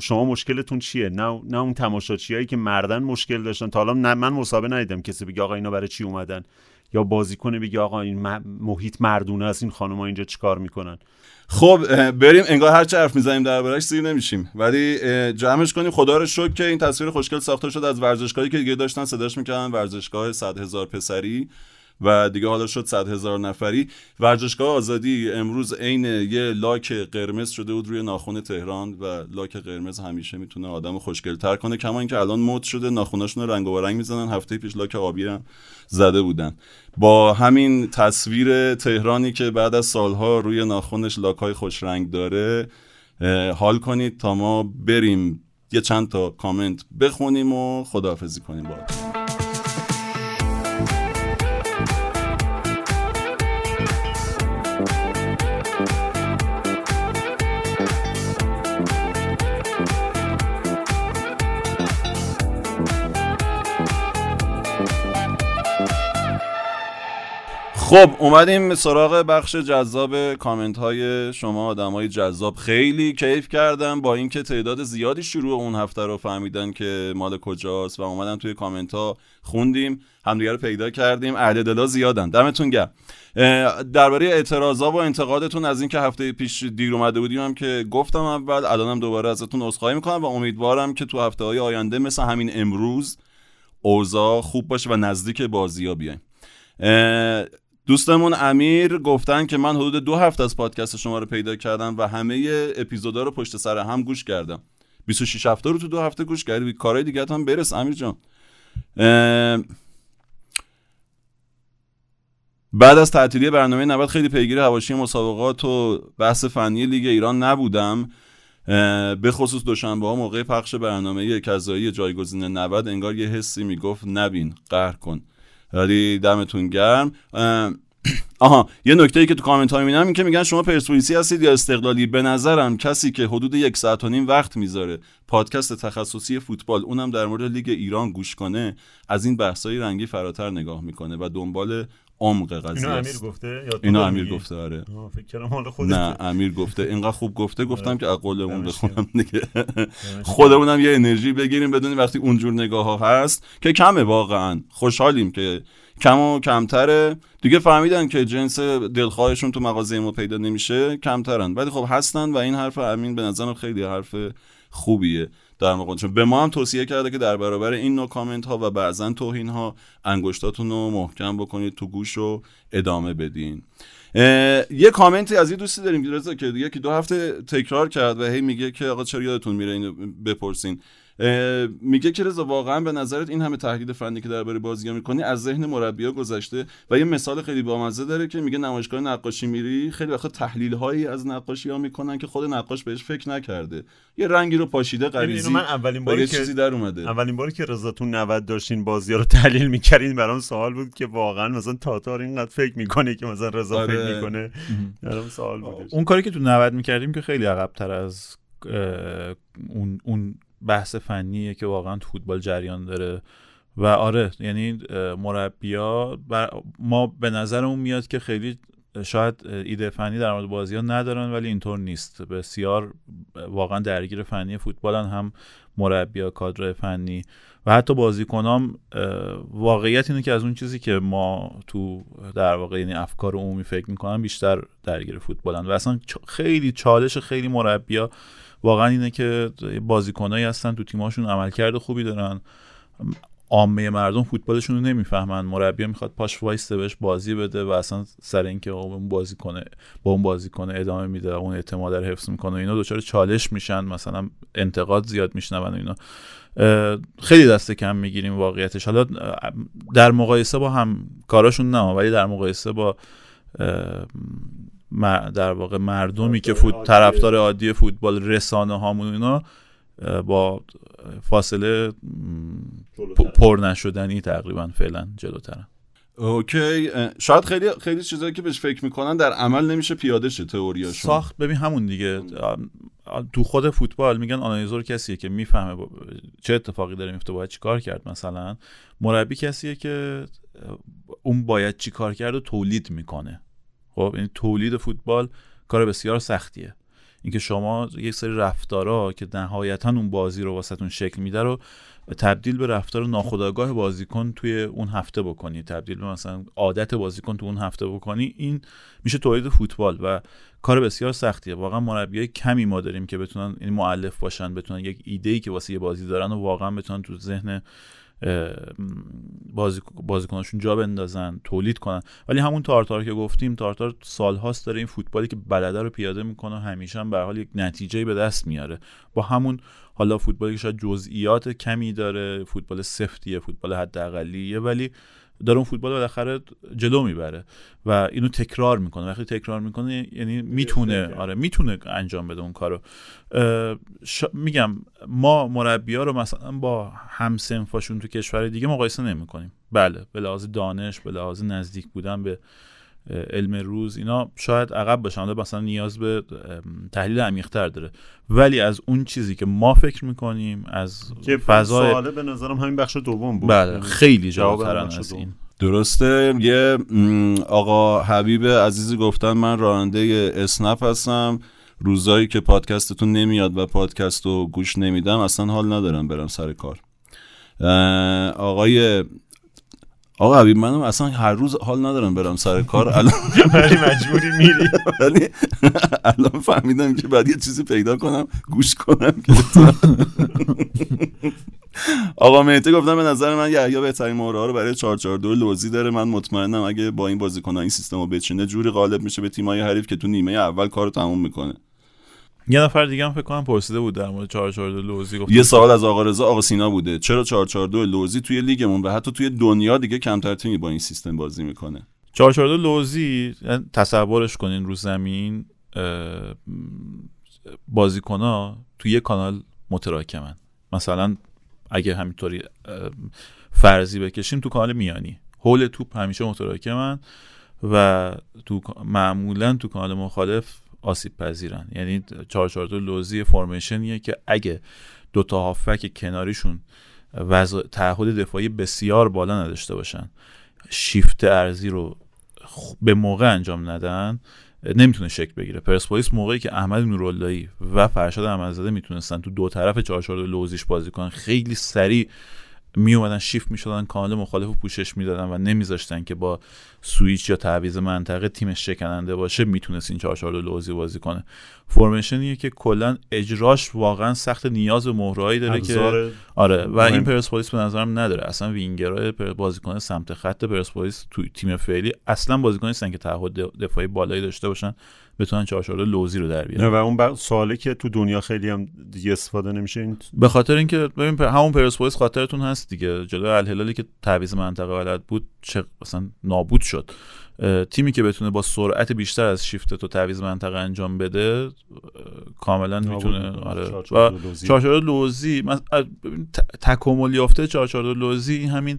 شما مشکلتون چیه؟ نه نه اون تماشاچیایی که مردن مشکل داشتن. تا حالا من مسابقه ندیدم کسی بگه آقا اینا برای چی اومدن. یا بازیکن بگه آقا این محیط مردونه است این خانم‌ها اینجا چیکار می‌کنن؟ خب بریم انگار هر چه حرف می‌زنیم دربارش سیر نمیشیم. ولی جمعش کنیم. خدا رو شکر که این تصویر خوشگل ساخته شد از ورزشگاهی که دیگه داشتن صداش می‌کردن. ورزشگاه 100 هزار پسری. و دیگه حالا شد صد هزار نفری. ورزشگاه آزادی امروز عین یه لاک قرمز شده بود روی ناخون تهران و لاک قرمز همیشه می‌تونه آدم خوشگلتر کنه کما اینکه الان مد شده ناخوناشون رنگ و رنگ می‌زنن. هفته پیش لاک آبی هم زده بودن. با همین تصویر تهرانی که بعد از سالها روی ناخونش لاک های خوش رنگ داره حال کنید تا ما بریم. یه چند تا کامنت بخونیم و خداحافظی کنیم با خب اومدیم سراغ بخش جذاب کامنت های شما آدم های جذاب. خیلی کیف کردم با اینکه تعداد زیادی شروع اون هفته رو فهمیدن که مال کجاست و اومدن توی کامنت ها خوندیم همدیگه رو پیدا کردیم. اهل دلا زیادن. دمتون گرم. درباره اعتراضا و انتقادتون از اینکه هفته پیش دیر اومده بودیم هم که گفتم اول الانم دوباره ازتون عذرخواهی می‌کنم و امیدوارم که تو هفته های آینده مثل همین امروز اوضاع خوب باشه و نزدیک بازی ها بیایم دوستمون امیر گفتن که من حدود دو هفته از پادکست شما رو پیدا کردم و همه اپیزودا رو پشت سر هم گوش کردم. 26 هفته رو تو دو هفته گوش کردی کارهای دیگه هم برس امیر جان. بعد از تعطیلی برنامه 90 خیلی پیگیر حواشی مسابقات و بحث فنی لیگ ایران نبودم. به خصوص دوشنبه ها موقع پخش برنامه کذایی جایگزین 90 انگار یه حسی می‌گفت نبین قهر کن. ولی دمتون گرم. آها یه نکته ای که تو کامنت ها می‌بینم این که میگن شما پرسپولیسی هستید یا استقلالی؟ به نظرم کسی که حدود یک ساعت و نیم وقت می‌ذاره پادکست تخصصی فوتبال اونم در مورد لیگ ایران گوش کنه از این بحثای رنگی فراتر نگاه می‌کنه و دنبال عمق قضیه اینو امیر گفته؟ اینو امیر گفته آره. فکر نه امیر گفته. اینقدر خوب گفته گفتم که اقولمون بخونم دیگه. خودمونم یه انرژی بگیریم بدونیم وقتی اونجور نگاه ها هست که کمه واقعا. خوشحالیم که کم و کمتره. دیگه فهمیدن که جنس دلخواهشون تو مغازه ما پیدا نمیشه کمترن. ولی خب هستن و این حرف امین به نظرم خیلی حرف خوبیه. در موقع به ما هم توصیه کرده که در برابر این نوع کامنت ها و بعضا توهین ها انگشتاتون رو محکم بکنید تو گوش و ادامه بدین. یه کامنتی از یه دوستی داریم که دیگه که دو هفته تکرار کرد و هی میگه که آقا چرا یادتون میره اینو بپرسین. میگه که رضا واقعا به نظرت این همه تحلیل فنی که درباره بازی می‌کنی از ذهن مربیا گذشته و یه مثال خیلی بامزه داره که میگه نمایشگاه نقاشی میری خیلی وقت تحلیل هایی از نقاشی ها می‌کنن که خود نقاش بهش فکر نکرده. یه رنگی رو پاشیده غریزی من اولین باری که چیزی در اومده. اولین باری که رضا تو 90 داشتین بازی رو تحلیل می‌کردین برام سوال بود که واقعا مثلا تاتار اینقدر فکر می‌کنه که مثلا رضا آره. فکر می‌کنه؟ برام سوال بود. اون کاری که تو 90 می‌کردیم که خیلی عقب تر از اون اون بحث فنیه که واقعا تو فوتبال جریان داره. و آره یعنی مربیا ما به نظرمون میاد که خیلی شاید ایده فنی در مورد بازی ها ندارن ولی اینطور نیست. بسیار واقعا درگیر فنی فوتبالن هم مربیا کادر فنی و حتی بازیکنام واقعیت اینه که از اون چیزی که ما تو در واقع یعنی افکار عمومی فکر می‌کنن بیشتر درگیر فوتبالن. و اصلا خیلی چالش خیلی مربیا واقعا اینه که بازیکنایی هستن تو تیماشون عملکرد خوبی دارن. عامه مردم فوتبالشون رو نمی‌فهمن. مربی می‌خواد پاش وایسته بهش بازی بده و اصلا سر اینکه اون بازی کنه با اون بازی ادامه میده اون اعتماد رو حفظ می‌کنه اینا دچار چالش میشن. مثلا انتقاد زیاد میشنون اینا. خیلی دست کم می‌گیریم واقعیتش. حالا در مقایسه با هم کاراشون نه ولی در مقایسه با در واقع مردمی که فوت طرفدار عادی فوتبال رسانه هامون اینا با فاصله پر نشدنی تقریبا فعلا جلوترن. اوکی شاید خیلی خیلی چیزایی که بهش فکر می‌کنن در عمل نمیشه پیاده شه تئوریاشون. ساخت. ببین همون دیگه. تو خود فوتبال میگن آنالیزور کسیه که می‌فهمه چه اتفاقی داره میفته باید چیکار کرد مثلا. مربی کسیه که اون باید چیکار کرد و تولید می‌کنه. خب این یعنی تولید فوتبال کار بسیار سختیه. اینکه شما یک سری رفتارا که نهایتا اون بازی رو واسهتون شکل میده رو تبدیل به رفتار ناخودآگاه بازیکن توی اون هفته بکنی. تبدیل به مثلا عادت بازیکن تو اون هفته بکنی. این میشه تولید فوتبال و کار بسیار سختیه. واقعا مربیای کمی ما داریم که بتونن این معلف باشن بتونن یک ایده ای که واسه یه بازی دارن و واقعا بتونن تو ذهن بازیکناشون جا بندازن تولید کنن. ولی همون تارتار که گفتیم تارتار سالهاست داره این فوتبالی که بلده رو پیاده می‌کنه همیشه هم به حال یک نتیجه به دست میاره. با همون حالا فوتبالی که شاید جزئیات کمی داره فوتبال سفتیه فوتبال حداقلیه ولی داره اون فوتبال بالاخره جلو می‌بره و اینو تکرار می‌کنه. وقتی تکرار می‌کنه یعنی می‌تونه آره می‌تونه انجام بده اون کارو. میگم ما مربی ها رو مثلا با همسنفاشون تو کشور دیگه مقایسه نمی‌کنیم. بله به لحاظ دانش به لحاظ نزدیک بودن به علم روز اینا شاید عقب باشن. مثلا نیاز به تحلیل عمیق‌تر داره. ولی از اون چیزی که ما فکر می‌کنیم از که فضای سواله به نظرم همین بخش دوم بود. بله یعنی خیلی جواب از دوم. این. درسته یه آقا حبیب عزیزی گفتن من راننده اسنپ هستم. روزایی که پادکستتون نمیاد و پادکست رو گوش نمیدم اصلا حال ندارم برم سر کار. آقای آقا حبیب منم اصلا هر روز حال ندارم برم سر کار. الان ولی مجبوری میری. ولی الان فهمیدم که بعد یه چیزی پیدا کنم گوش کنم که. آقا مهدی گفتم به نظر من یحیی بهترین مهره رو برای 442 لوزی داره. من مطمئنم اگه با این بازیکن‌ها این سیستم رو بچینه جوری غالب میشه به تیمای حریف که تو نیمه اول کارو تموم می‌کنه. یه نفر دیگه هم فکر کنم پرسیده بود در مورد 442 لوزی گفت یه سوال از آقا رضا آقا سینا بوده. چرا 442 لوزی توی لیگمون و حتی توی دنیا دیگه کمتر تیمی با این سیستم بازی می‌کنه؟ 442 لوزی یعنی تصورش کنین رو زمین بازیکن ها توی یه کانال متراکمن. مثلا اگه همینطوری فرضی بکشیم تو کانال میانی. هول توپ همیشه متراکمن و تو معمولا تو کانال مخالف آسیب پذیرن. یعنی 442 لوزی فرمیشنیه که اگه دو تا هافک کناریشون وضع تعهد دفاعی بسیار بالا نداشته باشن شیفت ارزی رو به موقع انجام ندن نمی‌تونه شکل بگیره. پرسپولیس موقعی که احمد نوراللهی و فرشاد احمدزاده می‌تونستن تو دو طرف 442 لوزیش بازی کنن خیلی سریع می اومدن شیفت می‌شدن کانال مخالف رو پوشش می‌دادن و نمیذاشتن که با سویچ یا تعویض منطقه تیمش شکننده باشه می‌تونست این 442 لوزی بازی کنه. formation یه که کلا اجراش واقعا سخت نیاز به مهره‌هایی داره که آره و مهم. این پرسپولیس به نظرم نداره. اصلا وینگرای بازیکن سمت خط پرسپولیس تو تیم فعلی اصلا بازیکن نیستن که تعهد دفاعی بالایی داشته باشن. بتونن 442 لوزی رو در بیارن. و اون بق- سواله که تو دنیا خیلی هم دیگه استفاده نمیشه این به خاطر اینکه ببین پر- همون پرسپولیس خاطرتون هست دیگه. جلوی الهلالی که تعویض منطقه بلد بود چه مثلا نابود شد. تیمی که بتونه با سرعت بیشتر از شیفت تو تعویض منطقه انجام بده کاملا می‌تونه آره. و 442 لوزی. 442 لوزی من اه، ببین، ت- تکامل یافته 442 لوزی همین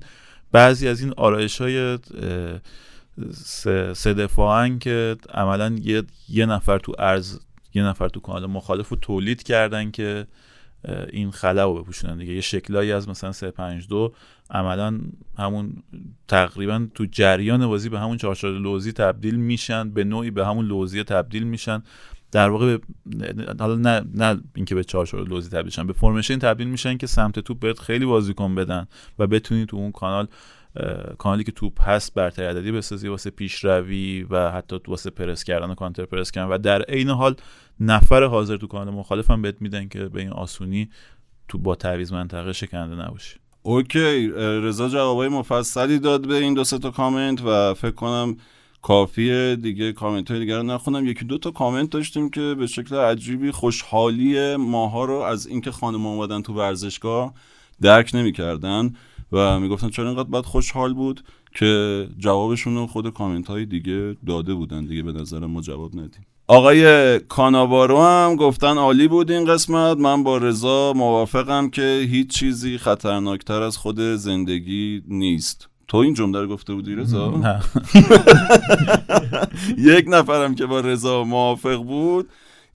بعضی از این آرایش های سه سه دفاعن که عملا یه, یه نفر تو ارز یه نفر تو کانال مخالف رو تولید کردن که این خلا رو بپوشونن دیگه. یه شکلایی از مثلا 352 عملا همون تقریبا تو جریان بازی به همون 442 لوزی تبدیل میشن به نوعی به همون لوزی تبدیل میشن. در واقع به حالا نه نه اینکه به 442 لوزی تبدیل شن به فرمیشن تبدیل میشن که سمت توپ بهت خیلی بازیکن بدن و بتونی تو اون کانال کانالی که توپ هست برتری عددی بسازی واسه پیشروی و حتی واسه پرس کردن و کانتر پرس کردن. و در عین حال نفر حاضر تو کانال مخالف هم بهت میدن که به این آسونی تو با تعویض منطقه شکننده نباشی. اوکی رضا جوابای مفصلی داد به این دو تا کامنت و فکر کنم کافیه دیگه کامنت های دیگر رو نخونم. یکی دو تا کامنت داشتیم که به شکل عجیبی خوشحالی ماها رو از اینکه خانم اومدن تو ورزشگاه درک نمی‌کردن. و می‌گفتن چرا اینقدر باید خوشحال بود که جوابشون رو خود کامنت های دیگه داده بودن. دیگه به نظر ما جواب ندیم. آقای کاناوارو هم گفتن عالی بود این قسمت. من با رضا موافقم که هیچ چیزی خطرناکتر از خود زندگی نیست. تو این جمله رو گفته بودی رضا؟ نه. یک نفرم که با رضا موافق بود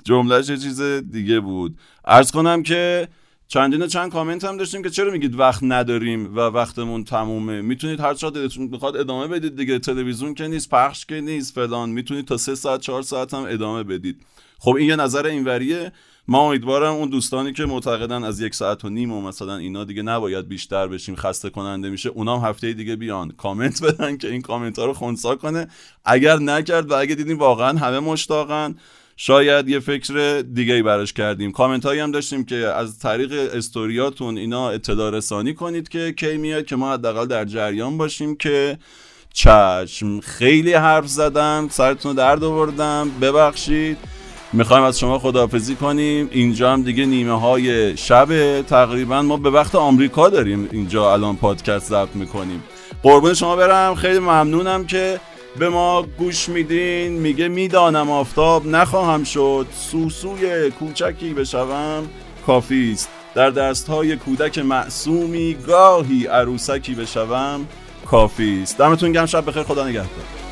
جملهش چیز دیگه بود. ارز کنم که چندین چند کامنت هم داشتیم که چرا میگید وقت نداریم و وقتمون تمومه؟ می‌تونید هر چقدر دلتون بخواد ادامه بدید دیگه تلویزیون که نیست پخش که نیست فلان. می‌تونید تا سه ساعت چهار ساعت هم ادامه بدید. خب این یه نظر اینوریه. ما امیدوارم اون دوستانی که معتقدن از یک ساعت و نیم و مثلا اینا دیگه نباید بیشتر بشیم خسته کننده میشه اونام هفته دیگه بیان. کامنت بدن که این کامنت ها رو خونسا کنه. اگر نکرد و اگه دیدیم واقعا همه مشتاقن شاید یه فکر دیگه ای براش کردیم. کامنت هایی هم داشتیم که از طریق استوریاتون اینا اطلاع رسانی کنید که کی میاد که ما حداقل در جریان باشیم که چشم. خیلی حرف زدم سرتون درد آوردم. ببخشید. می‌خوایم از شما خداحافظی کنیم. اینجا هم دیگه نیمه های شب تقریبا ما به وقت آمریکا داریم اینجا الان پادکست ضبط می‌کنیم. قربون شما برم. خیلی ممنونم که به ما گوش میدین. میگه می‌دانم آفتاب نخواهم شد. سوسوی کوچکی بشوم. کافی است. در دستهای کودک معصومی گاهی عروسکی بشوم. کافی است. دمتون گرم. شب بخیر. خدا نگهدار.